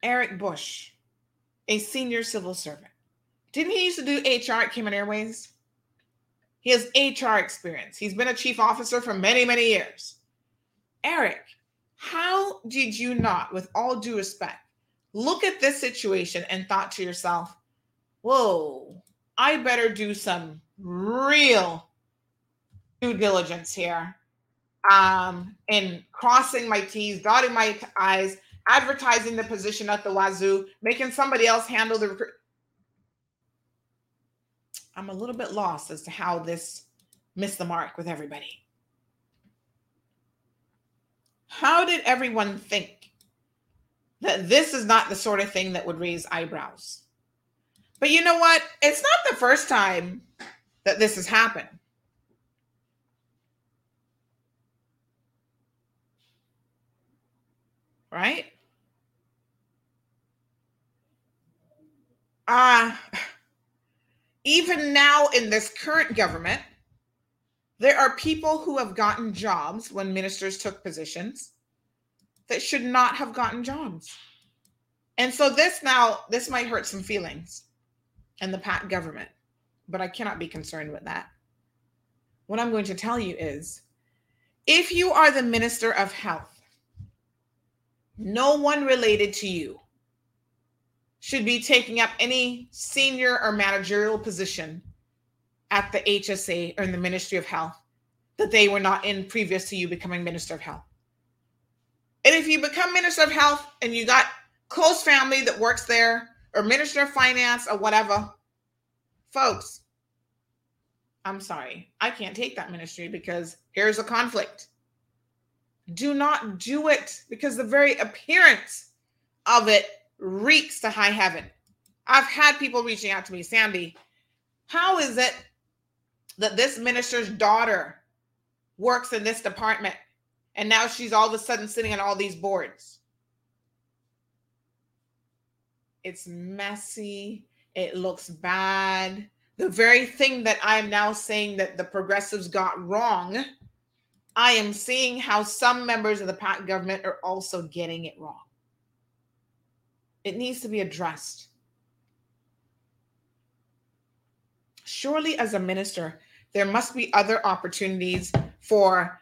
[SPEAKER 6] Eric Bush, a senior civil servant. Didn't he used to do HR at Cayman Airways? He has HR experience. He's been a chief officer for many, many years. Eric, how did you not, with all due respect, look at this situation and thought to yourself, whoa, I better do some real due diligence here um, in crossing my T's, dotting my I's, advertising the position at the wazoo, making somebody else handle the. I'm a little bit lost as to how this missed the mark with everybody. How did everyone think that this is not the sort of thing that would raise eyebrows? But you know what? It's not the first time that this has happened. Right? Uh, even now in this current government, there are people who have gotten jobs when ministers took positions that should not have gotten jobs. And so this now, this might hurt some feelings in the PACT government, but I cannot be concerned with that. What I'm going to tell you is if you are the minister of health, no one related to you should be taking up any senior or managerial position at the HSA or in the Ministry of Health that they were not in previous to you becoming Minister of Health. And if you become Minister of Health and you got close family that works there or Minister of Finance or whatever, folks, I'm sorry, I can't take that ministry because here's a conflict. Do not do it because the very appearance of it reeks to high heaven. I've had people reaching out to me, Sandy, how is it that this minister's daughter works in this department and now she's all of a sudden sitting on all these boards? It's messy. It looks bad. The very thing that I am now saying that the progressives got wrong, I am seeing how some members of the PACT government are also getting it wrong. It needs to be addressed. Surely, as a minister, there must be other opportunities for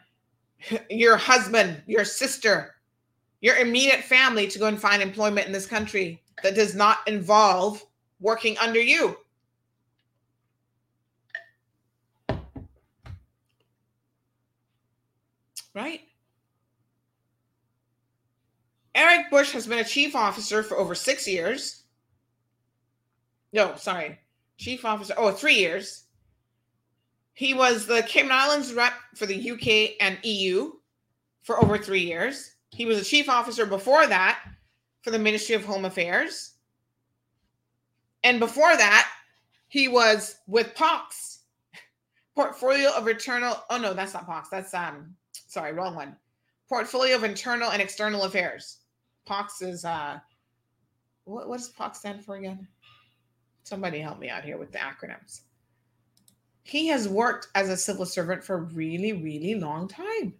[SPEAKER 6] your husband, your sister, your immediate family to go and find employment in this country that does not involve working under you. Right? Eric Bush has been a chief officer for over six years. No, sorry, chief officer. Oh, three years. He was the Cayman Islands rep for the UK and EU for over three years. He was a chief officer before that for the Ministry of Home Affairs. And before that, he was with POX, Portfolio of Internal. Oh no, that's not POX. That's um, sorry, wrong one. Portfolio of Internal and External Affairs. POX is uh what, what does POX stand for again? Somebody help me out here with the acronyms. He has worked as a civil servant for a really, really long time.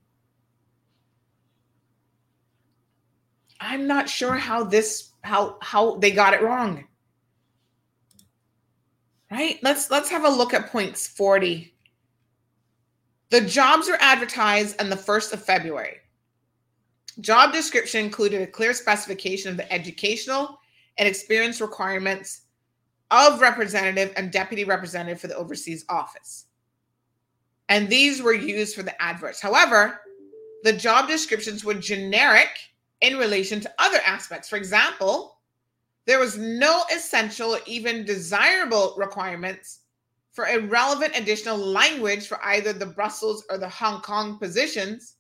[SPEAKER 6] I'm not sure how this how how they got it wrong. Right? Let's let's have a look at points 40. The jobs are advertised on the 1st of February. Job description included a clear specification of the educational and experience requirements of representative and deputy representative for the overseas office. And these were used for the adverts. However, the job descriptions were generic in relation to other aspects. For example, there was no essential or even desirable requirements for a relevant additional language for either the Brussels or the Hong Kong positions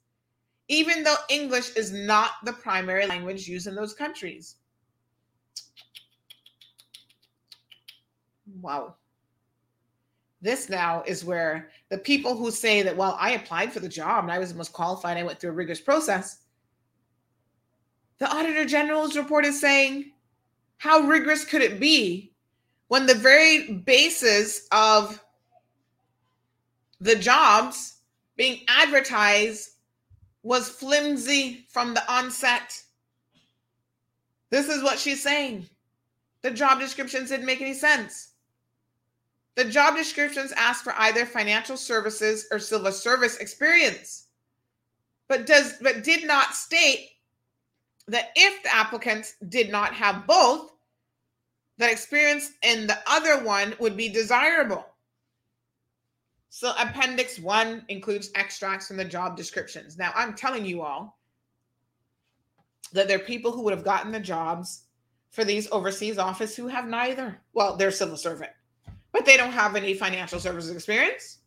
[SPEAKER 6] even though English is not the primary language used in those countries. Wow. This now is where the people who say that, well, I applied for the job and I was the most qualified, I went through a rigorous process. The Auditor General's report is saying, how rigorous could it be when the very basis of the jobs being advertised was flimsy from the onset. This is what she's saying. The job descriptions didn't make any sense. The job descriptions asked for either financial services or civil service experience, but does but did not state that if the applicants did not have both, that experience in the other one would be desirable. So, Appendix 1 includes extracts from the job descriptions. Now, I'm telling you all that there are people who would have gotten the jobs for these overseas office who have neither. Well, they're civil servant, but they don't have any financial services experience.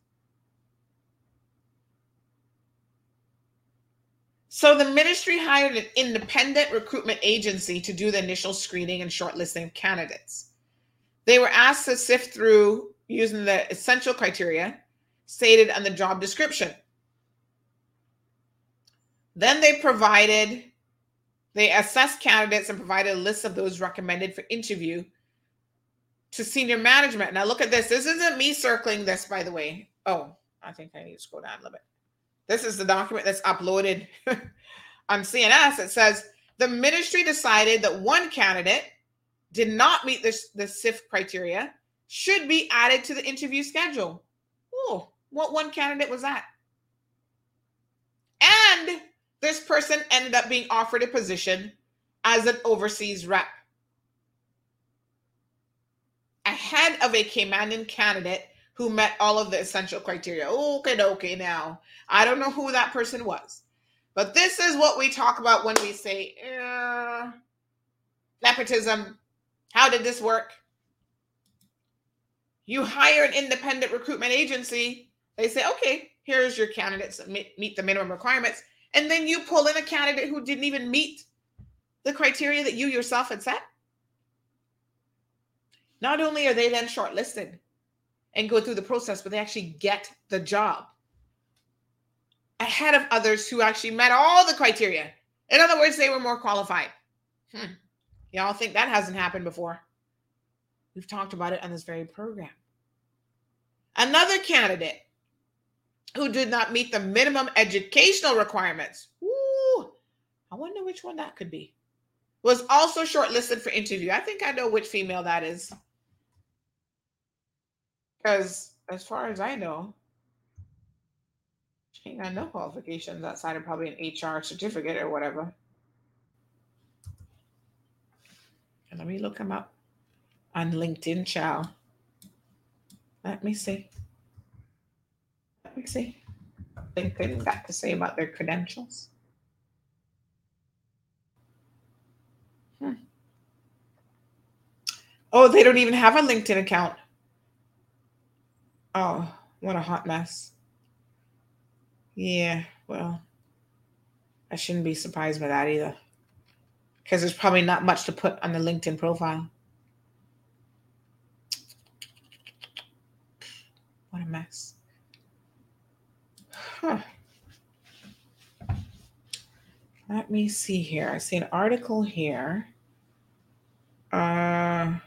[SPEAKER 6] So the ministry hired an independent recruitment agency to do the initial screening and shortlisting of candidates. They were asked to sift through using the essential criteria stated on the job description. Then they provided, they assessed candidates and provided a list of those recommended for interview to senior management. Now look at this. This isn't me circling this, by the way. Oh, I think I need to scroll down a little bit. This is the document that's uploaded on CNS. It says the ministry decided that one candidate did not meet the, the SIF criteria should be added to the interview schedule. What one candidate was that? And this person ended up being offered a position as an overseas rep ahead of a Caymanian candidate who met all of the essential criteria. Okay, okay, now I don't know who that person was, but this is what we talk about when we say uh, nepotism. How did this work? You hire an independent recruitment agency. They say, okay, here's your candidates meet the minimum requirements. And then you pull in a candidate who didn't even meet the criteria that you yourself had set. Not only are they then shortlisted and go through the process, but they actually get the job ahead of others who actually met all the criteria. In other words, they were more qualified. Hmm. Y'all think that hasn't happened before? We've talked about it on this very program. Another candidate who did not meet the minimum educational requirements. Ooh, I wonder which one that could be. Was also shortlisted for interview. I think I know which female that is. Because as far as I know, she ain't got no qualifications outside of probably an HR certificate or whatever. And let me look him up on LinkedIn, child. Let me see. Let me see. LinkedIn got to say about their credentials. Hmm. Oh, they don't even have a LinkedIn account. Oh, what a hot mess. Yeah, well, I shouldn't be surprised by that either. Because there's probably not much to put on the LinkedIn profile. What a mess. Huh. Let me see here. I see an article here. Uh,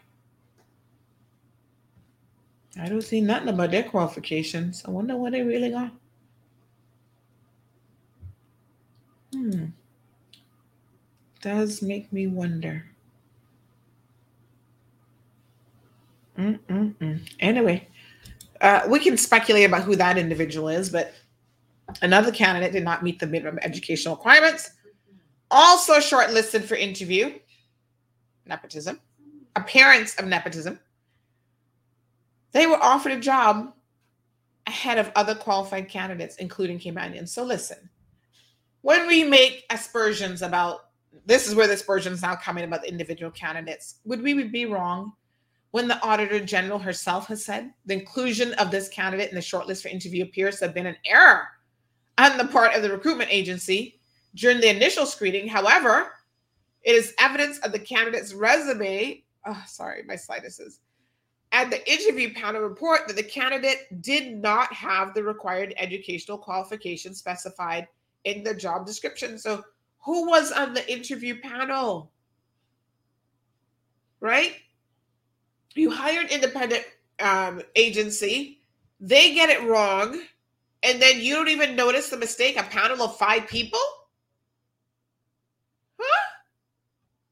[SPEAKER 6] I don't see nothing about their qualifications. I wonder what they really got. Hmm. Does make me wonder. Mm-mm-mm. Anyway, uh, we can speculate about who that individual is, but another candidate did not meet the minimum educational requirements. Also shortlisted for interview. Nepotism. Appearance of nepotism. They were offered a job ahead of other qualified candidates, including Caymanians. So listen, when we make aspersions about this is where the aspersions now coming about the individual candidates, would we be wrong when the auditor general herself has said the inclusion of this candidate in the shortlist for interview appears to have been an error on the part of the recruitment agency during the initial screening. However, it is evidence of the candidate's resume. Oh, sorry, my sinuses and the interview panel report that the candidate did not have the required educational qualifications specified in the job description. So, who was on the interview panel? Right? You hired independent um, agency, they get it wrong, and then you don't even notice the mistake. A panel of five people? Huh?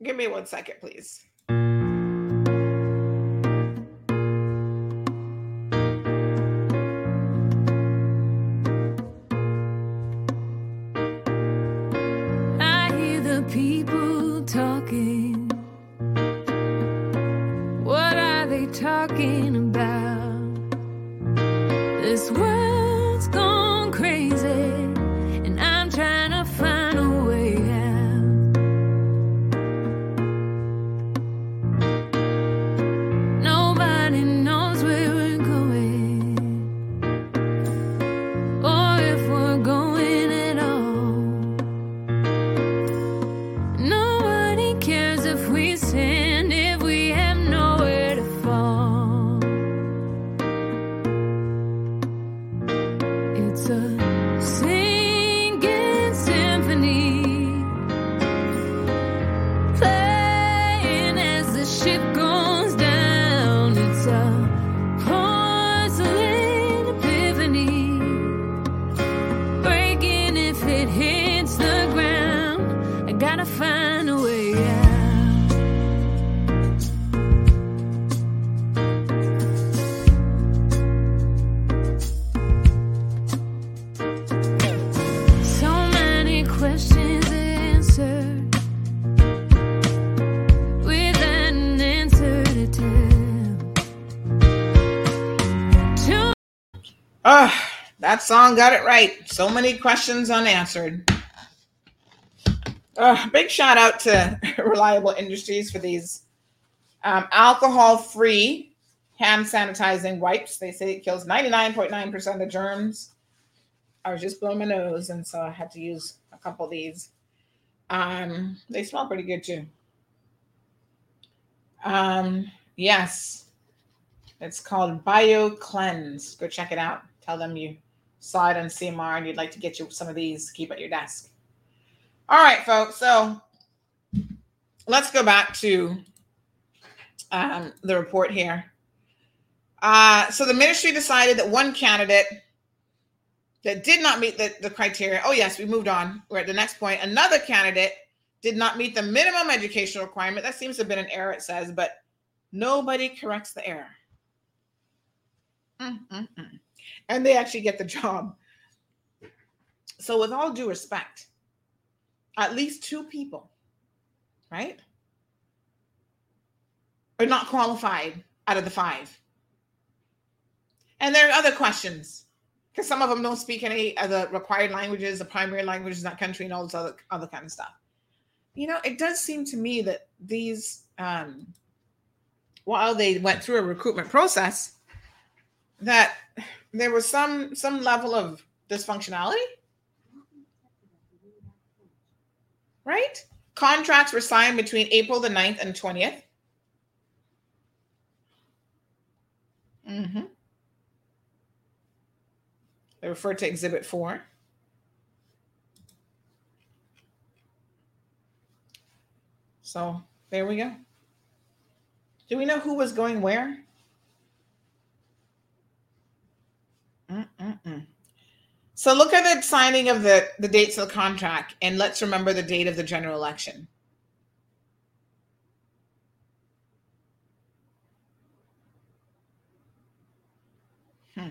[SPEAKER 6] Give me one second, please. gotta find a way yeah. So many questions answered. Ah, that song got it right. So many questions unanswered. Uh, big shout out to Reliable Industries for these um, alcohol free hand sanitizing wipes. They say it kills 99.9% of germs. I was just blowing my nose, and so I had to use a couple of these. Um, they smell pretty good too. Um, yes, it's called Bio Cleanse. Go check it out. Tell them you saw it on CMR and you'd like to get you some of these to keep at your desk. All right, folks. So let's go back to um, the report here. Uh, so the ministry decided that one candidate that did not meet the, the criteria. Oh, yes, we moved on. We're at the next point. Another candidate did not meet the minimum educational requirement. That seems to have been an error, it says, but nobody corrects the error. Mm-mm-mm. And they actually get the job. So, with all due respect, at least two people, right, are not qualified out of the five. And there are other questions because some of them don't speak any of the required languages, the primary languages in that country, and all this other other kind of stuff. You know, it does seem to me that these, um, while they went through a recruitment process, that there was some some level of dysfunctionality right? Contracts were signed between april the 9th and 20th mm-hmm. they refer to exhibit 4 so there we go. Do we know who was going where? Mm-mm-mm. So look at the signing of the, the dates of the contract, and let's remember the date of the general election. Hmm.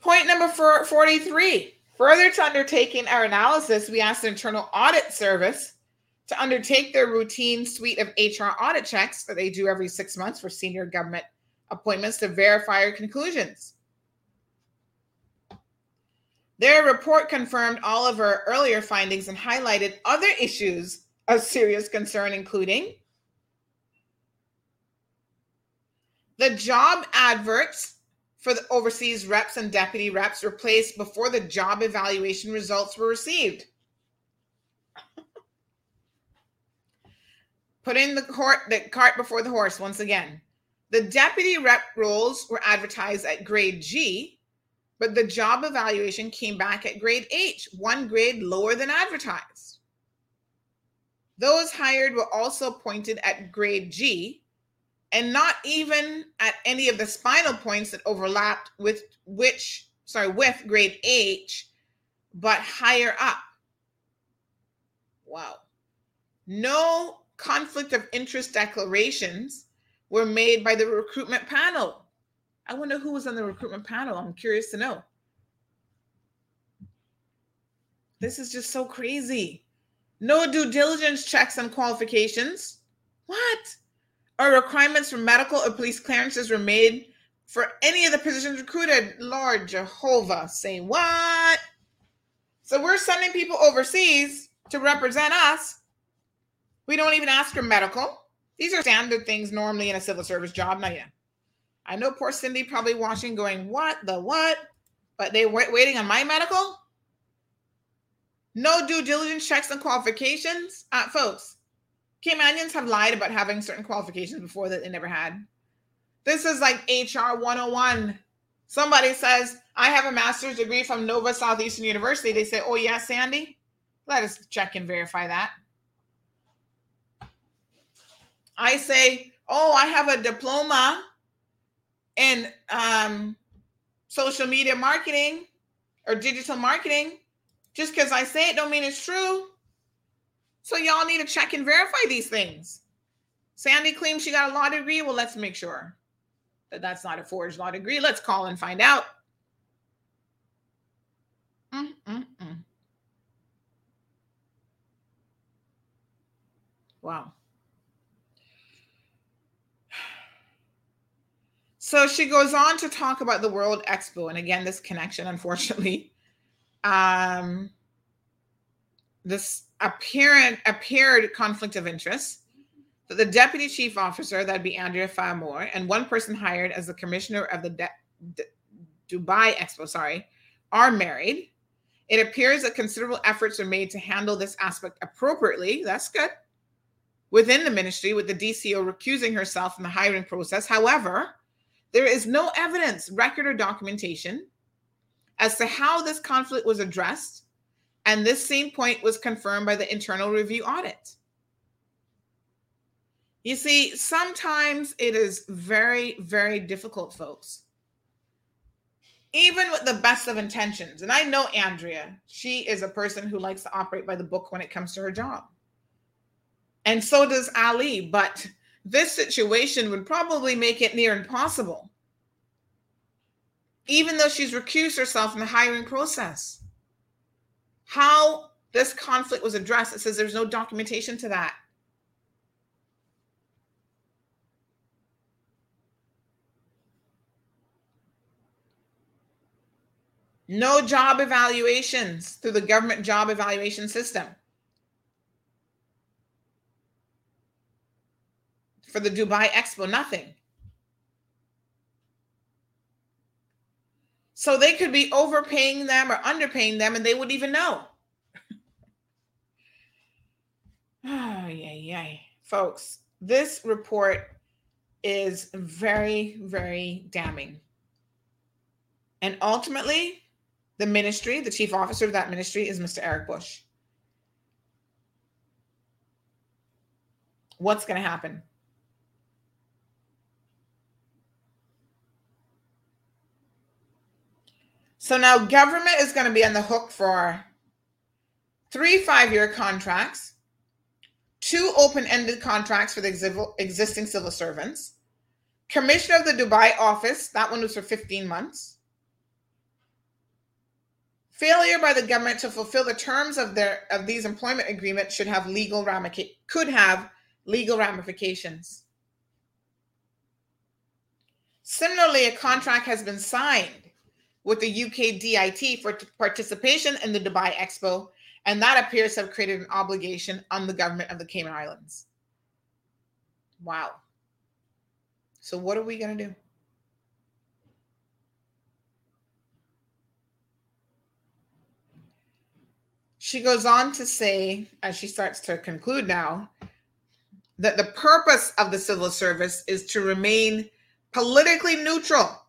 [SPEAKER 6] Point number 43. Further to undertaking our analysis, we asked the Internal Audit Service to undertake their routine suite of HR audit checks that they do every six months for senior government appointments to verify our conclusions. Their report confirmed all of our earlier findings and highlighted other issues of serious concern, including the job adverts for the overseas reps and deputy reps were placed before the job evaluation results were received. putting the cart, the cart before the horse once again. The deputy rep roles were advertised at grade G, but the job evaluation came back at grade H, one grade lower than advertised. Those hired were also appointed at grade G and not even at any of the spinal points that overlapped with which, sorry, with grade H, but higher up. Wow. No conflict of interest declarations were made by the recruitment panel. I wonder who was on the recruitment panel. I'm curious to know. This is just so crazy. No due diligence checks on qualifications. What? Or requirements for medical or police clearances were made for any of the positions recruited. Lord Jehovah, say what? So we're sending people overseas to represent us we don't even ask for medical. These are standard things normally in a civil service job. Now, yeah, I know poor Cindy probably watching, going, "What the what?" But they were waiting on my medical. No due diligence checks and qualifications, uh, folks. Caymanians have lied about having certain qualifications before that they never had. This is like HR 101. Somebody says, I have a master's degree from Nova Southeastern University. They say, Oh, yeah, Sandy. Let us check and verify that. I say, oh, I have a diploma in um, social media marketing or digital marketing, just because I say it don't mean it's true. So y'all need to check and verify these things. Sandy claims she got a law degree. Well, let's make sure that that's not a forged law degree. Let's call and find out. Mm-mm-mm. Wow. So she goes on to talk about the World Expo, and again, this connection, unfortunately, um, this apparent appeared conflict of interest. That the deputy chief officer, that'd be Andrea Fa'amoe, and one person hired as the commissioner of the De- De- Dubai Expo, sorry, are married. It appears that considerable efforts are made to handle this aspect appropriately. That's good. Within the ministry, with the DCO recusing herself from the hiring process. However, there is no evidence, record, or documentation as to how this conflict was addressed. And this same point was confirmed by the internal review audit. You see, sometimes it is very, very difficult, folks. Even with the best of intentions. And I know Andrea, she is a person who likes to operate by the book when it comes to her job. And so does Ali. But this situation would probably make it near impossible, even though she's recused herself in the hiring process. How this conflict was addressed, it says there's no documentation to that. No job evaluations through the government job evaluation system. For the Dubai Expo, nothing. So they could be overpaying them or underpaying them and they wouldn't even know. oh, yeah, yeah. Folks, this report is very, very damning. And ultimately, the ministry, the chief officer of that ministry is Mr. Eric Bush. What's going to happen? So now government is going to be on the hook for three five year contracts, two open ended contracts for the existing civil servants, commissioner of the Dubai office, that one was for 15 months Failure by the government to fulfill the terms of their of these employment agreements should have legal ramific- could have legal ramifications. Similarly, a contract has been signed with the UK DIT for t- participation in the Dubai Expo, and that appears to have created an obligation on the government of the Cayman Islands. Wow. So, what are we going to do? She goes on to say, as she starts to conclude now, that the purpose of the civil service is to remain politically neutral,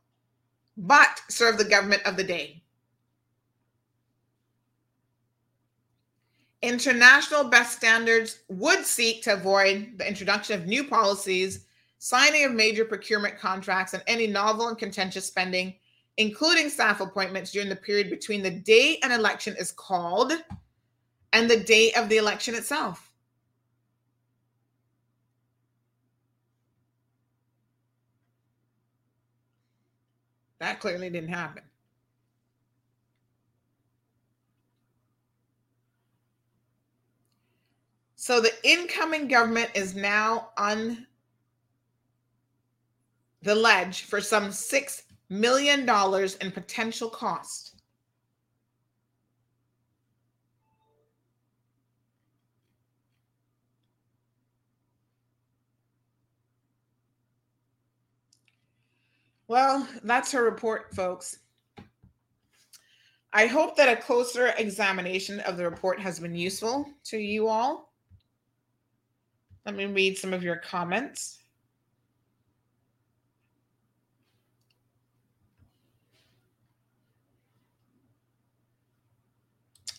[SPEAKER 6] but serve the government of the day. International best standards would seek to avoid the introduction of new policies, signing of major procurement contracts, and any novel and contentious spending, including staff appointments during the period between the day an election is called and the date of the election itself. That clearly didn't happen. So the incoming government is now on the ledge for some $6 million in potential cost. Well, that's her report, folks. I hope that a closer examination of the report has been useful to you all. Let me read some of your comments.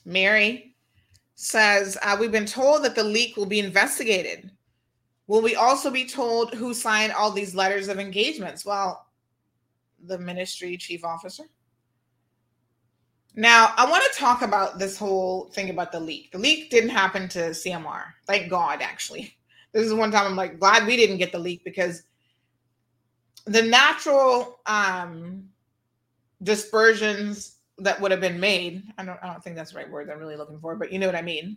[SPEAKER 6] Mary says, uh, We've been told that the leak will be investigated. Will we also be told who signed all these letters of engagements? Well, the ministry chief officer. Now, I want to talk about this whole thing about the leak. The leak didn't happen to CMR. Thank God, actually. This is one time I'm like, glad we didn't get the leak because the natural um, dispersions that would have been made, I don't, I don't think that's the right word I'm really looking for, but you know what I mean,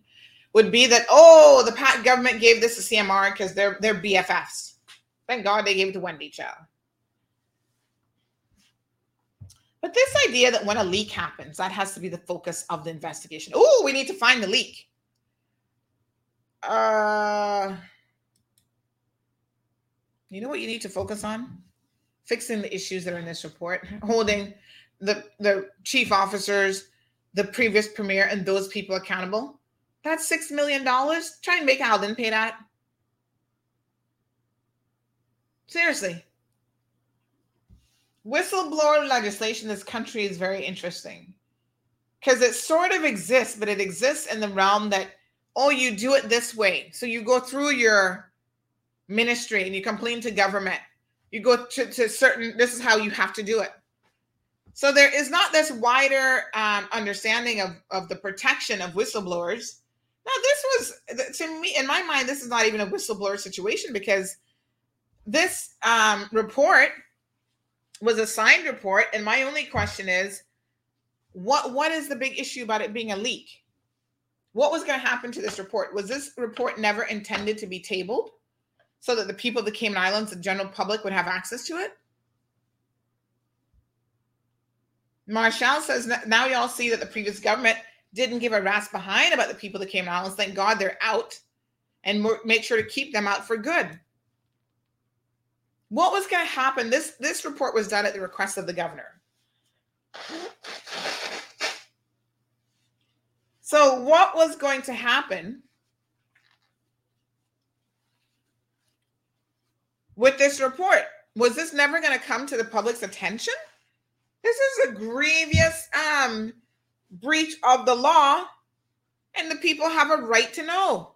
[SPEAKER 6] would be that, oh, the PACT government gave this to CMR because they're, they're BFFs. Thank God they gave it to Wendy Chow. But this idea that when a leak happens, that has to be the focus of the investigation. Oh, we need to find the leak. Uh, you know what you need to focus on? Fixing the issues that are in this report, holding the the chief officers, the previous premier, and those people accountable. That's six million dollars. Try and make Alden pay that. Seriously. Whistleblower legislation in this country is very interesting because it sort of exists, but it exists in the realm that, oh, you do it this way. So you go through your ministry and you complain to government. You go to, to certain, this is how you have to do it. So there is not this wider um, understanding of, of the protection of whistleblowers. Now, this was, to me, in my mind, this is not even a whistleblower situation because this um, report was a signed report, and my only question is, what what is the big issue about it being a leak? What was going to happen to this report? Was this report never intended to be tabled so that the people of the Cayman Islands, the general public, would have access to it? Marshall says now y'all see that the previous government didn't give a rat's behind about the people of the Cayman Islands. Thank God they're out and make sure to keep them out for good what was going to happen? This this report was done at the request of the governor. So what was going to happen with this report? Was this never going to come to the public's attention? This is a grievous um breach of the law and the people have a right to know.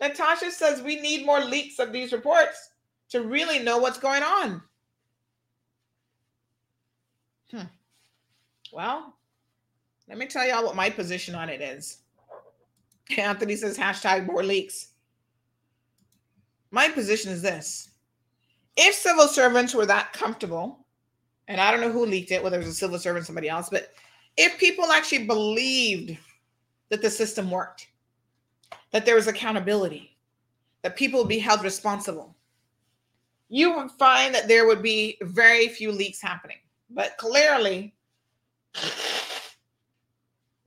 [SPEAKER 6] Natasha says we need more leaks of these reports to really know what's going on. Hmm. Well, let me tell y'all what my position on it is. Anthony says hashtag more leaks. My position is this. If civil servants were that comfortable, and I don't know who leaked it, whether it was a civil servant, somebody else, but if people actually believed that the system worked, that there was accountability, that people would be held responsible, you would find that there would be very few leaks happening. But clearly,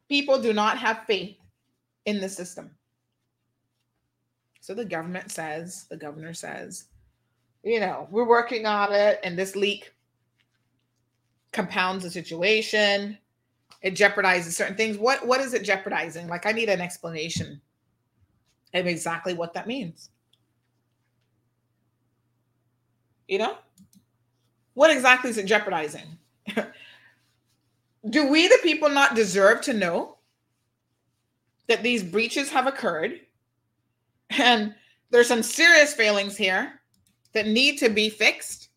[SPEAKER 6] people do not have faith in the system. So the government says, the governor says, you know, we're working on it, and this leak compounds the situation. It jeopardizes certain things. What what is it jeopardizing? Like, I need an explanation of exactly what that means. You know? What exactly is it jeopardizing? Do we, the people, not deserve to know that these breaches have occurred? And there's some serious failings here that need to be fixed.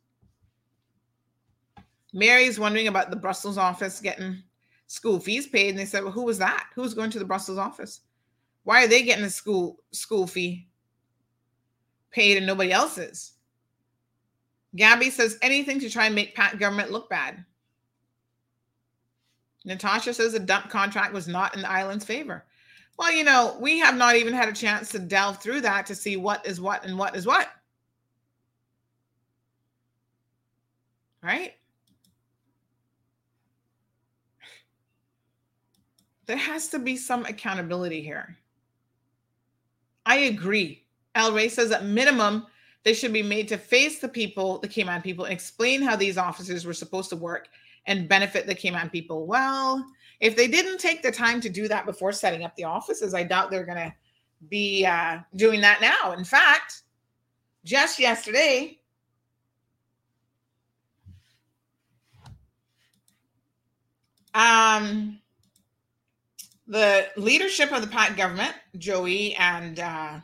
[SPEAKER 6] Mary's wondering about the Brussels office getting school fees paid. And they said, Well, who was that? Who's going to the Brussels office? Why are they getting the school school fee paid and nobody else is? Gabby says anything to try and make PACT government look bad. Natasha says the dump contract was not in the island's favor. Well, you know, we have not even had a chance to delve through that to see what is what and what is what. Right? There has to be some accountability here. I agree. El Rey says at minimum, they should be made to face the people, the Cayman people, and explain how these officers were supposed to work and benefit the Cayman people. Well, if they didn't take the time to do that before setting up the offices, I doubt they're going to be uh, doing that now. In fact, just yesterday, um, the leadership of the PACT government, Joey and uh,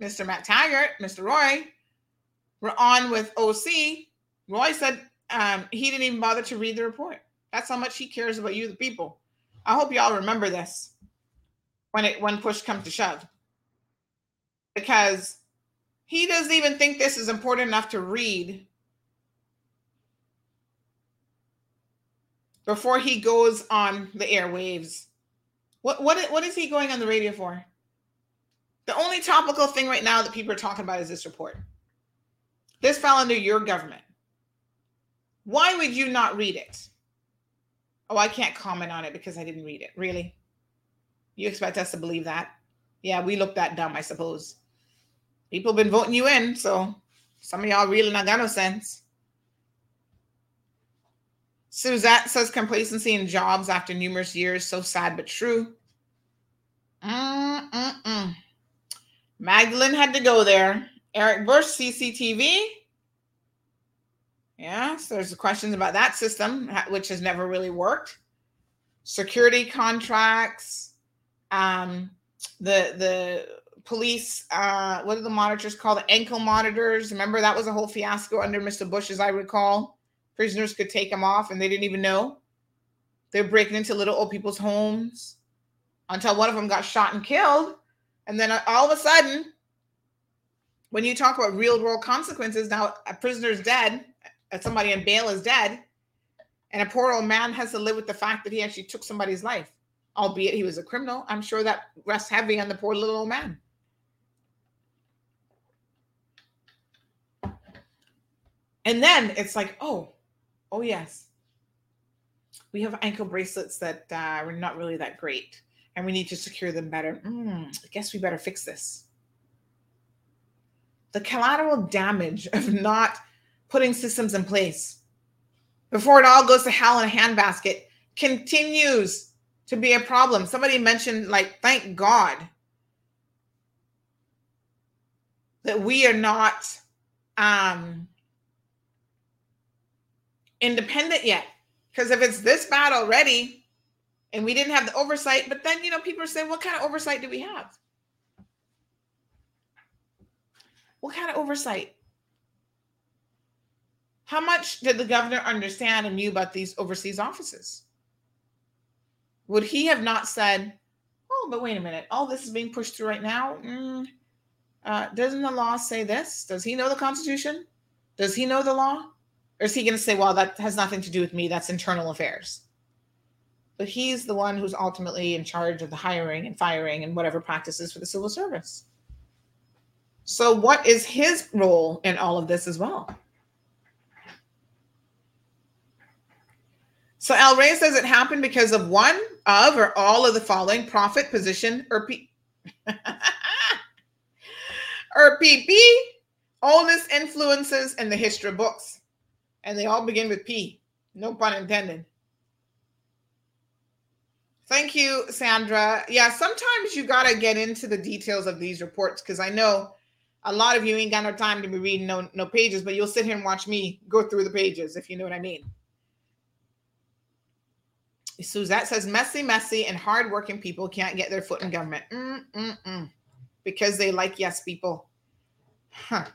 [SPEAKER 6] Mr. McTaggart, Mr. Roy, were on with OC. Roy said um, he didn't even bother to read the report. That's how much he cares about you, the people. I hope y'all remember this when it when push comes to shove, because he doesn't even think this is important enough to read before he goes on the airwaves. What what what is he going on the radio for? The only topical thing right now that people are talking about is this report. This fell under your government. Why would you not read it? Oh, I can't comment on it because I didn't read it. Really? You expect us to believe that? Yeah, we look that dumb, I suppose. People been voting you in, so some of y'all really not got no sense. Suzette says complacency in jobs after numerous years, so sad but true. Mm-mm-mm. Magdalene had to go there. Eric Bush, CCTV. Yeah, so there's questions about that system, which has never really worked. Security contracts, um, the the police, uh, what are the monitors called? The ankle monitors. Remember that was a whole fiasco under Mr. Bush, as I recall. Prisoners could take them off and they didn't even know. They're breaking into little old people's homes until one of them got shot and killed. And then all of a sudden, when you talk about real world consequences, now a prisoner's dead, uh, somebody in bail is dead, and a poor old man has to live with the fact that he actually took somebody's life, albeit he was a criminal. I'm sure that rests heavy on the poor little old man. And then it's like, oh, oh yes, we have ankle bracelets that uh, are not really that great, and we need to secure them better. Mm, I guess we better fix this the collateral damage of not putting systems in place before it all goes to hell in a handbasket continues to be a problem. Somebody mentioned, like, thank God that we are not um, independent yet. Because if it's this bad already and we didn't have the oversight, but then, you know, people are saying, what kind of oversight do we have? What kind of oversight? How much did the governor understand and knew about these overseas offices? Would he have not said, oh, but wait a minute, all this is being pushed through right now? Mm, uh, doesn't the law say this? Does he know the Constitution? Does he know the law? Or is he going to say, well, that has nothing to do with me? That's internal affairs. But he's the one who's ultimately in charge of the hiring and firing and whatever practices for the civil service. So, what is his role in all of this as well? So, Al Rey says it happened because of one of or all of the following profit, position, or P. or PP, oldest influences in the history books. And they all begin with P. No pun intended. Thank you, Sandra. Yeah, sometimes you got to get into the details of these reports because I know a lot of you ain't got no time to be reading no, no pages, but you'll sit here and watch me go through the pages, if you know what I mean. Suzette says messy, messy, and hardworking people can't get their foot in government. Mm-mm-mm. Because they like yes people. Huh.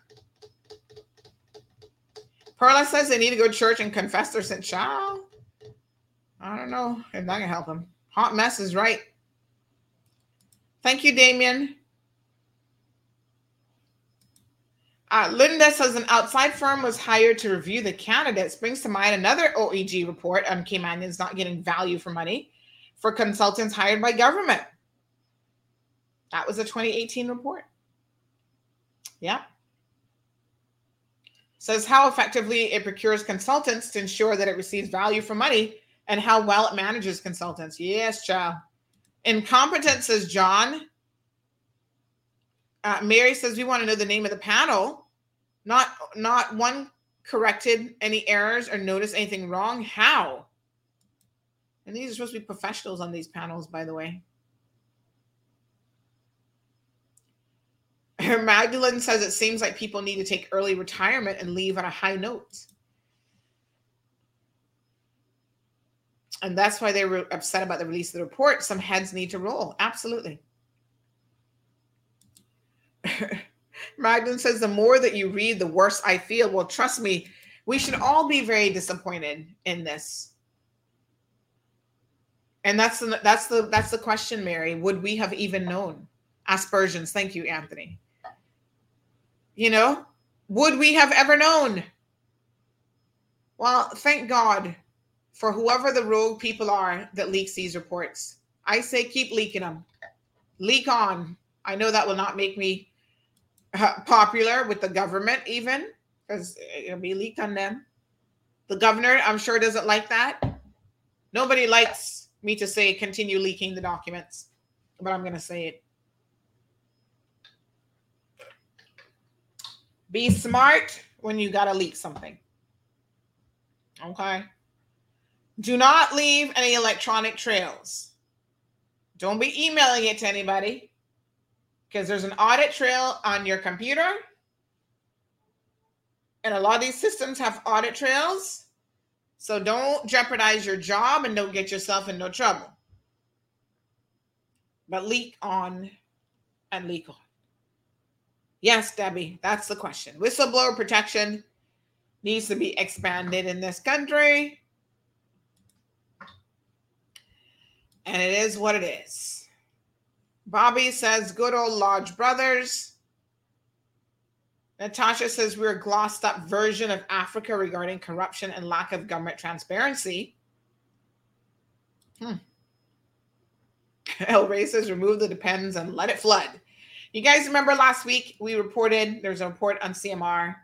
[SPEAKER 6] Perla says they need to go to church and confess their sin. Child, I don't know if that can help them. Hot mess is right. Thank you, Damien. Uh, Linda says an outside firm was hired to review the candidates. Brings to mind another OAG report on Caymanians not getting value for money for consultants hired by government. That was a 2018 report. Yeah. Says how effectively it procures consultants to ensure that it receives value for money and how well it manages consultants. Yes, child. Incompetent, says John. Uh, Mary says we want to know the name of the panel. Not not one corrected any errors or noticed anything wrong. How? And these are supposed to be professionals on these panels, by the way. Magdalene says it seems like people need to take early retirement and leave on a high note. And that's why they were upset about the release of the report. Some heads need to roll. Absolutely. Magdalene says, the more that you read, the worse I feel. Well, trust me, we should all be very disappointed in this. And that's the that's the that's the question, Mary. Would we have even known? Aspersions. Thank you, Anthony. You know, would we have ever known? Well, thank God for whoever the rogue people are that leaks these reports. I say keep leaking them. Leak on. I know that will not make me uh, popular with the government, even because it'll be leaked on them. The governor, I'm sure, doesn't like that. Nobody likes me to say continue leaking the documents, but I'm going to say it. Be smart when you got to leak something. Okay. Do not leave any electronic trails. Don't be emailing it to anybody because there's an audit trail on your computer. And a lot of these systems have audit trails. So don't jeopardize your job and don't get yourself in no trouble. But leak on and leak on. Yes, Debbie, that's the question. Whistleblower protection needs to be expanded in this country. And it is what it is. Bobby says, good old Lodge Brothers. Natasha says, we're a glossed up version of Africa regarding corruption and lack of government transparency. Hmm. El Ray says, remove the depends and let it flood. You guys remember last week we reported, there's a report on CMR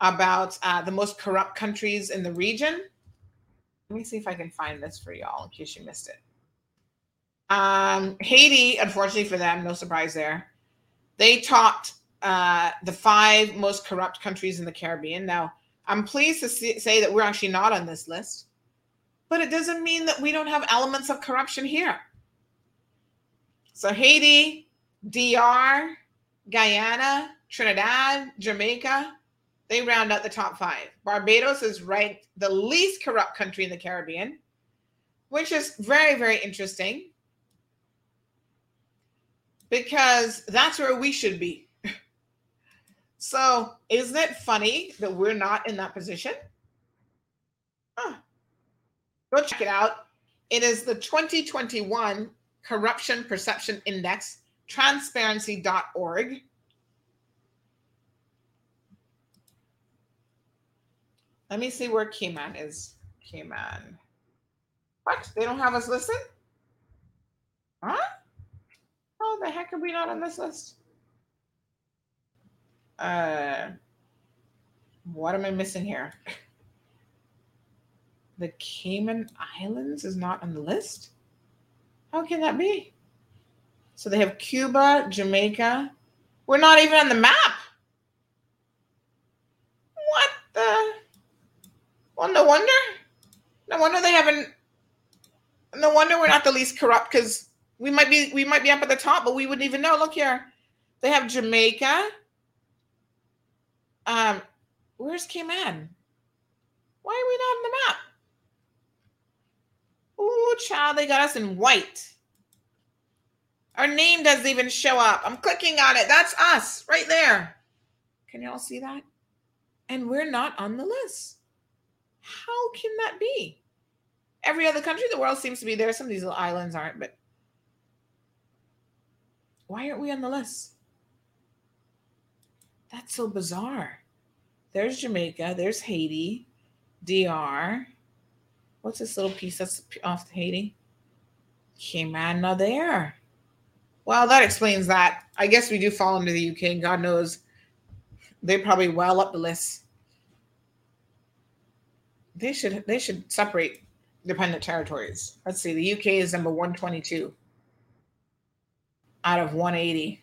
[SPEAKER 6] about uh, the most corrupt countries in the region. Let me see if I can find this for y'all in case you missed it. Um, Haiti, unfortunately for them, no surprise there. They topped uh, the five most corrupt countries in the Caribbean. Now, I'm pleased to see, say that we're actually not on this list, but it doesn't mean that we don't have elements of corruption here. So, Haiti, DR, Guyana, Trinidad, Jamaica, they round out the top five. Barbados is ranked the least corrupt country in the Caribbean, which is very, very interesting because that's where we should be. so, isn't it funny that we're not in that position? Huh. Go check it out. It is the 2021 Corruption Perception Index, transparency.org. Let me see where Cayman is. Cayman. What? They don't have us listed? Huh? How the heck are we not on this list? Uh, what am I missing here? The Cayman Islands is not on the list? How can that be? So they have Cuba, Jamaica. We're not even on the map. What the? Well, no wonder. No wonder they haven't. No wonder we're not the least corrupt because we might be we might be up at the top, but we wouldn't even know. Look here. They have Jamaica. Um, where's Cayman? Why are we not on the map? Ooh, child, they got us in white. Our name doesn't even show up. I'm clicking on it. That's us right there. Can y'all see that? And we're not on the list. How can that be? Every other country in the world seems to be there. Some of these little islands aren't, but why aren't we on the list? That's so bizarre. There's Jamaica, there's Haiti, DR. What's this little piece that's off Haiti? Cayman, not there. Well, that explains that. I guess we do fall into the UK, and God knows they probably well up the list. They should they should separate dependent territories. Let's see. The UK is number 122 out of 180.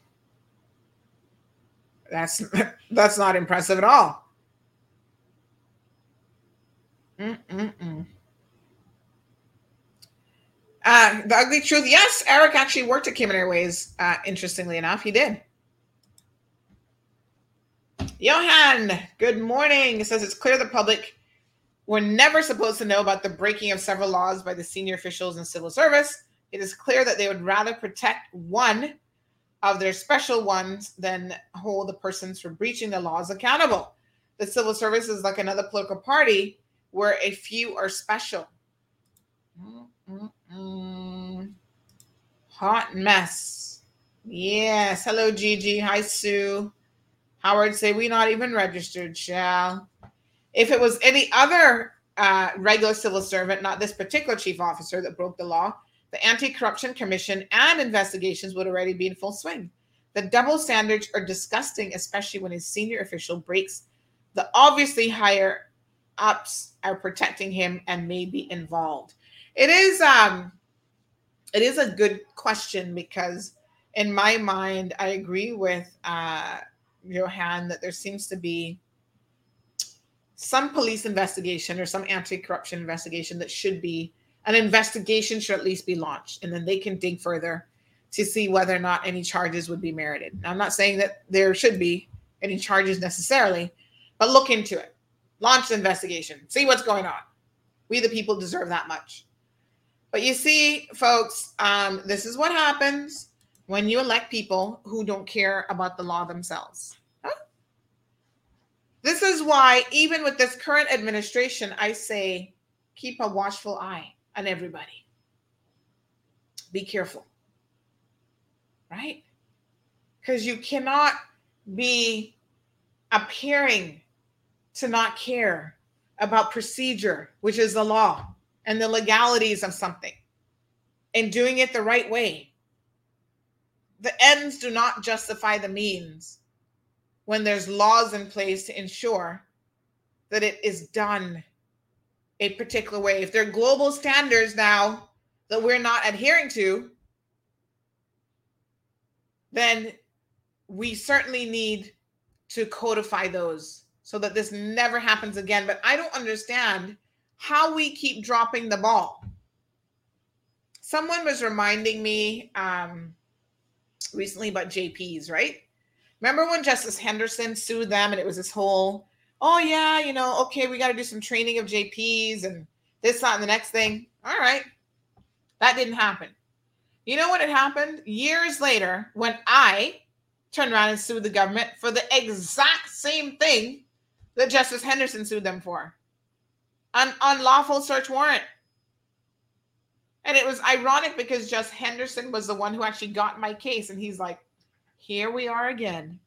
[SPEAKER 6] That's that's not impressive at all. Uh, the ugly truth. Yes, Eric actually worked at Cayman Airways. Uh, interestingly enough, he did. Johan, good morning. It says it's clear the public were never supposed to know about the breaking of several laws by the senior officials in civil service it is clear that they would rather protect one of their special ones than hold the persons for breaching the laws accountable. The civil service is like another political party where a few are special. Mm-mm-mm. Hot mess. Yes. Hello, Gigi. Hi, Sue. Howard say we not even registered, shall. If it was any other uh, regular civil servant, not this particular chief officer that broke the law, the Anti Corruption Commission and investigations would already be in full swing. The double standards are disgusting, especially when a senior official breaks the obviously higher ups are protecting him and may be involved? It is um it is a good question because in my mind, I agree with uh Johan that there seems to be some police investigation or some anti-corruption investigation that should be an investigation should at least be launched and then they can dig further to see whether or not any charges would be merited. Now, I'm not saying that there should be any charges necessarily, but look into it. Launch the investigation. See what's going on. We, the people, deserve that much. But you see, folks, um, this is what happens when you elect people who don't care about the law themselves. Huh? This is why, even with this current administration, I say keep a watchful eye on everybody. Be careful right? Because you cannot be appearing to not care about procedure, which is the law and the legalities of something, and doing it the right way. The ends do not justify the means when there's laws in place to ensure that it is done a particular way. If there are global standards now that we're not adhering to, then we certainly need to codify those so that this never happens again. But I don't understand how we keep dropping the ball. Someone was reminding me um, recently about JPs, right? Remember when Justice Henderson sued them and it was this whole, oh, yeah, you know, okay, we got to do some training of JPs and this, that, and the next thing. All right. That didn't happen. You know what had happened years later when I turned around and sued the government for the exact same thing that Justice Henderson sued them for an unlawful search warrant. And it was ironic because Justice Henderson was the one who actually got my case. And he's like, here we are again.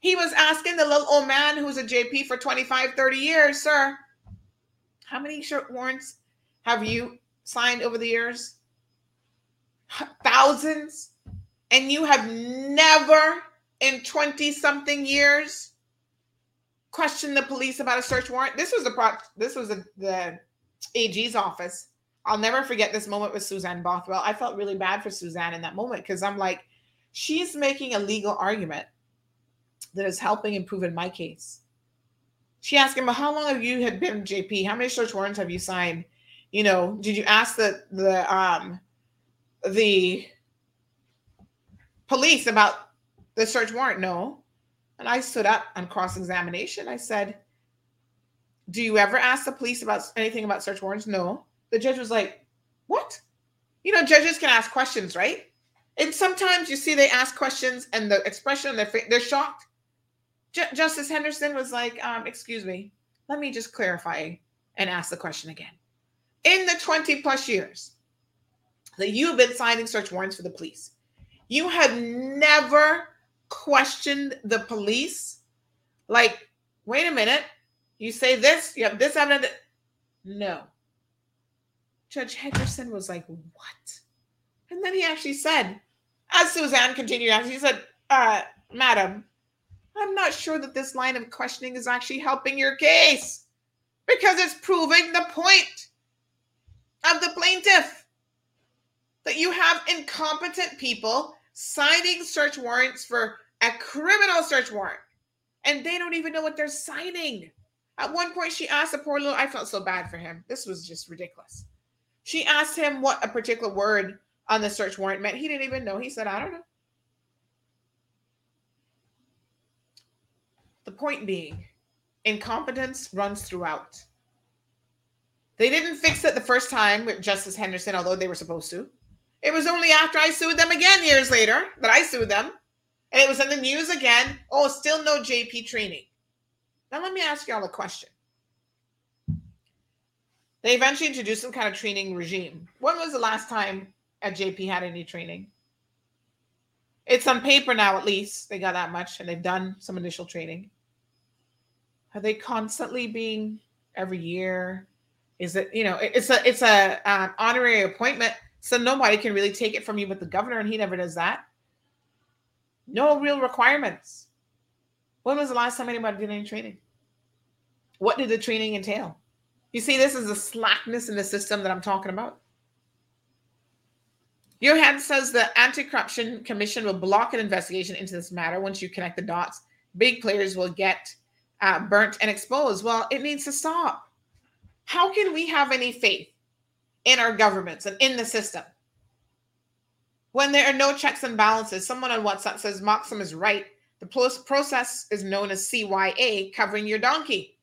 [SPEAKER 6] He was asking the little old man who's a JP for 25, 30 years, sir, how many search warrants have you signed over the years? thousands, and you have never in 20 something years questioned the police about a search warrant. This was the pro- this was a, the AG's office. I'll never forget this moment with Suzanne Bothwell. I felt really bad for Suzanne in that moment because I'm like, she's making a legal argument that is helping improve in my case. She asked him, "How long have you had been JP? How many search warrants have you signed? You know, did you ask the the um the police about the search warrant? No. And I stood up on cross examination. I said, Do you ever ask the police about anything about search warrants? No. The judge was like, What? You know, judges can ask questions, right? And sometimes you see they ask questions and the expression on their face, they're shocked. J- Justice Henderson was like, um, Excuse me, let me just clarify and ask the question again. In the 20 plus years that you have been signing search warrants for the police. You have never questioned the police. Like, wait a minute, you say this, you have this evidence. No. Judge Henderson was like, what? And then he actually said, as Suzanne continued, he said, uh, Madam, I'm not sure that this line of questioning is actually helping your case because it's proving the point of the plaintiff that you have incompetent people signing search warrants for a criminal search warrant and they don't even know what they're signing. At one point, she asked the poor little, I felt so bad for him. This was just ridiculous. She asked him what a particular word on the search warrant meant. He didn't even know. He said, I don't know. Point being, incompetence runs throughout. They didn't fix it the first time with Justice Henderson, although they were supposed to. It was only after I sued them again years later that I sued them. And it was in the news again. Oh, still no JP training. Now, let me ask y'all a question. They eventually introduced some kind of training regime. When was the last time a JP had any training? It's on paper now, at least. They got that much and they've done some initial training. Are they constantly being every year? Is it, you know, it's a it's a um, honorary appointment so nobody can really take it from you but the governor, and he never does that. No real requirements. When was the last time anybody did any training? What did the training entail? You see, this is the slackness in the system that I'm talking about. Johan says the Anti Corruption Commission will block an investigation into this matter once you connect the dots. Big players will get uh, burnt and exposed. Well, it needs to stop. How can we have any faith in our governments and in the system when there are no checks and balances? Someone on WhatsApp says Moxham is right. The process is known as CYA, covering your donkey.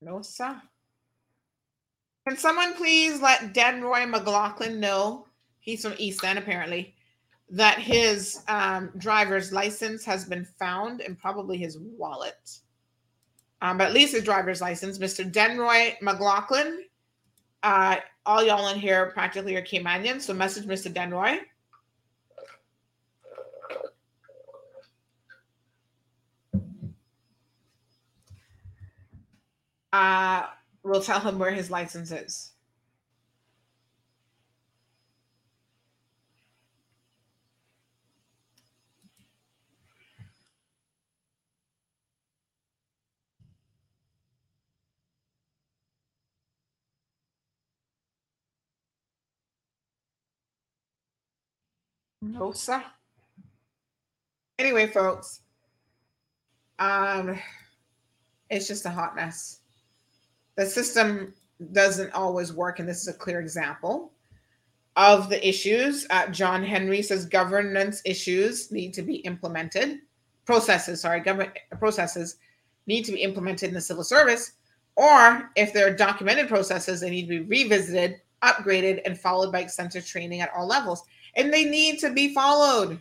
[SPEAKER 6] No, sir. Can someone please let Denroy McLaughlin know? He's from East End, apparently, that his um, driver's license has been found and probably his wallet. Um, but at least his driver's license, Mr. Denroy McLaughlin. Uh, all y'all in here practically are Caymanians, so message Mr. Denroy. Uh, we'll tell him where his license is. No, sir. Anyway, folks, um, it's just a hot mess the system doesn't always work, and this is a clear example of the issues. Uh, John Henry says governance issues need to be implemented. Processes, sorry, government processes need to be implemented in the civil service, or if there are documented processes, they need to be revisited, upgraded, and followed by extensive training at all levels. And they need to be followed.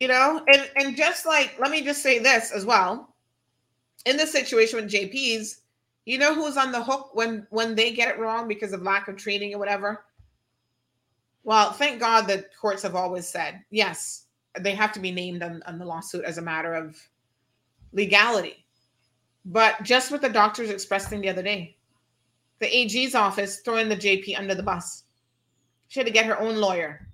[SPEAKER 6] you know and and just like let me just say this as well. In this situation with jps you know who's on the hook when when they get it wrong because of lack of training or whatever? Well thank god the courts have always said yes they have to be named on, on the lawsuit as a matter of legality but just what the doctors expressed thing the other day the ag's office throwing the jp under the bus she had to get her own lawyer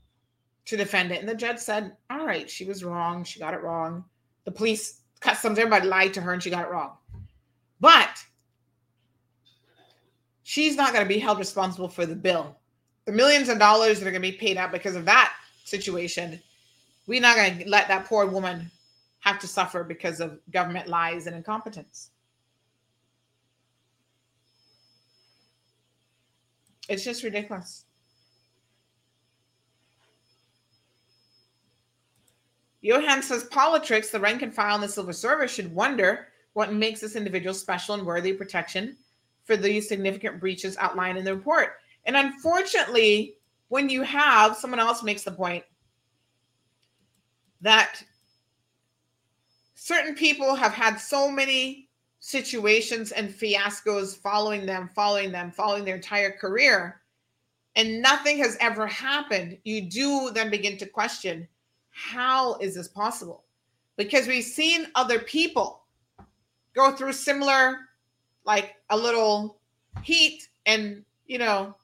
[SPEAKER 6] to defend it. And the judge said, all right, she was wrong. She got it wrong. The police, customs, everybody lied to her and she got it wrong. But she's not going to be held responsible for the bill. The millions of dollars that are going to be paid out because of that situation, we're not going to let that poor woman have to suffer because of government lies and incompetence. It's just ridiculous. Johan says politics, the rank and file in the civil service should wonder what makes this individual special and worthy of protection for these significant breaches outlined in the report. And unfortunately, when you have someone else makes the point that certain people have had so many situations and fiascos following them, following them, following their entire career, and nothing has ever happened, you do then begin to question how is this possible? Because we've seen other people go through similar, like a little heat, and you know,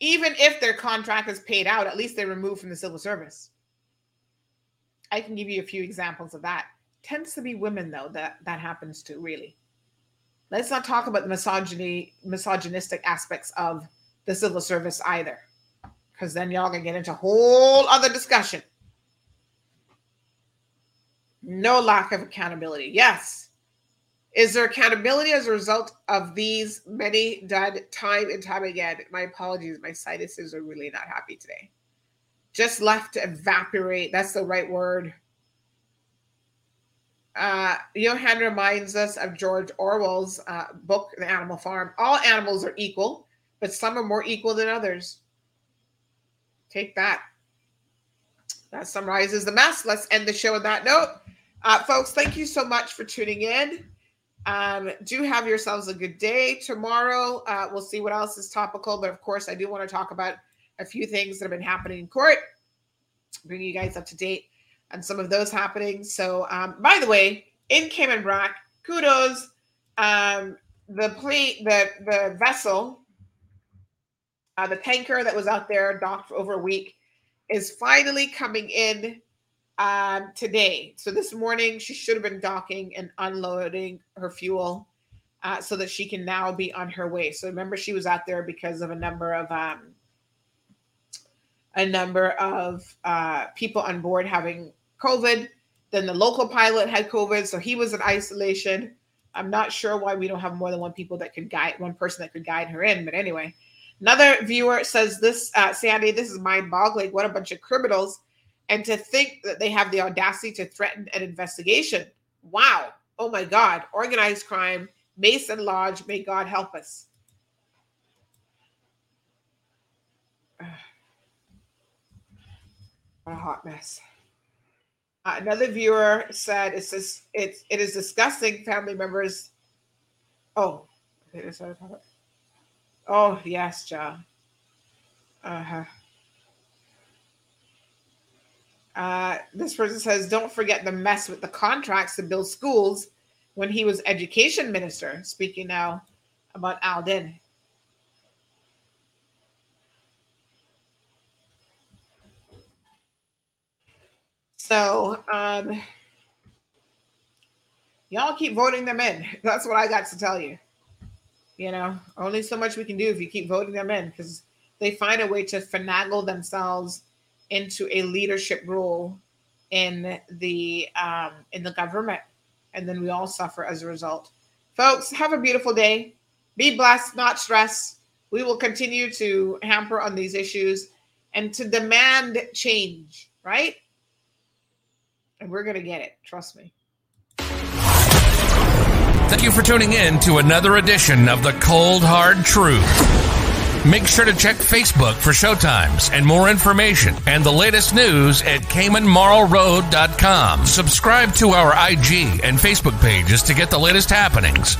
[SPEAKER 6] even if their contract is paid out, at least they're removed from the civil service. I can give you a few examples of that. Tends to be women though that that happens to really. Let's not talk about the misogyny, misogynistic aspects of the civil service either, because then y'all gonna get into a whole other discussion. No lack of accountability. Yes. Is there accountability as a result of these many done time and time again? My apologies. My sinuses are really not happy today. Just left to evaporate. That's the right word. Uh, Johan reminds us of George Orwell's uh, book, The Animal Farm. All animals are equal, but some are more equal than others. Take that. That summarizes the mess. Let's end the show on that note. Uh, folks, thank you so much for tuning in. Um, do have yourselves a good day. Tomorrow, uh, we'll see what else is topical. But of course, I do want to talk about a few things that have been happening in court, bring you guys up to date on some of those happening. So, um, by the way, in Cayman Brac, kudos. Um, the plane, the the vessel Uh, the tanker that was out there docked for over a week is finally coming in um, today. So this morning, she should have been docking and unloading her fuel uh, so that she can now be on her way. So remember, she was out there because of a number of um, a number of uh, people on board having COVID. Then the local pilot had COVID, so he was in isolation. I'm not sure why we don't have more than one people that could guide one person that could guide her in. But anyway, another viewer says this, uh, Sandy, this is mind-boggling. What a bunch of criminals, and to think that they have the audacity to threaten an investigation. Wow. Oh my God. Organized crime, Mason Lodge. May God help us. What a hot mess. Uh, another viewer said it's just, it's it is disgusting family members. Oh, oh yes, John. Uh-huh. Uh, this person says, don't forget the mess with the contracts to build schools when he was education minister. Speaking now about Alden. So um, y'all keep voting them in. That's what I got to tell you. You know, only so much we can do if you keep voting them in because they find a way to finagle themselves into a leadership role in the um, in the government, and then we all suffer as a result. Folks, have a beautiful day. Be blessed, not stressed. We will continue to hamper on these issues and to demand change, right? And we're going to get it. Trust me.
[SPEAKER 2] Thank you for tuning in to another edition of The Cold Hard Truth. Make sure to check Facebook for showtimes and more information and the latest news at CaymanMarlRoad.com. Subscribe to our IG and Facebook pages to get the latest happenings.